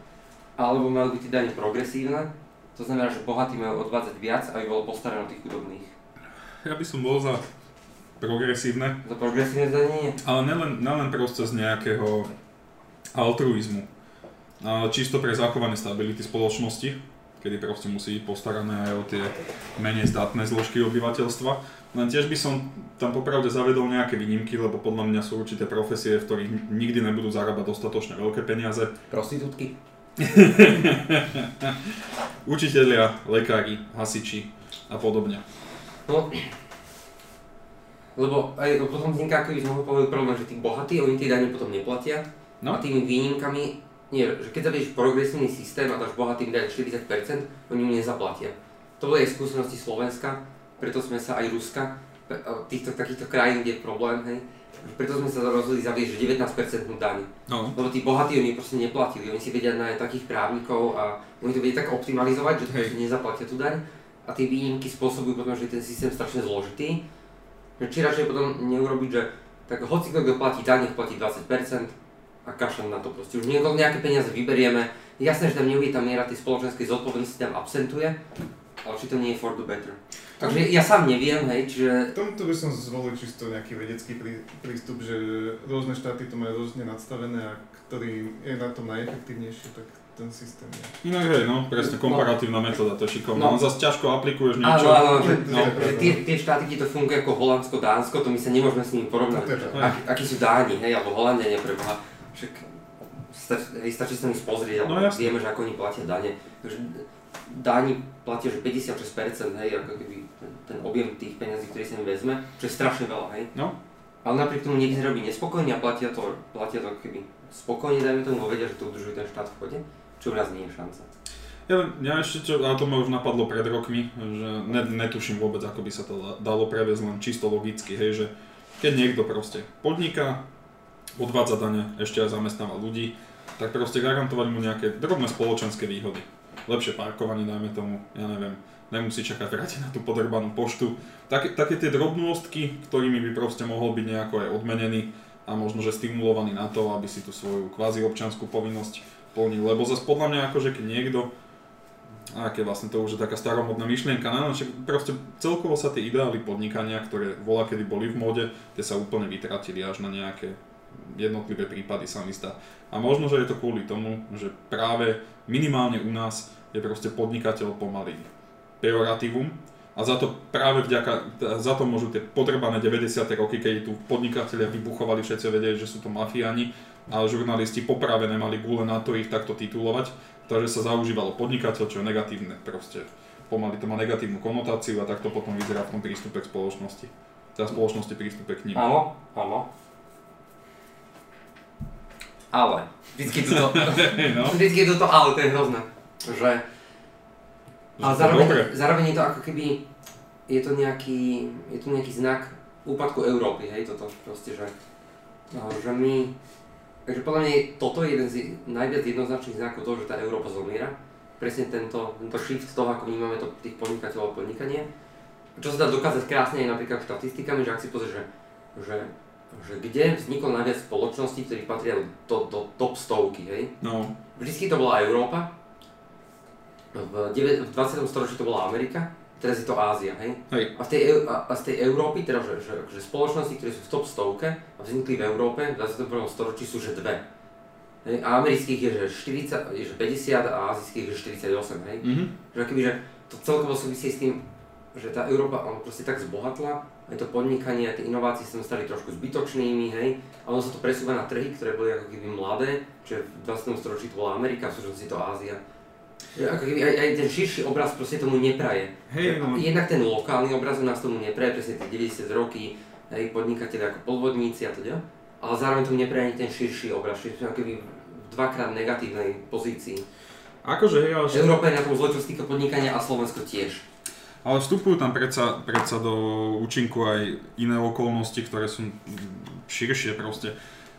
Alebo majú byť tie dane progresívne, to znamená, že bohatí majú odvádzať viac, aby bolo postarané o tých chudobných. Ja by som bol za progresívne, Za progresívne zdanenie? ale nelen, nelen proste z nejakého altruizmu. Čisto pre zachovanie stability spoločnosti, kedy proste musí byť postarané aj o tie menej zdatné zložky obyvateľstva. Len tiež by som tam popravde zavedol nejaké výnimky, lebo podľa mňa sú určité profesie, v ktorých nikdy nebudú zarábať dostatočne veľké peniaze. Prostitútky? *laughs* Učitelia, lekári, hasiči a podobne. No, lebo aj potom vzniká ako by som povedal problém, že tí bohatí, oni tie dane potom neplatia No. a tými výnimkami, nie, že keď zavieš progresívny systém a dáš bohatým daň 40%, oni mu nezaplatia. To aj skúsenosti Slovenska, preto sme sa aj Ruska, týchto takýchto krajín, kde je problém, hej, preto sme sa rozhodli zaviesť, že 19% daň. No. Lebo tí bohatí oni proste neplatili, oni si vedia nájsť takých právnikov a oni to vedia tak optimalizovať, že to nezaplatia tú daň a tie výnimky spôsobujú potom, že je ten systém strašne zložitý. Či radšej potom neurobiť, že tak hoci kto platí daň, nech platí 20% a kašlem na to proste. Už niekto nejaké peniaze vyberieme, jasné, že tam nebude tá miera tej spoločenskej zodpovednosti tam absentuje, ale či to nie je for the better. Takže ja sám neviem, hej, čiže K tomuto by som zvolil čisto nejaký vedecký prí, prístup, že rôzne štáty to majú rôzne nadstavené a ktorý je na tom najefektívnejší, tak ten systém je. Inak hej, no, presne, komparatívna metóda, to je šikovná. No. No. zase ťažko aplikuješ Áno, niečo. áno, že, No, že, tie, tie štáty, kde to funguje ako Holandsko, Dánsko, to my sa nemôžeme s nimi porovnať. No. Ak, akí sú Dáni, hej, alebo Holandiania pre Boha. Však stačí, hej, stačí sa mi pozrieť, No, jasne. vieme, že ako oni platia dane. Takže Dáni platia, že 56%, hej, ako keby ten, ten objem tých peniazí, ktorý sa im vezme, čo je strašne veľa, hej. No. Ale napriek tomu niekde robí nespokojne a platia to, platia to keby spokojne, dajme tomu, vedia, že to udržujú ten štát v chode, čo u nás nie je šanca. Ja, ja ešte, čo, a to ma už napadlo pred rokmi, že ne, netuším vôbec, ako by sa to da- dalo previesť len čisto logicky, hej, že keď niekto proste podniká, odvádza dane, ešte aj zamestnáva ľudí, tak proste garantovať mu nejaké drobné spoločenské výhody. Lepšie parkovanie, dajme tomu, ja neviem, nemusí čakať vrátiť na tú podrbanú poštu. Také, také tie drobnostky, ktorými by proste mohol byť nejako aj odmenený a možno, že stimulovaný na to, aby si tú svoju kvázi občanskú povinnosť plnil. Lebo zase podľa mňa akože keď niekto a aké vlastne to už je taká staromodná myšlienka, no však proste celkovo sa tie ideály podnikania, ktoré voľa kedy boli v móde, tie sa úplne vytratili až na nejaké jednotlivé prípady sa mi zdá. A možno, že je to kvôli tomu, že práve minimálne u nás je proste podnikateľ pomaly pejoratívum a za to práve vďaka, za to môžu tie potrbané 90. roky, keď tu podnikatelia vybuchovali, všetci vedeli, že sú to mafiáni, ale žurnalisti poprave nemali gule na to ich takto titulovať, takže sa zaužívalo podnikateľ, čo je negatívne proste. Pomaly to má negatívnu konotáciu a tak to potom vyzerá v tom prístupe k spoločnosti. Teda spoločnosti prístupe k ním. Áno, áno. Ale, vždycky toto, *laughs* no. vždycky toto ale, to je hrozné. Že, ale Že zároveň, dobre. zároveň je to ako keby, je to nejaký, je to nejaký znak úpadku Európy, hej, toto proste, že, no, že my, takže podľa mňa je toto jeden z najviac jednoznačných znakov toho, že tá Európa zomiera. Presne tento, tento shift toho, ako vnímame to tých podnikateľov a podnikanie. Čo sa dá dokázať krásne aj napríklad štatistikami, že ak si pozrieš, že, že, že kde vzniklo najviac spoločností, ktorí patria do, do top stovky, hej. No, Vždycky to bola Európa, v, deve- v 20. storočí to bola Amerika, teraz je to Ázia, hej. hej, A, v tej, a, a z tej Európy, teda že, že, že spoločnosti, ktoré sú v top stovke a vznikli v Európe v 21. storočí sú že dve. Hej, a amerických je že 40, je že 50 a azijských je že 48, hej. mhm. Že akoby, že to celkovo súvisí s tým, že tá Európa ona proste tak zbohatla, aj to podnikanie, aj tie inovácie sa stali trošku zbytočnými, hej. A ono sa to presúva na trhy, ktoré boli ako keby mladé, čiže v 20. storočí to bola Amerika, v súčasnosti to Ázia. Ako keby aj, aj ten širší obraz proste tomu nepraje. Hej, no. Jednak ten lokálny obraz u nás tomu nepraje, presne tie 90 roky, hej, podnikatelia ako podvodníci a teda, ale zároveň tomu nepraje ani ten širší obraz, čiže ako keby v dvakrát negatívnej pozícii. Akože hej, ale Európa je na tom zle, čo sa týka podnikania a Slovensko tiež. Ale vstupujú tam predsa, predsa do účinku aj iné okolnosti, ktoré sú širšie proste.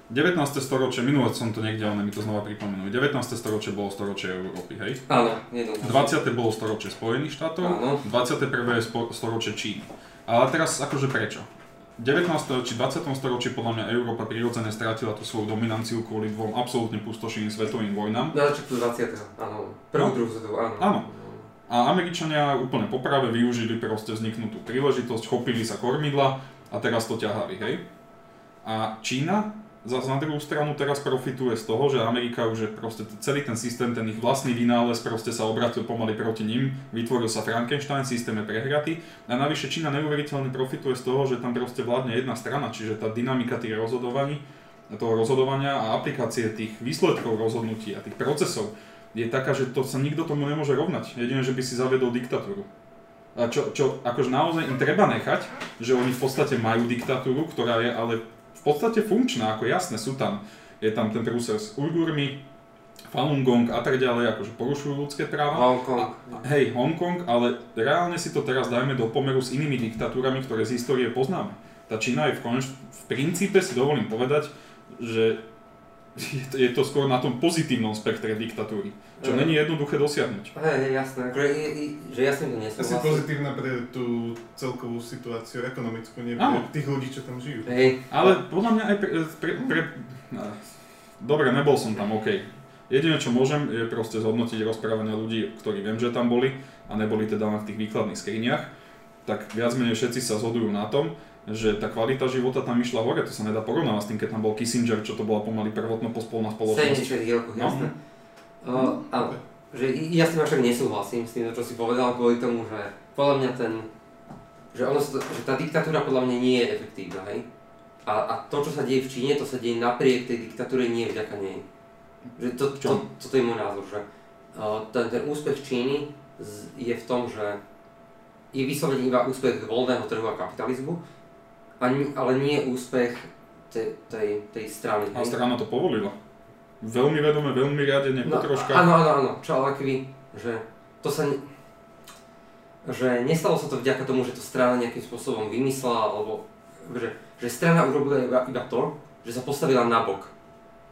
19. storočie, minulé som to niekde, ale mi to znova pripomenuli. 19. storočie bolo storočie Európy, hej? Áno, jedno. 20. bolo storočie Spojených štátov, Áno. 21. je storočie Číny. Ale teraz akože prečo? V 19. či 20. storočí podľa mňa Európa prirodzene strátila tú svoju dominanciu kvôli dvom absolútne pustošeným svetovým vojnám. Na začiatku 20. Áno. Prvú, No. druhú svetovú, áno. Áno. A Američania úplne poprave využili proste vzniknutú príležitosť, chopili sa kormidla a teraz to ťahali, hej? A Čína zase na druhú stranu teraz profituje z toho, že Amerika už je proste celý ten systém, ten ich vlastný vynález proste sa obratil pomaly proti ním, vytvoril sa Frankenstein, systém je prehratý a navyše Čína neuveriteľne profituje z toho, že tam proste vládne jedna strana, čiže tá dynamika tých rozhodovaní, toho rozhodovania a aplikácie tých výsledkov rozhodnutí a tých procesov je taká, že to sa nikto tomu nemôže rovnať. Jedine, že by si zaviedol diktatúru. A čo, čo akože naozaj im treba nechať, že oni v podstate majú diktatúru, ktorá je ale v podstate funkčná, ako jasné, sú tam, je tam ten prúser s Ujgurmi, Falun Gong a tak ďalej, akože porušujú ľudské práva. Hongkong. Hej, Hongkong, ale reálne si to teraz dajme do pomeru s inými diktatúrami, ktoré z histórie poznáme. Tá Čína je v, konč- v princípe, si dovolím povedať, že je *laughs* to, je to skôr na tom pozitívnom spektre diktatúry, čo Mm. není jednoduché dosiahnuť. Hej, hej, jasné. Akože, je, je, že jasne to Asi pozitívna pre tú celkovú situáciu ekonomickú, nie pre tých ľudí, čo tam žijú. Hej, Ale podľa mňa aj pre... pre, pre no, dobre, nebol som tam, OK. Jediné, čo môžem, je proste zhodnotiť rozprávania ľudí, ktorí viem, že tam boli a neboli teda len v tých výkladných skriniach. Tak viac menej všetci sa zhodujú na tom, že tá kvalita života tam išla hore, to sa nedá porovnávať s tým, keď tam bol Kissinger, čo to bola pomaly prvotno pospolná spoločnosť. 70 rokoch, No. jasné. Uh, áno, že ja s tým však nesúhlasím, s tým, čo si povedal, kvôli tomu, že podľa mňa ten, že, ono, to- že tá diktatúra podľa mňa nie je efektívna, hej? A, a to, čo sa deje v Číne, to sa deje napriek tej diktatúre, nie vďaka nej. Že to, to, Čo? toto je môj názor, že uh, ten, ten úspech Číny z, je v tom, že je vyslovene iba úspech voľného trhu a kapitalizmu, a, ni- ale nie úspech tej, tej, tej strany. A hej? strana to povolila. Veľmi vedome, veľmi riadene, po troška. No, Áno, áno, áno, čo ale keby, že to sa ne, že nestalo sa to vďaka tomu, že to strana nejakým spôsobom vymyslela, alebo že, že strana urobila iba, iba to, že sa postavila na bok.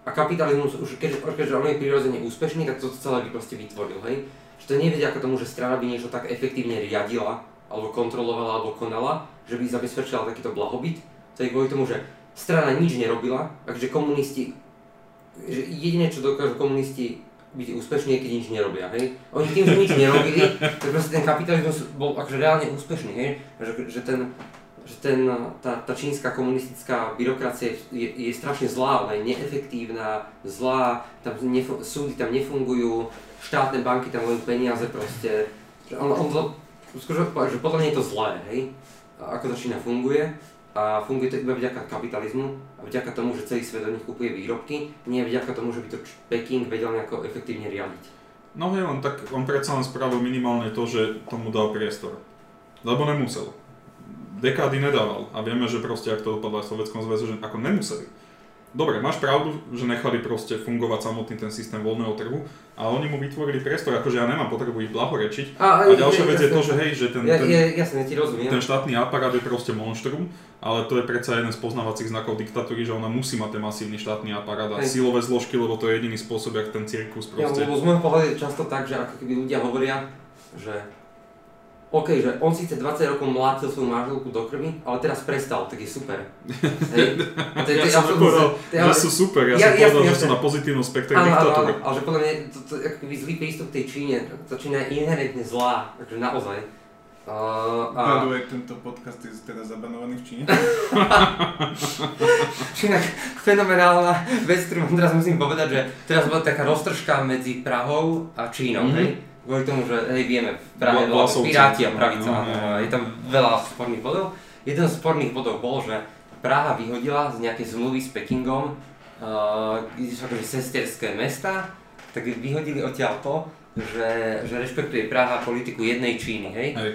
A kapitalizmus, už keďže, keďže on je prirodzene úspešný, tak to celé by proste vytvoril, hej? Že to nie je vďaka tomu, že strana by niečo tak efektívne riadila, alebo kontrolovala, alebo konala, že by zabezpečila takýto blahobyt. To je kvôli tomu, že strana nič nerobila, takže komunisti, že jediné, čo dokážu komunisti byť úspešní, je, keď nič nerobia, hej. Oni tým, že nič nerobili, *laughs* tak proste ten kapitalizmus bol akože reálne úspešný, hej. Že, že ten, že ten, tá, tá čínska komunistická byrokracia je, je strašne zlá, ona je neefektívna, zlá, tam nefu- súdy tam nefungujú, štátne banky tam len peniaze proste, on, on to, skôr, že podľa mňa je to zlé, hej, ako tá Čína funguje a funguje to iba vďaka kapitalizmu a vďaka tomu, že celý svet od nich kupuje výrobky, nie vďaka tomu, že by to Peking vedel nejako efektívne riadiť. No hej, on, tak, on predsa len spravil minimálne to, že tomu dal priestor. Lebo nemusel. Dekády nedával. A vieme, že proste, ak to dopadlo aj v Sovjetskom zväze, že ako nemuseli. Dobre, máš pravdu, že nechali proste fungovať samotný ten systém voľného trhu, ale oni mu vytvorili priestor, akože ja nemám potrebu ich blahorečiť. A ďalšia vec je to, že hej, že ten, Ja, ten, ja, jasne, ja ti rozumiem. ten štátny aparát je proste monštrum, ale to je predsa jeden z poznávacích znakov diktatúry, že ona musí mať ten masívny štátny aparát a Hej. silové zložky, lebo to je jediný spôsob, jak ten cirkus Ja, proste... lebo z môjho pohľadu je často tak, že ako keby ľudia hovoria, že OK, že on síce 20 rokov mlátil svoju manželku do krvi, ale teraz prestal, tak je super. *laughs* Hej. To je- to Ja som nepovedal, to že ale- sú super, ja, Ja- som povedal, že sú na pozitívnom spektre Áno, ale že podľa mňa to, to, to zlý prístup k tej Číne, tá Čína je inherentne zlá, takže naozaj. Uh, By a way, tento podcast je teda zabanovaný v Číne. *laughs* inak fenomenálna vec, ktorú vám teraz musím povedať, že teraz bola taká roztržka medzi Prahou a Čínou, Mhm. hej? Kvôli tomu, že hej, vieme, Vla- bola. Piráti a pravica, No, no, a je tam veľa sporných bodov. Jeden z sporných bodov bol, že Praha vyhodila z nejakej zmluvy s Pekingom, uh, akože sesterské mesta, tak vyhodili odtiaľ to, že, že rešpektuje Praha politiku jednej Číny, hej? Hej.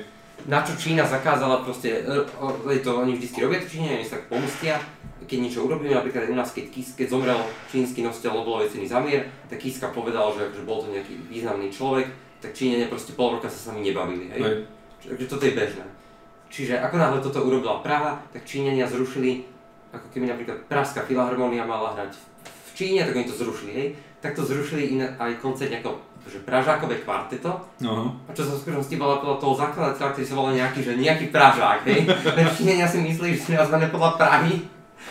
Na čo Čína zakázala proste, e, o, je to, oni vždy robia to Číňania, oni sa tak pomstia, keď niečo urobíme, napríklad u nás, keď, Kis, keď zomrel čínsky nositeľ Nobelovej ceny za mier, tak Kiska povedal, že, že bol to nejaký významný človek, tak Číňania proste pol roka sa s nami nebavili, hej? Hej. Takže toto je bežné. Čiže ako náhle toto urobila Praha, tak Číňania zrušili, ako keby napríklad Pražská filharmónia mala hrať v Číne, tak oni to zrušili, hej? Tak to zrušili iné, aj koncert nejakého, že Pražákové kvarteto, Aha. a čo sa v skutočnosti bola podľa toho zakladateľa, ktorý sa volal nejaký, že nejaký Pražák, hej? Ten Číňania si mysleli, že sú nazvané podľa Prahy,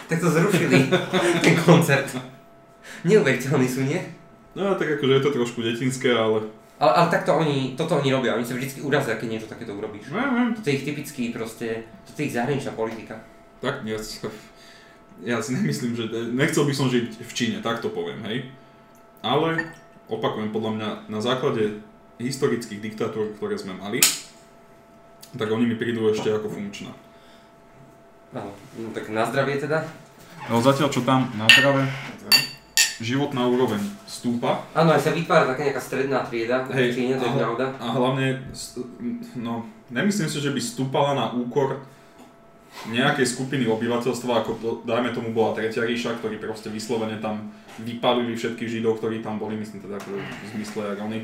tak to zrušili, *laughs* ten koncert. Neuveriteľní sú, nie? No tak akože je to trošku detinské, ale... Ale, ale takto oni, toto oni robia, oni sa vždy urazia, keď niečo takéto urobíš. No, Toto je ich typický proste, toto je ich zahraničná politika. tak ja, si- ja si nemyslím, že... Nechcel by som žiť v Číne, tak to poviem, hej. Ale, opakujem, podľa mňa na základe historických diktatúr, ktoré sme mali, tak oni mi prídu ešte ako funkčná. Áno, no, tak na zdravie teda. No zatiaľ čo tam na trave, životná úroveň stúpa Áno, aj sa vytvára taká nejaká stredná trieda v Hej, Číne, to je aha. pravda. a hlavne, no, nemyslím si, že by stúpala na úkor nejakej skupiny obyvateľstva, ako to, dajme tomu bola Tretia ríša, ktorí proste vyslovene tam vypalili všetkých židov, ktorí tam boli, myslím teda ako v zmysle, jak oni,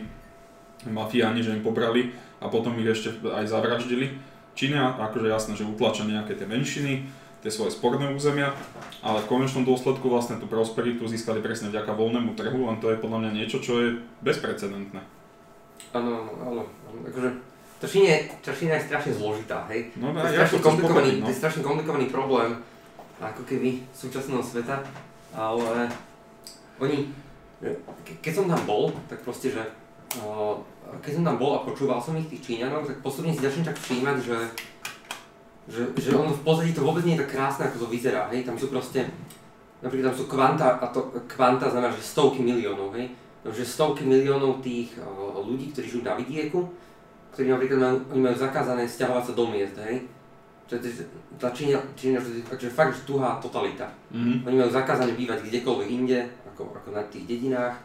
mafiáni, že im pobrali a potom ich ešte aj zavraždili. Čína, akože jasné, že utlača nejaké tie menšiny, tie svoje sporné územia, ale v konečnom dôsledku vlastne tú prosperitu získali presne vďaka voľnému trhu, len to je podľa mňa niečo, čo je bezprecedentné. Áno, áno. Akože, tá Čína je strašne zložitá, hej. No, To je ja strašne to chcem komplikovaný, no. to je strašne komplikovaný problém, ako keby súčasného sveta, ale oni, ke- keď som tam bol, tak proste, že keď som tam bol a počúval som ich tých Číňanov, tak postupne si začnem tak všímať, že, že, že ono v pozadí to vôbec nie je tak krásne, ako to vyzerá, hej, tam sú proste, napríklad tam sú kvanta, a to kvanta znamená, že stovky miliónov, hej, že stovky miliónov tých eh, ľudí, ktorí žijú na vidieku, ktorí napríklad majú, oni majú zakázané stiahovať sa do miest, hej. Je tá Čína, Čína že, takže fakt, že tuhá totalita. Mhm. Oni majú zakázané bývať kdekoľvek inde, ako, ako na tých dedinách.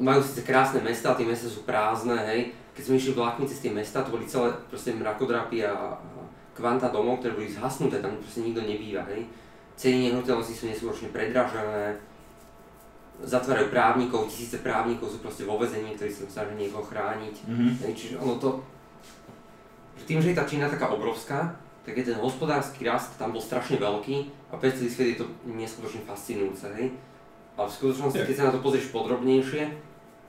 Majú síce krásne mesta, tie mesta sú prázdne, hej. Keď sme išli vlákmi cez tie mesta, to boli celé proste mrakodrapy a, a kvanta domov, ktoré boli zhasnuté, tam proste nikto nebýva, hej. Ceny nehnuteľností sú neskutočne predražené, zatvárajú právnikov, tisíce právnikov sú proste vo vezení, ktorí sa snažia niekoho chrániť. Mhm. Hej, Čiže ono to, tým, že je tá Čína taká obrovská, tak je ten hospodársky rast tam bol strašne veľký a pre celý svet je to neskutočne fascinujúce, hej. A v skutočnosti, keď sa na to pozrieš podrobnejšie,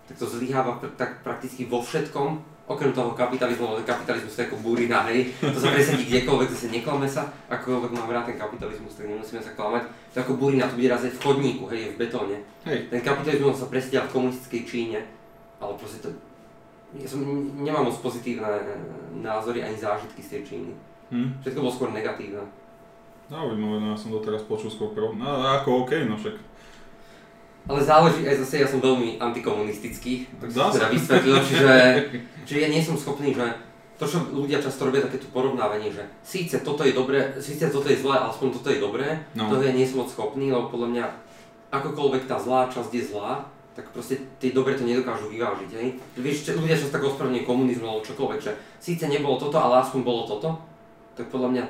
tak to zlyháva tak prakticky vo všetkom, okrem toho kapitalizmu, ten kapitalizmus to je ako búrina, hej. To sa presadí kdekoľvek, zase neklame sa, akokoľvek mám rád ten kapitalizmus, tak nemusíme sa klamať. To je ako búrina, to bude raz aj v chodníku, hej, v betóne. Hej. Ten kapitalizmus sa presedial v komunistickej Číne, ale proste to... Ja som, nemám moc pozitívne e, názory ani zážitky z tej Číny. Hm. Všetko bolo skôr negatívne. Zaujímavé, no ja som doteraz počul skôr pro... No ako OK, no však. Ale záleží, aj zase ja som veľmi antikomunistický, tak som sa. teda vysvetlil, čiže, čiže ja nie som schopný, že to, čo ľudia často robia takéto porovnávanie, že síce toto je dobré, síce toto je zlé, aspoň toto je dobré, No. toho ja nie som moc schopný, lebo podľa mňa akokoľvek tá zlá časť je zlá, tak proste tie dobre to nedokážu vyvážiť, hej. Vieš, čo- ľudia často tak ospravedlňujú komunizmu alebo čokoľvek, že síce nebolo toto, ale aspoň bolo toto, tak podľa mňa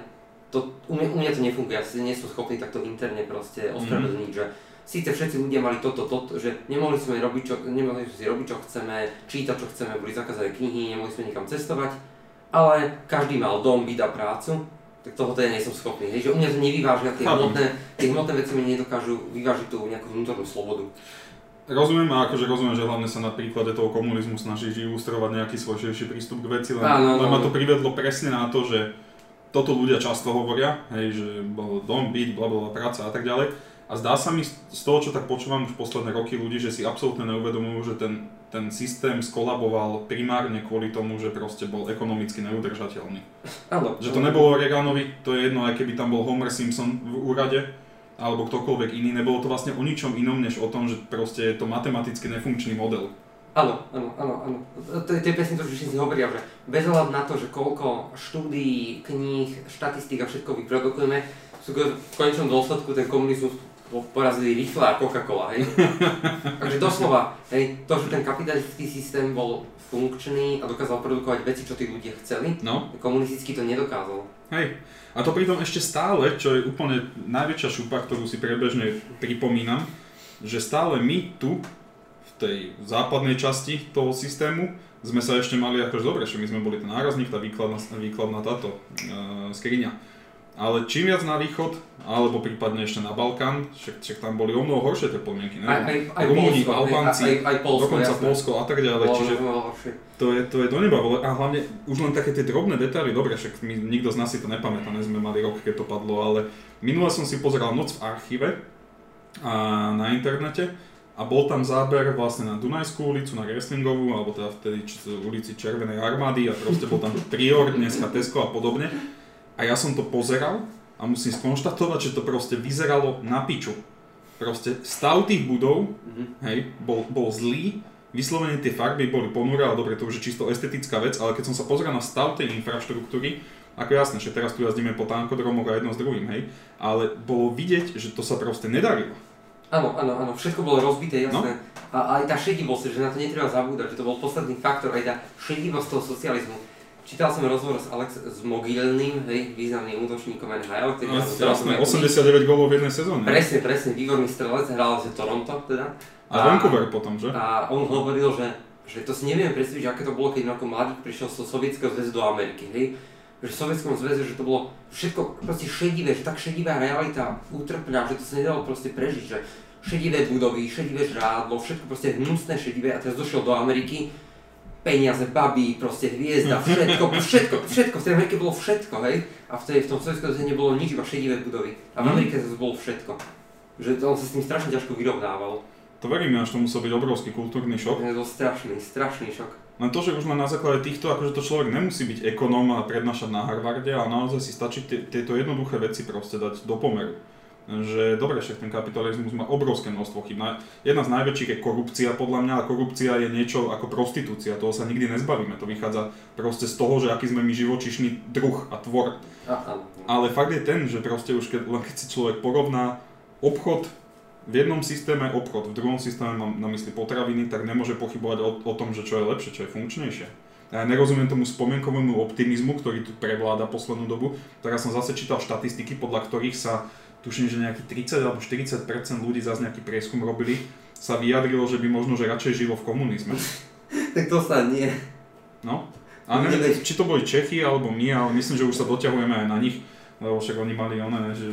to, u, mňa, u mňa to nefunguje, ja si nie som schopný takto interne proste ospravedlniť, že síce všetci ľudia mali toto, toto, že nemohli sme robiť, čo, nemohli sme si robiť, čo chceme, čítať, čo chceme, boli zakázané knihy, nemohli sme nikam cestovať, ale každý mal dom, byt a prácu, tak tohoto ja nie som schopný, hej, že u mňa to nevyvážia, tie hmotné, tie hmotné veci mi nedokážu vyvážiť tú nejakú vnútornú slobodu. Rozumiem a akože rozumiem, že hlavne sa na príklade toho komunizmu snažíš ilustrovať nejaký svoj širší prístup k veci, len, Áno, len ma to privedlo presne na to, že toto ľudia často hovoria, hej, že bol dom, byt, bla bla, bla, práca a tak ďalej. A zdá sa mi z toho, čo tak počúvam už posledné roky ľudí, že si absolútne neuvedomujú, že ten, ten systém skolaboval primárne kvôli tomu, že proste bol ekonomicky neudržateľný. Áno. Že to nebolo Reaganovi, to je jedno, aj keby tam bol Homer Simpson v úrade, alebo ktokoľvek iný, nebolo to vlastne o ničom inom, než o tom, že proste je to matematicky nefunkčný model. Áno, áno, áno, áno. To, je- to je presne to, čo všetci hovoria, že bez ohľadu na to, že koľko štúdií, kníh, štatistík a všetko vyprodukujeme, v konečnom dôsledku ten komunizmus porazili rýchle a Coca-Cola, hej. *laughs* Takže doslova, hej, to, že ten kapitalistický systém bol funkčný a dokázal produkovať veci, čo tí ľudia chceli, No, komunistický to nedokázal. hej. A to pritom ešte stále, čo je úplne najväčšia šupa, ktorú si prebežne pripomínam, že stále my tu, v tej západnej časti toho systému, sme sa ešte mali akože dobre, že my sme boli ten nárazník, tá výkladná, výkladná táto uh, skriňa. Ale čím viac na východ, alebo prípadne ešte na Balkán, však, však tam boli o mnoho horšie tie podmienky, Aj, aj, neviem, aj Rumúni, Albánci, aj, aj dokonca jasné. Polsko a tak ďalej, čiže to je, to je do neba, a hlavne už len také tie drobné detaily, dobre, však my, nikto z nás si to nepamätá, ne sme mali rok, keď to padlo, ale minule som si pozeral Noc v archíve a na internete a bol tam záber vlastne na Dunajskú ulicu, na Wrestlingovú, alebo teda vtedy ulici Červenej armády a proste bol tam *laughs* Prior, dneska Tesco a podobne. A ja som to pozeral a musím skonštatovať, že to proste vyzeralo na piču. Proste stav tých budov Mhm. hej, bol, bol zlý, vyslovene tie farby boli ponuré, ale dobre, to už je čisto estetická vec, ale keď som sa pozrel na stav tej infraštruktúry, ako jasné, že teraz tu jazdíme po tankodromoch a jedno s druhým, hej, ale bolo vidieť, že to sa proste nedarilo. Áno, áno, áno, všetko bolo rozbité, No. jasné. A aj tá šedivosť, že na to netreba zabúdať, že to bol posledný faktor, aj tá šedivosť toho socializmu. Čítal som rozhovor s Alex s Mogilným, hej, významným útočníkom NHL, ktorý No, jasné, sme- 89 gólov v jednej sezóne. Presne, presne, výborný strelec, hral za Toronto teda. A Vancouver potom, že? A on hovoril, že, že to si neviem predstaviť, že aké to bolo, keď ako mladík prišiel zo Sovietskeho zväzu do Ameriky, hej. Že v Sovietskom zväze, že to bolo všetko proste šedivé, že tak šedivá realita utrpná, že to sa nedalo proste prežiť, že šedivé budovy, šedivé žrádlo, všetko proste hnusné, šedivé a teraz došiel do Ameriky, peniaze, babí, proste hviezda, všetko, *laughs* všetko, všetko, v tej Amerike bolo všetko, hej. A v, tej, v tom Sovietskom zväze nebolo nič, iba šedivé budovy. A v Mhm. Amerike zase bolo všetko. Že on sa s tým strašne ťažko vyrovnával. To verím, až to musel byť obrovský kultúrny šok. To bol strašný, strašný šok. Len to, že už len na základe týchto, akože to človek nemusí byť ekonóm a prednášať na Harvarde, ale naozaj si stačí tie- tieto jednoduché veci proste dať do pomeru. Že dobre, však ten kapitalizmus má obrovské množstvo chyb. Na- Jedna z najväčších je korupcia podľa mňa a korupcia je niečo ako prostitúcia, toho sa nikdy nezbavíme. To vychádza proste z toho, že aký sme my živočišný druh a tvor. A, áno. Ale fakt je ten, že proste už keď, len keď si človek porovná obchod v jednom systéme obchod, v druhom systéme mám na mysli potraviny, tak nemôže pochybovať o, o tom, že čo je lepšie, čo je funkčnejšie. Ja nerozumiem tomu spomienkovému optimizmu, ktorý tu prevláda poslednú dobu. Teraz som zase čítal štatistiky, podľa ktorých sa, tuším, že nejaký 30 alebo 40% ľudí zase nejaký prieskum robili, sa vyjadrilo, že by možno, že radšej žilo v komunizme. *laughs* Tak to sa nie. No. A neviem, či to boli Čechy alebo my, ale myslím, že už sa doťahujeme aj na nich, lebo však oni mali one, že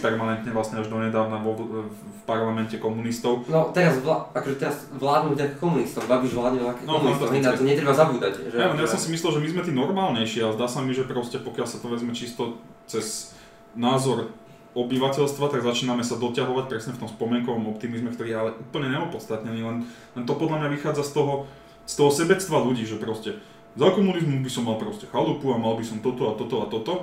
permanentne vlastne až donedávna vo, v parlamente komunistov. No teraz, vlá, akože teraz vládnu tak komunistom, Babiš vládne ako No, komunistom, na to netreba zabúdať. Že, Ja, ja som si myslel, že my sme tí normálnejší, ale zdá sa mi, že proste pokiaľ sa to vezme čisto cez názor obyvateľstva, tak začíname sa doťahovať presne v tom spomienkovom optimizme, ktorý je ale úplne neopodstatnený, len, len to podľa mňa vychádza z toho, z toho sebectva ľudí, že proste za komunizmu by som mal proste chalupu a mal by som toto a toto a toto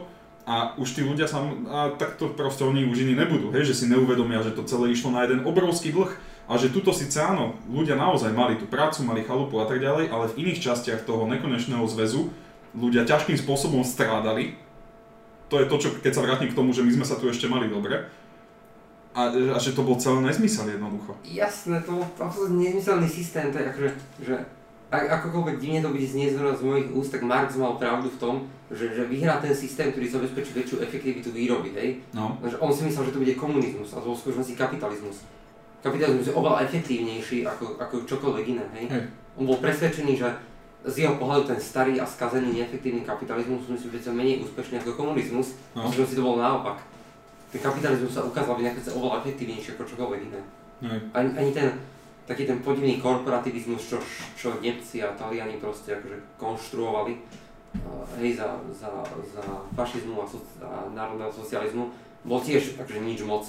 a už tí ľudia sa, a takto proste oni už iní nebudú, hej, že si neuvedomia, že to celé išlo na jeden obrovský dlh a že tuto síce áno, ľudia naozaj mali tú prácu, mali chalupu a tak ďalej, ale v iných častiach toho nekonečného zväzu ľudia ťažkým spôsobom strádali. To je to, čo keď sa vrátim k tomu, že my sme sa tu ešte mali dobre. A, a že to bol celé nezmysel jednoducho. Jasné, to bol absolútne nezmyselný systém, to je akože, že ak, akokoľvek divne to bude znieť z mojich úst, tak Marx mal pravdu v tom, že, že vyhrá ten systém, ktorý zabezpečí väčšiu efektivitu výroby, hej? No. Že on si myslel, že to bude komunizmus, a bol skutočnosti kapitalizmus. Kapitalizmus je oveľa efektívnejší ako, ako čokoľvek iné, hej? Hej. On bol presvedčený, že z jeho pohľadu ten starý a skazený neefektívny kapitalizmus musí byť menej úspešný ako komunizmus, No. no. si to bol naopak. Ten kapitalizmus sa ukázal byť nakoniec oveľa efektívnejší ako čokoľvek iné. Ani, ani ten taký ten podivný korporativizmus, čo, čo Nemci a Taliani proste akože konštruovali uh, hej, za, za, za fašizmu a, so, a národného socializmu, bol tiež akože nič moc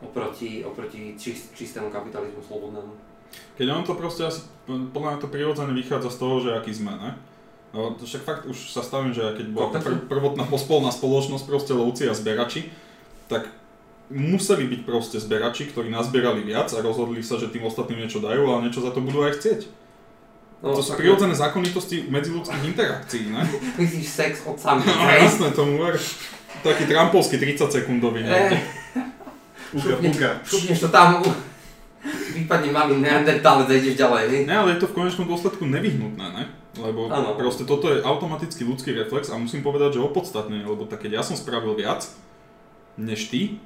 oproti, oproti čist, čistému kapitalizmu slobodnému. Keď on to proste asi, podľa mňa to prirodzene vychádza z toho, že aký sme, ne? No, však fakt už sa stavím, že keď bola pr- prvotná pospolná spoločnosť, proste lovci a zberači, tak museli byť proste zberači, ktorí nazbierali viac a rozhodli sa, že tým ostatným niečo dajú, ale niečo za to budú aj chcieť. No, to sú ako- prirodzené zákonitosti medziludských interakcií, ne? *laughs* Myslíš sex od samých, No jasné, tomu ver. Taký trampolský 30 sekundový. Eh, Ne? Uka, šupne, uka. šupneš to tam, vypadne malý neandertálec a ideš ďalej? Ne, ale je to v konečnom dôsledku nevyhnutné, ne? Lebo Áno. proste toto je automatický ľudský reflex a musím povedať, že opodstatne, lebo tak keď ja som spravil viac, než ty,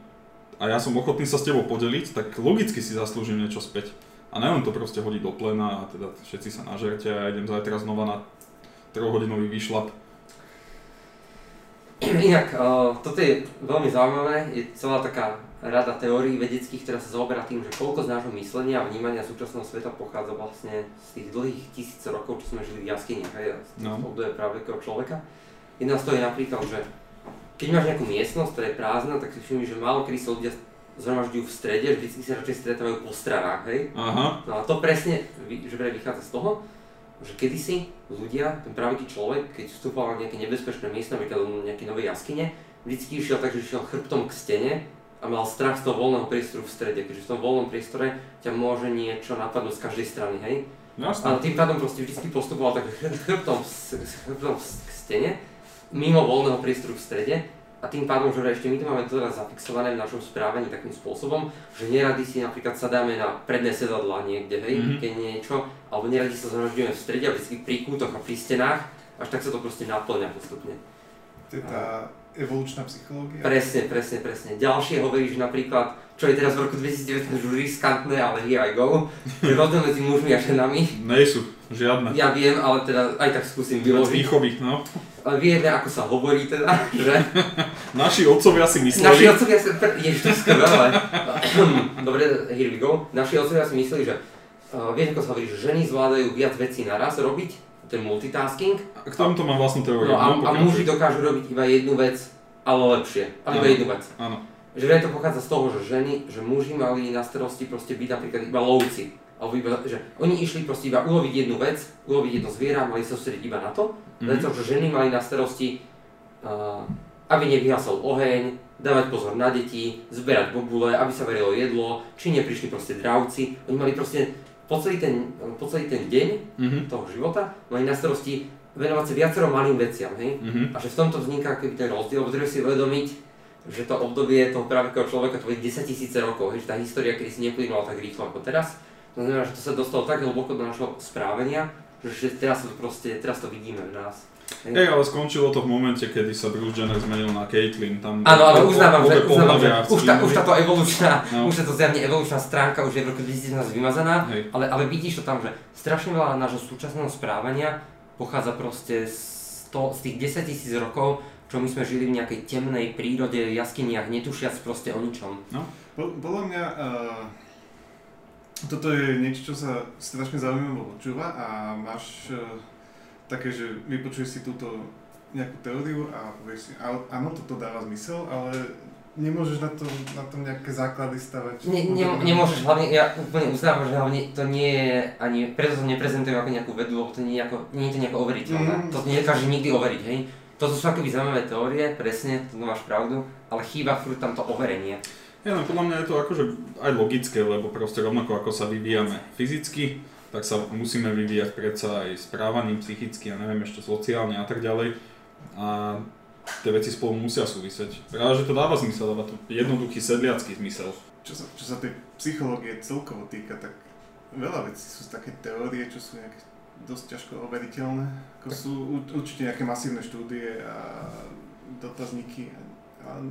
a ja som ochotný sa s tebou podeliť, tak logicky si zaslúžim niečo späť. A neviem to proste hodiť do plena a teda všetci sa nažerte a ja idem zajtra znova na trojhodinový výšlap. Inak, uh, toto je veľmi zaujímavé, je celá taká rada teórií vedeckých, ktorá sa zaoberá tým, že koľko z nášho myslenia a vnímania súčasného sveta pochádza vlastne z tých dlhých tisíc rokov, čo sme žili v jaskyniach, hej, z No. obdobia právekého človeka. Jedna z toho je napríklad, že keď máš nejakú miestnosť, ktorá je prázdna, tak si všimni, že málo kedy sa ľudia zhromažďujú v strede, vždycky sa radšej stretávajú po stranách, hej. Aha, No a to presne že vraj vychádza z toho, že kedysi ľudia, ten pravý človek, keď vstupoval na nejaké nebezpečné miesto, napríklad do nejakej novej jaskyne, vždycky išiel tak, že išiel chrbtom k stene a mal strach z toho voľného priestoru v strede, keďže v tom voľnom priestore ťa môže niečo napadnúť z každej strany, hej? jasné. A tým pádom proste vždycky postupoval tak chr- chrbtom, chrbtom k stene, mimo voľného priestoru v strede a tým pádom, že ešte my to máme teraz zafixované v našom správaní takým spôsobom, že neradi si napríklad sadáme na predné sedadlá niekde, hej, Mhm. keď nie niečo, alebo neradi sa zhromažďujeme v strede a vždy pri kútoch a pri stenách, až tak sa to proste naplňa postupne. Je tá evolučná psychológia. Presne, presne, presne. Ďalšie hovorí, že napríklad, čo je teraz v roku 2019 už riskantné, ale here I go, že *laughs* rozdiel medzi mužmi a ženami. Nejsú, žiadne. Ja viem, ale teda aj tak skúsim vyložiť. výchovy, no. Ale vieme, ako sa hovorí teda, *laughs* že Naši otcovia si naši mysleli, otcovia sa... Pre... Ježiš, to skvelé. *clears throat* Dobre, here we go. Naši otcovia si mysleli, že uh, viete, ako sa hovorí, že ženy zvládajú viac vecí naraz robiť, ten multitasking, k tomuto mám vlastnú teóriu. no a, a pokračuj. muži dokážu robiť iba jednu vec, ale lepšie. Ale iba jednu vec. Áno. Že vraj to pochádza z toho, že ženy, že muži mali na starosti proste byť napríklad iba lovci. Alebo iba, že oni išli proste iba uloviť jednu vec, uloviť jedno zviera, mali sa sústrediť iba na to. Mhm. Zatiaľ, že ženy mali na starosti uh, aby nevyhasol oheň, dávať pozor na deti, zberať bobule, aby sa varilo jedlo, či neprišli proste dravci. Oni mali proste po celý ten, po celý ten deň Mhm. toho života, mali na starosti venovať sa viacero malým veciam, hej? Mhm. A že v tomto vzniká keby ten rozdiel, lebo treba si uvedomiť, že to obdobie toho pravekého človeka to bude 10 tisíce rokov, hej, že tá história kedy si neplynula tak rýchlo ako teraz. To znamená, že to sa dostalo tak hlboko do našho správania, že teraz to proste, teraz to vidíme v nás. Hej. Ale skončilo to v momente, kedy sa Bruce Jenner zmenil na Caitlyn. Tam Áno, áno, uznávam, že, uznávam, že už, tá, už táto evolučná, No. už táto zjavne evolučná stránka už je v roku 2011 vymazaná, Hej. ale, ale vidíš to tam, že strašne veľa nášho súčasného správania pochádza proste z, to, z tých 10 tisíc rokov, čo my sme žili v nejakej temnej prírode, jaskyniach, netušiac proste o ničom. Po- Podľa mňa uh, toto je niečo, čo sa strašne zaujímavo počúva a máš uh, také, že vypočuješ si túto nejakú teóriu a povieš si, "Á- áno, toto dáva zmysel, ale nemôžeš na tom, na tom nejaké základy stavať. Ne, ne, nemôžeš, hlavne, ja úplne uznávam, že hlavne to nie je ani, preto to neprezentujem ako nejakú vedu, lebo to nie je, ako, nie je to nejako overiteľné. Mm. To nedokáže nikdy overiť, hej. Toto sú akoby zaujímavé teórie, presne, to máš pravdu, ale chýba furt tam to overenie. Ja, no, podľa mňa je to akože aj logické, lebo proste rovnako ako sa vyvíjame fyzicky, tak sa musíme vyvíjať predsa aj správaním psychicky a neviem ešte sociálne a tak ďalej. A tie veci spolu musia súvisieť. Práve, že to dáva zmysel, dáva to jednoduchý sedliacký zmysel. Čo sa, čo sa tej psychológie celkovo týka, tak veľa vecí sú také teórie, čo sú nejaké dosť ťažko overiteľné. Ako sú určite nejaké masívne štúdie a dotazníky, ale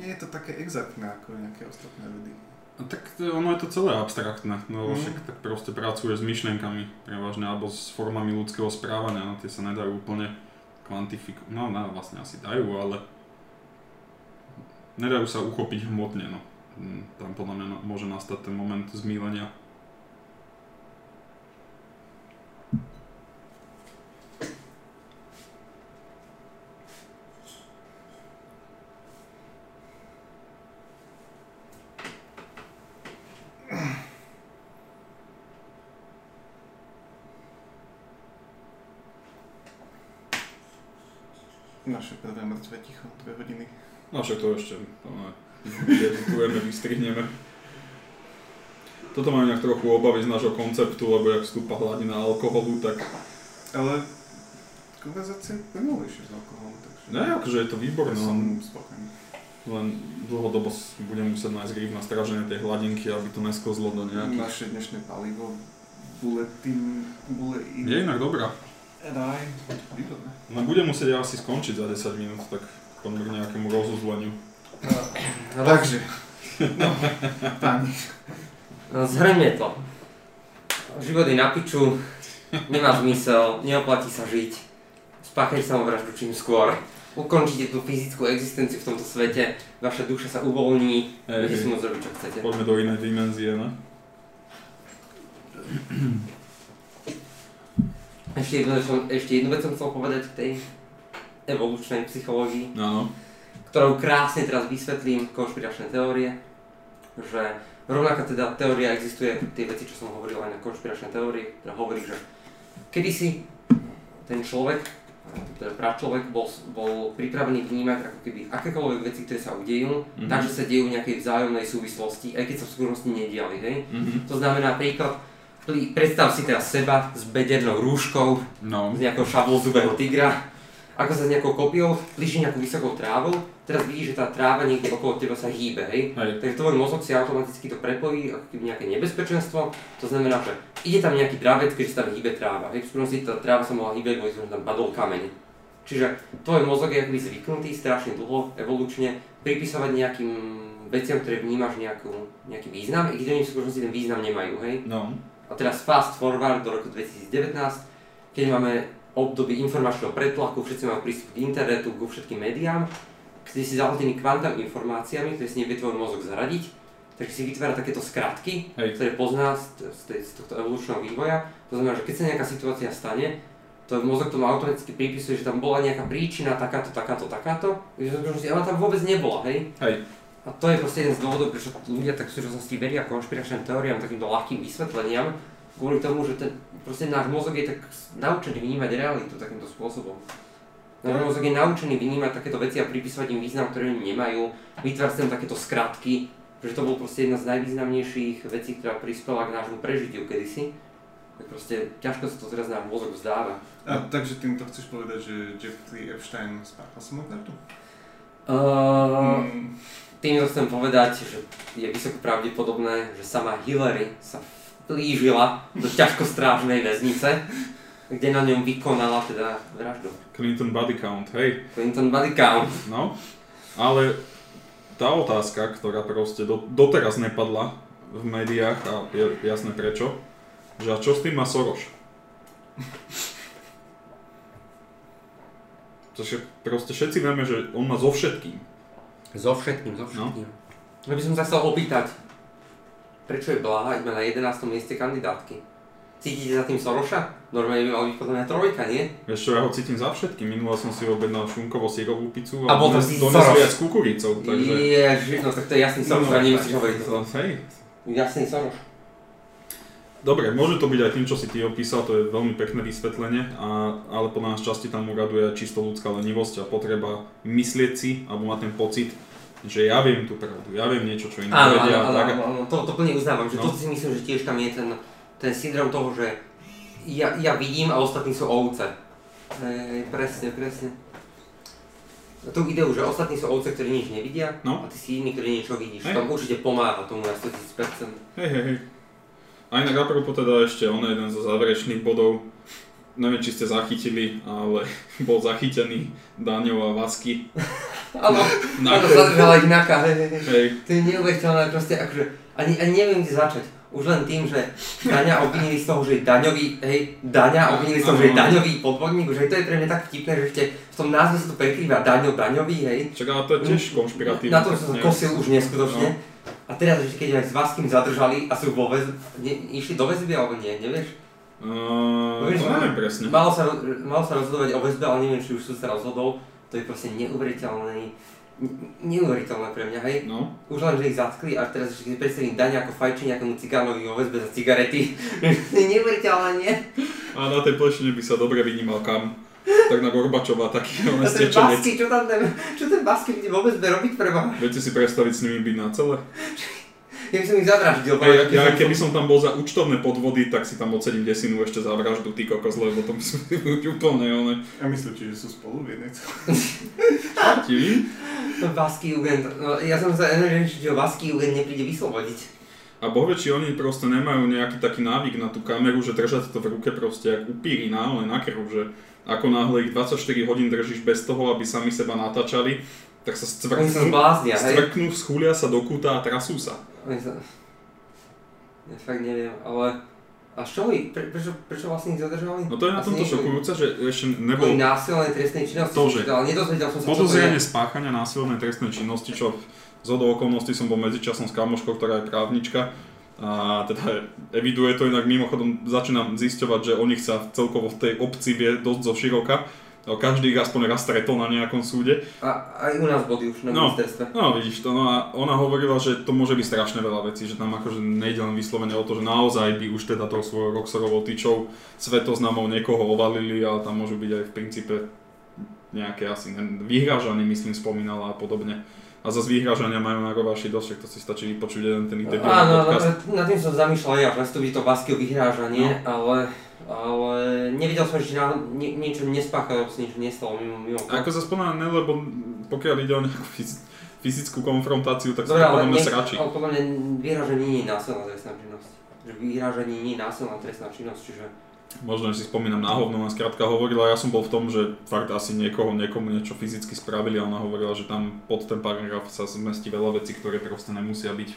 nie je to také exaktné ako nejaké ostatné vedy. Tak ono je to celé abstraktné, no Mm. však tak proste pracuješ s myšlienkami prevažne, alebo s formami ľudského správania, no tie sa nedajú úplne kvantifikovať, no, no vlastne asi dajú, ale nedajú sa uchopiť hmotne, no. Mm, Tam podľa mňa môže nastať ten moment zmýlenia. Naše prvé mŕtve ticho, dve hodiny. No však to ešte, ne, editujeme, vystrihneme. Toto mám nejak trochu obavy z nášho konceptu, lebo jak stúpa hladina alkoholu, tak Ale konverzácia je plynulejšie s alkoholom, takže... ne, akože je to výborné, som len, spokojný. len dlhodobo budem musieť nájsť grif na stráženie tej hladinky, aby to nesklzlo do nejakých... Naše dnešné palivo, bulletin, bulletin. Je inak dobrá. Výborné. No budem musieť ja asi skončiť za 10 minút, tak poďme k nejakému rozuzleniu. No, Takže, no, páni, No, zhrňme to. Život je na piču, nemá zmysel, neoplatí sa žiť. Spáchajte samovraždu čím skôr. Ukončite tú fyzickú existenciu v tomto svete, vaša duša sa uvoľní, budete si môcť robiť čo chcete. Poďme do inej dimenzie, no. Ešte jednu, ešte jednu vec som chcel povedať k tej evolučnej psychológii, Áno. ktorou krásne teraz vysvetlím konšpiračné teórie, že rovnaká teda teória existuje, tie veci, čo som hovoril aj na konšpiračné teórie, ktorá hovorí, že kedysi ten človek, teda pračlovek, bol, bol pripravený vnímať ako keby akékoľvek veci, ktoré sa udejú, Mhm. takže sa dejú v nejakej vzájomnej súvislosti, aj keď sa v skutočnosti nediali, hej. Mhm. To znamená príklad, prí- predstav si teraz seba s bedernou rúškou, No. z nejakého šablozubého tigra, ako sa s nejakou kopiou blíži nejakú vysokou trávu, teraz vidíš, že tá tráva niekde okolo teba sa hýbe, hej. Hej. Takže tvoj mozog si automaticky to prepojí ako keby nejaké nebezpečenstvo, to znamená, že ide tam nejaký dravec, keď sa tam hýbe tráva, hej. V skutočnosti tá tráva sa mohla hýbať, lebo tam padol kameň. Čiže tvoj mozog je akoby zvyknutý strašne dlho, evolučne, pripisovať nejakým veciam, ktoré vnímaš nejakú, nejaký význam, i keď oni v skutočnosti ten význam nemajú, hej. No. A teraz fast forward do roku 2019, keď máme obdobie informačného pretlaku, všetci máme prístup k internetu, ku všetkým médiám, keď si zahltený kvantom informáciami, ktoré si nevie tvoj mozog zaradiť, takže si vytvára takéto skratky, Hej. ktoré pozná z, z, z tohto evolučného vývoja. To znamená, že keď sa nejaká situácia stane, to mozog tomu automaticky pripisuje, že tam bola nejaká príčina, takáto, takáto, takáto, že ona tam vôbec nebola, hej? Hej. A to je proste jeden z dôvodov, prečo ľudia tak v súčasnosti veria konšpiračným teóriám, takýmto ľahkým vysvetleniam, kvôli tomu, že ten, proste náš mozog je tak naučený vnímať realitu takýmto spôsobom. Náš mozog je naučený vnímať takéto veci a pripisovať im význam, ktoré nemajú, vytvárať tam takéto skratky, že to bol proste jedna z najvýznamnejších vecí, ktorá prispela k nášmu prežitiu kedysi. Tak proste ťažko sa to teraz náš mozog vzdáva. A takže týmto chceš povedať, že Jeffrey Epstein spáchal samotnú? Uh, Mm, Týmto chcem povedať, že je vysoko pravdepodobné, že sama Hillary sa vplížila do ťažkostrážnej väznice, kde na ňom vykonala teda vraždu. Clinton body count, hej. Clinton body count. No, ale tá otázka, ktorá proste do, doteraz nepadla v médiách a je jasné prečo, že a čo s tým má Soros? Čiže proste všetci vieme, že on má so všetkým. So všetkým, so všetkým. No. by som sa chcel opýtať, prečo je Blaha iba na 11. mieste kandidátky? Cítite za tým Soroša? Normálne by mal byť podľa mňa trojka, nie? Vieš čo, ja ho cítim za všetkým. Minule som si objednal šunkovo sírovú pizzu A a, bol to donesli aj s kukuricou, takže... Ježiš, no tak to je jasný Soros, a nemusíš hovoriť to. Hej. Jasný Soros. Dobre, môže to byť aj tým, čo si ty opísal, to je veľmi pekné vysvetlenie, a, ale po nás časti tam uraduje čisto ľudská lenivosť a potreba myslieť si, alebo mať ten pocit, že ja viem tú pravdu, ja viem niečo, čo iní Áno, áno, tak, áno, to, to plne uznávam, že No. to si myslím, že tiež tam je ten, ten syndrom toho, že ja, ja vidím a ostatní sú ovce. Hej, presne, presne. Tú ideu, že ostatní sú ovce, ktorí nič nevidia No. a ty si iný, ktorý niečo vidíš. Hej. Tam určite pomáha tomu na 100 000%. Hej, hej, hej. A inak apropos teda ešte on jeden zo záverečných bodov, neviem či ste zachytili, ale *laughs* bol zachytený Daňov a Vasky. *laughs* Áno, áno, zadržala ich naka, hej, hej, hej. To je neuveriteľné, proste akože, ani, ani neviem kde začať. Už len tým, že Daňa obvinili z toho, že je daňový, hej, Daňa obvinili z toho, že je daňový podvodník, aj to je pre mňa tak vtipné, že ešte v tom názve sa to prekrýva Daňo, daňový, hej. čak ale to je tiež konšpiratívne. Na tom som sa kosil už neskutočne. No. A teraz ešte keď aj s Vaským zadržali a sú vo väzbe, ne, išli do väzby alebo nie, nevieš? Uh, Vieš, to neviem presne. Malo sa, malo sa rozhodovať o väzbe, ale neviem, či už súd sa rozhodol. To je proste neuveriteľné, ne- neuveriteľné pre mňa, hej. No, Už len, že ich zatkli a teraz ešte keď predstavím Daňa ako fajči nejakému cigánovi vo väzbe za cigarety. *laughs* Neuveriteľné, nie? a na tej plešine by sa dobre vynímal kam. Tak na Gorbačova taký ten stečenec. Basky, čo tam ten, čo ten Basky bude väzbe robiť pre Boha? Viete si predstaviť s nimi byť na celé? Ja by som ich zadráždil. Ja, ja, som- keby som tam bol za účtovné podvody, tak si tam odsedím desinu ešte za vraždu, ty kokos, lebo to musí *laughs* byť úplne one. a myslíte, že sú spolu v jednej *laughs* Basky Jugend, no, ja som sa neviem, či ho Basky Jugend nepríde vyslobodiť. A boh vie, či oni proste nemajú nejaký taký návyk na tú kameru, že držať to v ruke proste jak upíri náhle na krv, že ako náhle ich 24 hodín držíš bez toho, aby sami seba natáčali, tak sa Oni sa stvrknú, zbláznia, stvrknú, schúlia sa do kúta a trasú sa. Ja fakt neviem, ale... A čo mi, pre, prečo, prečo vlastne ich zadržali? No to je na tomto šokujúce, že ešte Kvôli nebol násilnej trestnej činnosti, To, že- ale nedozvedel som sa, je. spáchania násilnej trestnej činnosti, čo z okolností som bol medzičasom s kamoškou, ktorá je právnička a teda eviduje to inak mimochodom začínam zisťovať, že o nich sa celkovo v tej obci vie dosť zo široka. No, Každý ich aspoň raz stretol na nejakom súde. A aj u nás boli už na No. ministerstve. No vidíš to, no a ona hovorila, že to môže byť strašne veľa vecí, že tam akože nejde len vyslovene o to, že naozaj by už teda tou svojou Roxorovou tyčou svetoznámou niekoho ovalili, ale tam môžu byť aj v princípe nejaké asi ne- vyhrážanie, myslím, spomínala a podobne. A zase vyhrážania majú na rováši dosť, to si stačí vypočuť jeden ten debilný Áno, podcast. na, tým som zamýšľal ja, že to by to Baskio vyhrážanie, ale, ale nevidel som, že na, nie, niečo nespáchal, alebo sa niečo nestalo mimo, mimo. Ako sa spomína, ne, lebo pokiaľ ide o nejakú fyz- fyzickú konfrontáciu, tak Dobre, sa podľa mňa sračí. ale podľa mňa vyhrážanie nie je násilná trestná činnosť. Že vyhrážanie nie je násilná trestná činnosť, čiže... Možno, si spomínam na hovno, len skrátka hovorila, ja som bol v tom, že fakt asi niekoho, niekomu niečo fyzicky spravili a ona hovorila, že tam pod ten paragraf sa zmestí veľa vecí, ktoré proste nemusia byť.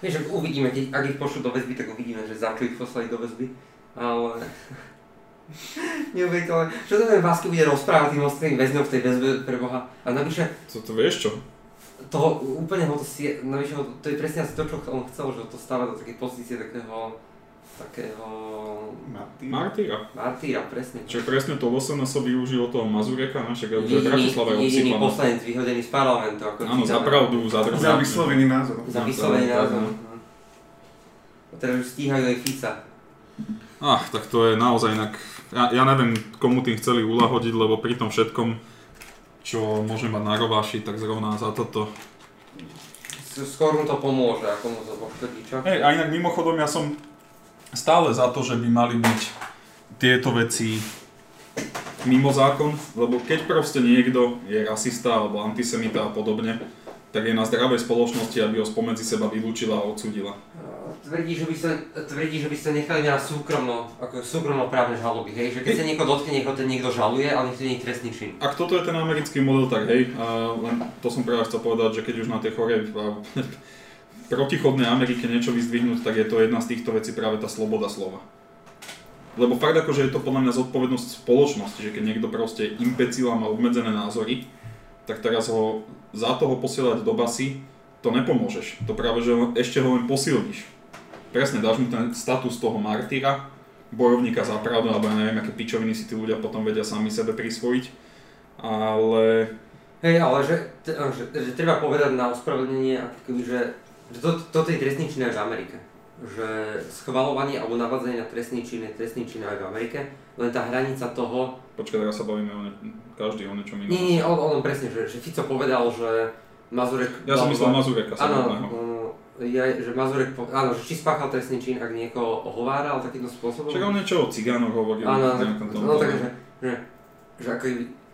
Vieš, uvidíme, keď, ak ich pošlú do väzby, tak uvidíme, že za čo ich poslali do väzby. Ale... *laughs* Neuveriteľné. Čo to ten Vasky bude rozprávať tým ostatným väzňom v tej väzbe pre Boha? A navyše, Co to vieš čo? toho úplne ho to si, navyše ho, to je presne asi to, čo on chcel, že to stáva do takej pozície takého, takého Martin. Martýra. martýra, presne. Čiže presne to Losena sa využilo toho Mazureka, no však to je Jediný, Bratislava je jediný poslanec vyhodený z parlamentu, ako Áno, za pravdu, za druhú. Za vyslovený názor. Za No, vyslovený názor. no. A teraz už stíhajú aj Fica. Ach, tak to je naozaj inak, ja, ja neviem, komu tým chceli ulahodiť, lebo pri tom všetkom čo môže mať na rováši, tak zrovna za toto. Skôr mu to pomôže, ako mu to poškodí, čo? Hej, a inak mimochodom ja som stále za to, že by mali byť tieto veci mimo zákon, lebo keď proste niekto je rasista alebo antisemita a podobne, tak je na zdravej spoločnosti, aby ho spomedzi seba vylúčila a odsudila. Tvrdí, že by ste, tvrdí, že by ste nechali na súkromno, ako súkromnoprávne žaloby, hej? Že keď sa niekto dotkne, nech ho ten niekto žaluje, ale nech to nie je trestný čin. Ak toto je ten americký model, tak hej, a len to som práve chcel povedať, že keď už na tej chore protichodnej Amerike niečo vyzdvihnúť, tak je to jedna z týchto vecí práve tá sloboda slova. Lebo fakt akože je to podľa mňa zodpovednosť spoločnosti, že keď niekto proste imbecila má obmedzené názory, tak teraz ho za toho posielať do basy, to nepomôžeš. To práve, že ešte ho len posilníš. Presne, dáš mu ten status toho martýra, bojovníka za pravdu, alebo ja neviem, aké pičoviny si tí ľudia potom vedia sami sebe prisvojiť. Ale... Hej, ale že, že, že treba povedať na ospravedlnenie, že, že to, toto je trestný čin aj v Amerike že schvalovanie alebo navádzanie na trestný čin je trestný čin aj v Amerike, len tá hranica toho... Počkaj, teraz sa bavíme o ne, každý o niečom inom. Nie, nie, on, on presne, že, že Fico povedal, že Mazurek... Ja som myslel Mazureka samotného. Áno, ja, že Mazurek, áno, že či spáchal trestný čin, ak niekoho ohováral takýmto spôsobom. Však on niečo o cigánoch hovoril. Áno, no takže, že, že ako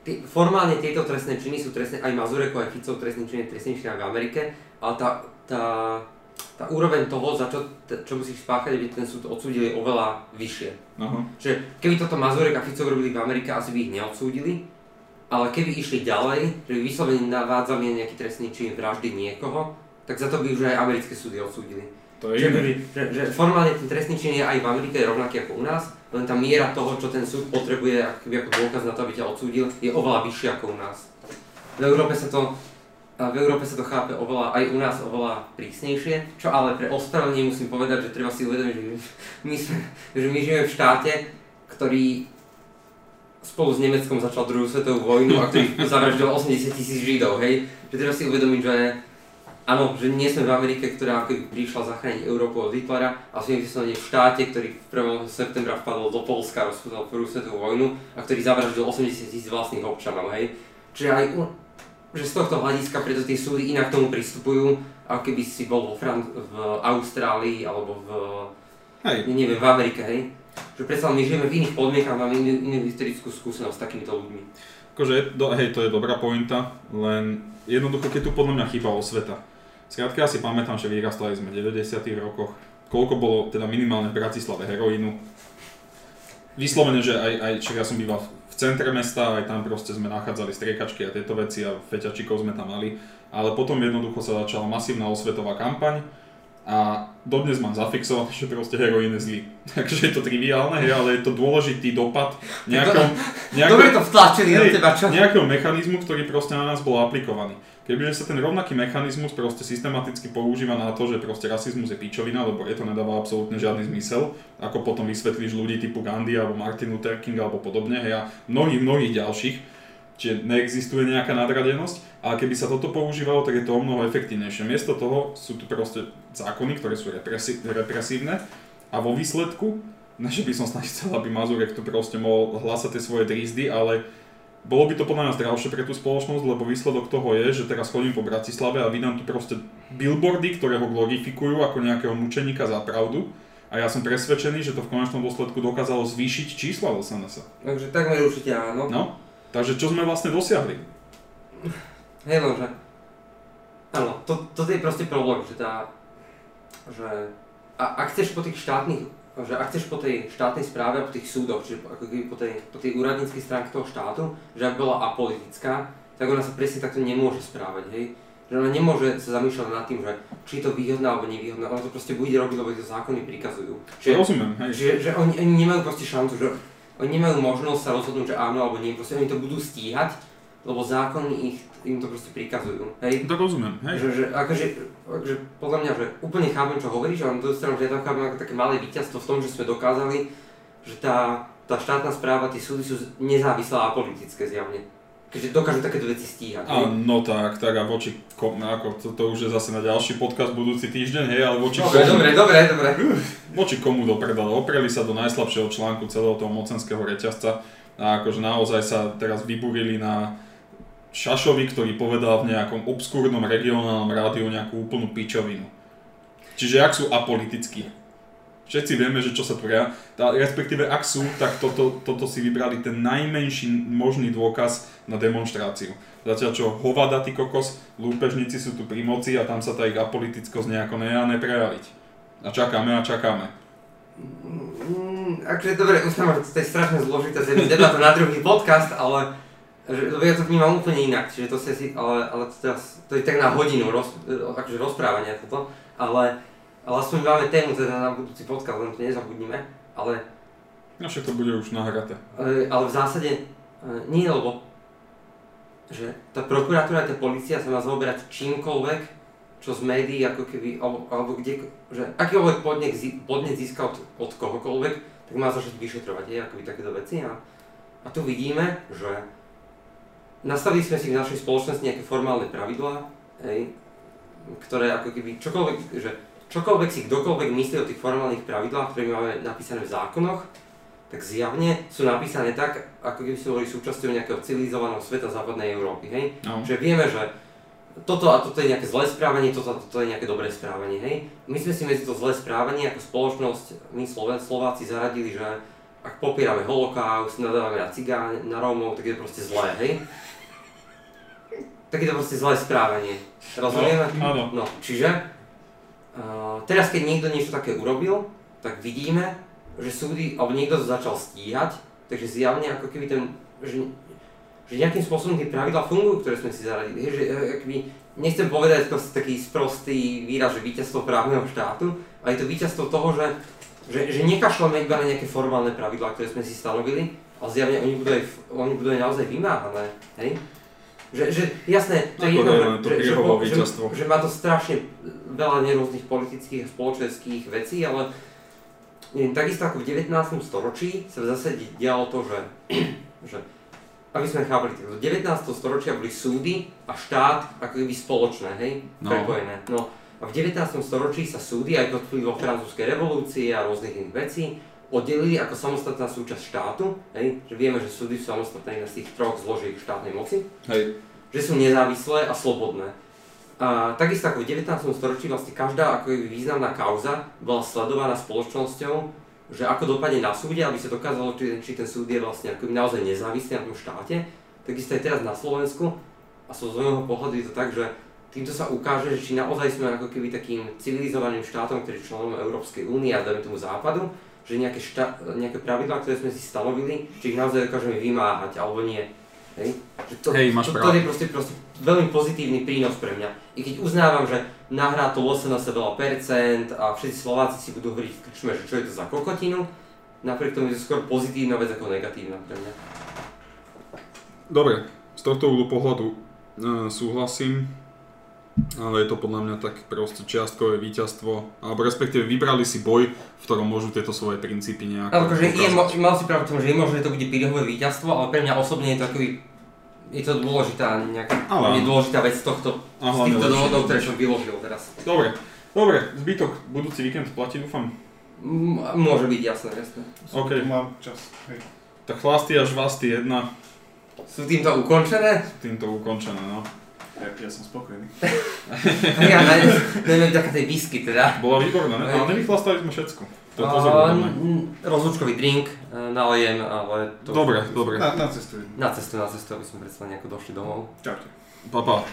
tí, formálne tieto trestné činy sú trestné, aj Mazureko, aj Fico trestný čin je trestný čin v Amerike, ale tá, tá tá úroveň toho, za čo, čo musíš spáchať, aby ten súd odsúdil, je oveľa vyššie. Aha. Čiže keby toto Mazurek a Fico robili v Amerike, asi by ich neodsúdili, ale keby išli ďalej, že by vyslovene navádzali nejaký trestný čin vraždy niekoho, tak za to by už aj americké súdy odsúdili. To je že, že, že, formálne ten trestný čin je aj v Amerike rovnaký ako u nás, len tá miera toho, čo ten súd potrebuje ako dôkaz na to, aby ťa odsúdil, je oveľa vyššia ako u nás. V Európe sa to v Európe sa to chápe oveľa, aj u nás oveľa prísnejšie, čo ale pre ospravedlnenie musím povedať, že treba si uvedomiť, že my, sme, že my žijeme v štáte, ktorý spolu s Nemeckom začal druhú svetovú vojnu a ktorý *laughs* zavraždil 80 tisíc Židov, hej? Že treba si uvedomiť, že áno, že nie sme v Amerike, ktorá ako prišla zachrániť Európu od Hitlera, a sme v štáte, ktorý 1. septembra vpadol do Polska, rozputal prvú svetovú vojnu a ktorý zavraždil 80 tisíc vlastných občanov, hej? Čiže aj že z tohto hľadiska preto tie súdy inak tomu pristupujú, ako keby si bol vo Fran- v Austrálii alebo v, hej. neviem, v Amerike, hej. Že predsa my žijeme v iných podmienkach, máme inú, inú historickú skúsenosť s takýmito ľuďmi. Akože, do, hej, to je dobrá pointa, len jednoducho, keď tu podľa mňa chýba osveta. Skrátka, ja si pamätám, že vyrastali sme v 90 rokoch, koľko bolo teda minimálne v Bratislave heroínu. Vyslovene, že aj, aj čo ja som býval centre mesta, aj tam proste sme nachádzali striekačky a tieto veci a feťačikov sme tam mali. Ale potom jednoducho sa začala masívna osvetová kampaň a dodnes mám zafixované, že proste heroín je zlý. *laughs* Takže je to triviálne, hej, ale je to dôležitý dopad nejakého, nejakého, Dobre to vtlačili do teba, čo? nejakého mechanizmu, ktorý proste na nás bol aplikovaný. Kebyže sa ten rovnaký mechanizmus proste systematicky používa na to, že proste rasizmus je pičovina, lebo je to nedáva absolútne žiadny zmysel, ako potom vysvetlíš ľudí typu Gandhi alebo Martin Luther King alebo podobne, hej, a mnohých, mnohých ďalších, čiže neexistuje nejaká nadradenosť, ale keby sa toto používalo, tak je to o mnoho efektívnejšie. Miesto toho sú tu proste zákony, ktoré sú represi- represívne a vo výsledku, než by som *laughs* chcel, aby Mazurek tu proste mohol hlásať tie svoje drízdy, ale bolo by to podľa mňa zdravšie pre tú spoločnosť, lebo výsledok toho je, že teraz chodím po Bratislave a vydám tu proste billboardy, ktoré ho glorifikujú ako nejakého mučeníka za pravdu. A ja som presvedčený, že to v konečnom dôsledku dokázalo zvýšiť čísla v SNS. Takže takmer určite áno. No, takže čo sme vlastne dosiahli? Hej, no, že... Áno, to, toto je proste problém, že tá... Že... A ak chceš po tých štátnych že ak chceš po tej štátnej správe, po tých súdoch, čiže ako keby po tej, po tej úradníckej stránke toho štátu, že ak bola apolitická, tak ona sa presne takto nemôže správať, hej. Že ona nemôže sa zamýšľať nad tým, že či je to výhodné alebo nevýhodné, ona to proste bude robiť, lebo to zákony prikazujú. Čiže, Rozumiem, hej. Že, že oni, oni nemajú proste šancu, že oni nemajú možnosť sa rozhodnúť, že áno alebo nie, proste oni to budú stíhať, lebo zákony ich, im to proste prikazujú. Hej? To rozumiem, hej. Že, že, akože, akože, podľa mňa, že úplne chápem, čo hovoríš, ale na druhú stranu, že ja to chápem ako také malé víťazstvo v tom, že sme dokázali, že tá, tá štátna správa, tie súdy sú nezávislé a politické zjavne. Keďže dokážu takéto veci stíhať. A, no tak, tak a voči ako to, to už je zase na ďalší podcast budúci týždeň, hej, ale voči dobre, komu... Dobre, dobre, dobre. Voči komu dopredali, opreli sa do najslabšieho článku celého toho mocenského reťazca a akože naozaj sa teraz vyburili na Šašovi, ktorý povedal v nejakom obskúrnom regionálnom rádiu nejakú úplnú pičovinu. Čiže ak sú apolitickí. Všetci vieme, že čo sa tá, respektíve ak sú, tak toto, toto si vybrali ten najmenší možný dôkaz na demonstráciu. Zatiaľ čo hovada ty kokos, lúpežníci sú tu pri moci a tam sa tá ich apolitickosť nejako nedá neprejaviť. A čakáme a čakáme. Mm, akože dobre, že to je strašne zložité debata na druhý podcast, ale lebo ja to vnímam úplne inak, čiže to si, ale, ale to, teraz, to je tak na hodinu roz, akože rozprávania toto, ale, ale aspoň máme tému teda na budúci podcast, len to nezabudnime, ale... No však to bude už nahraté. Ale, ale v zásade e, nie, lebo že tá prokuratúra tá policia sa má zaoberať čímkoľvek, čo z médií ako keby, alebo, alebo kde, že akýkoľvek podnet, podnet získa od, od kohokoľvek, tak má začať vyšetrovať, je, akoby takéto veci a, a tu vidíme, že nastavili sme si v našej spoločnosti nejaké formálne pravidlá, hej, ktoré ako keby čokoľvek, že čokoľvek si kdokoľvek myslí o tých formálnych pravidlách, ktoré máme napísané v zákonoch, tak zjavne sú napísané tak, ako keby sme boli súčasťou nejakého civilizovaného sveta západnej Európy, hej? No. Že vieme, že toto a toto je nejaké zlé správanie, toto a toto je nejaké dobré správanie, hej? My sme si medzi to zlé správanie ako spoločnosť, my Slováci zaradili, že ak popierame holokaust, nadávame na cigáň, na Rómov, tak je to proste zlé, hej? Tak je to proste zlé správanie. Rozumieme? No, áno. No, čiže uh, teraz keď niekto niečo také urobil, tak vidíme, že súdy, alebo niekto to začal stíhať, takže zjavne ako keby ten, že, že nejakým spôsobom tie pravidla fungujú, ktoré sme si zaradili. Hej, že akoby, nechcem povedať to taký sprostý výraz, že víťazstvo právneho štátu, ale je to víťazstvo toho, že, že, že nekašľame iba na nejaké formálne pravidlá, ktoré sme si stanovili, ale zjavne oni budú aj, oni budú aj naozaj vymáhané. Hej? Že, že jasné, to je jedno, to že, že, že, že, má to strašne veľa nerôznych politických a spoločenských vecí, ale neviem, takisto ako v 19. storočí sa zásade dialo to, že, *clears throat* že aby sme chápali, tak do 19. storočia boli súdy a štát ako keby spoločné, hej, No. prepojené. No a v 19. storočí sa súdy aj vo francúzskej revolúcii a rôznych iných vecí oddelili ako samostatná súčasť štátu, hej, že vieme, že súdy sú samostatné z tých troch zložiek štátnej moci, Hej. Že sú nezávislé a slobodné. A takisto ako v 19. storočí vlastne každá ako významná kauza bola sledovaná spoločnosťou, že ako dopadne na súde, aby sa dokázalo, či, či ten súd je vlastne ako naozaj nezávislý na tom štáte. Takisto aj teraz na Slovensku a so z môjho pohľadu je to tak, že týmto sa ukáže, že či naozaj sme ako keby takým civilizovaným štátom, ktorý je členom Európskej únie a dajme tomu západu, že nejaké, šta, nejaké pravidlá, ktoré sme si stanovili, či ich naozaj dokážeme vymáhať alebo nie. Hej, že to, Hej, máš to, to je proste, proste veľmi pozitívny prínos pre mňa. I keď uznávam, že nahrá to LSNS veľa percent a všetci Slováci si budú hovoriť v krčme, že čo je to za kokotinu, napriek tomu je to skôr pozitívna vec ako negatívna pre mňa. Dobre, z tohto uhlu pohľadu e, súhlasím, ale je to podľa mňa tak proste čiastkové víťazstvo, alebo respektíve vybrali si boj, v ktorom môžu tieto svoje princípy nejako Ale akože je, mo- mal si pravdu tom, že je možné, že to bude prídehové víťazstvo, ale pre mňa osobne je to akoby je to dôležitá nejaká, Ale je dôležitá vec z tohto, A z týchto dôvodov, ktoré som vyložil teraz. Dobre, dobre, zbytok budúci víkend platí, dúfam. M- môže byť jasné, jasné. OK. Mám čas. Hej. Tak chlasty a žvasty jedna, Sú týmto ukončené? týmto ukončené, no. Ja, ja som spokojný. *laughs* Ja neviem, taká tej whisky teda. Bola výborná, ne? Ale nevychlastali sme všetko. To je pozoruhodné. Rozlúčkový drink e, nalejem, ale to... Dobre, dobre. Na, na cestu. Na cestu, na cestu, aby sme predsa nejako došli domov. Čaute. Papa.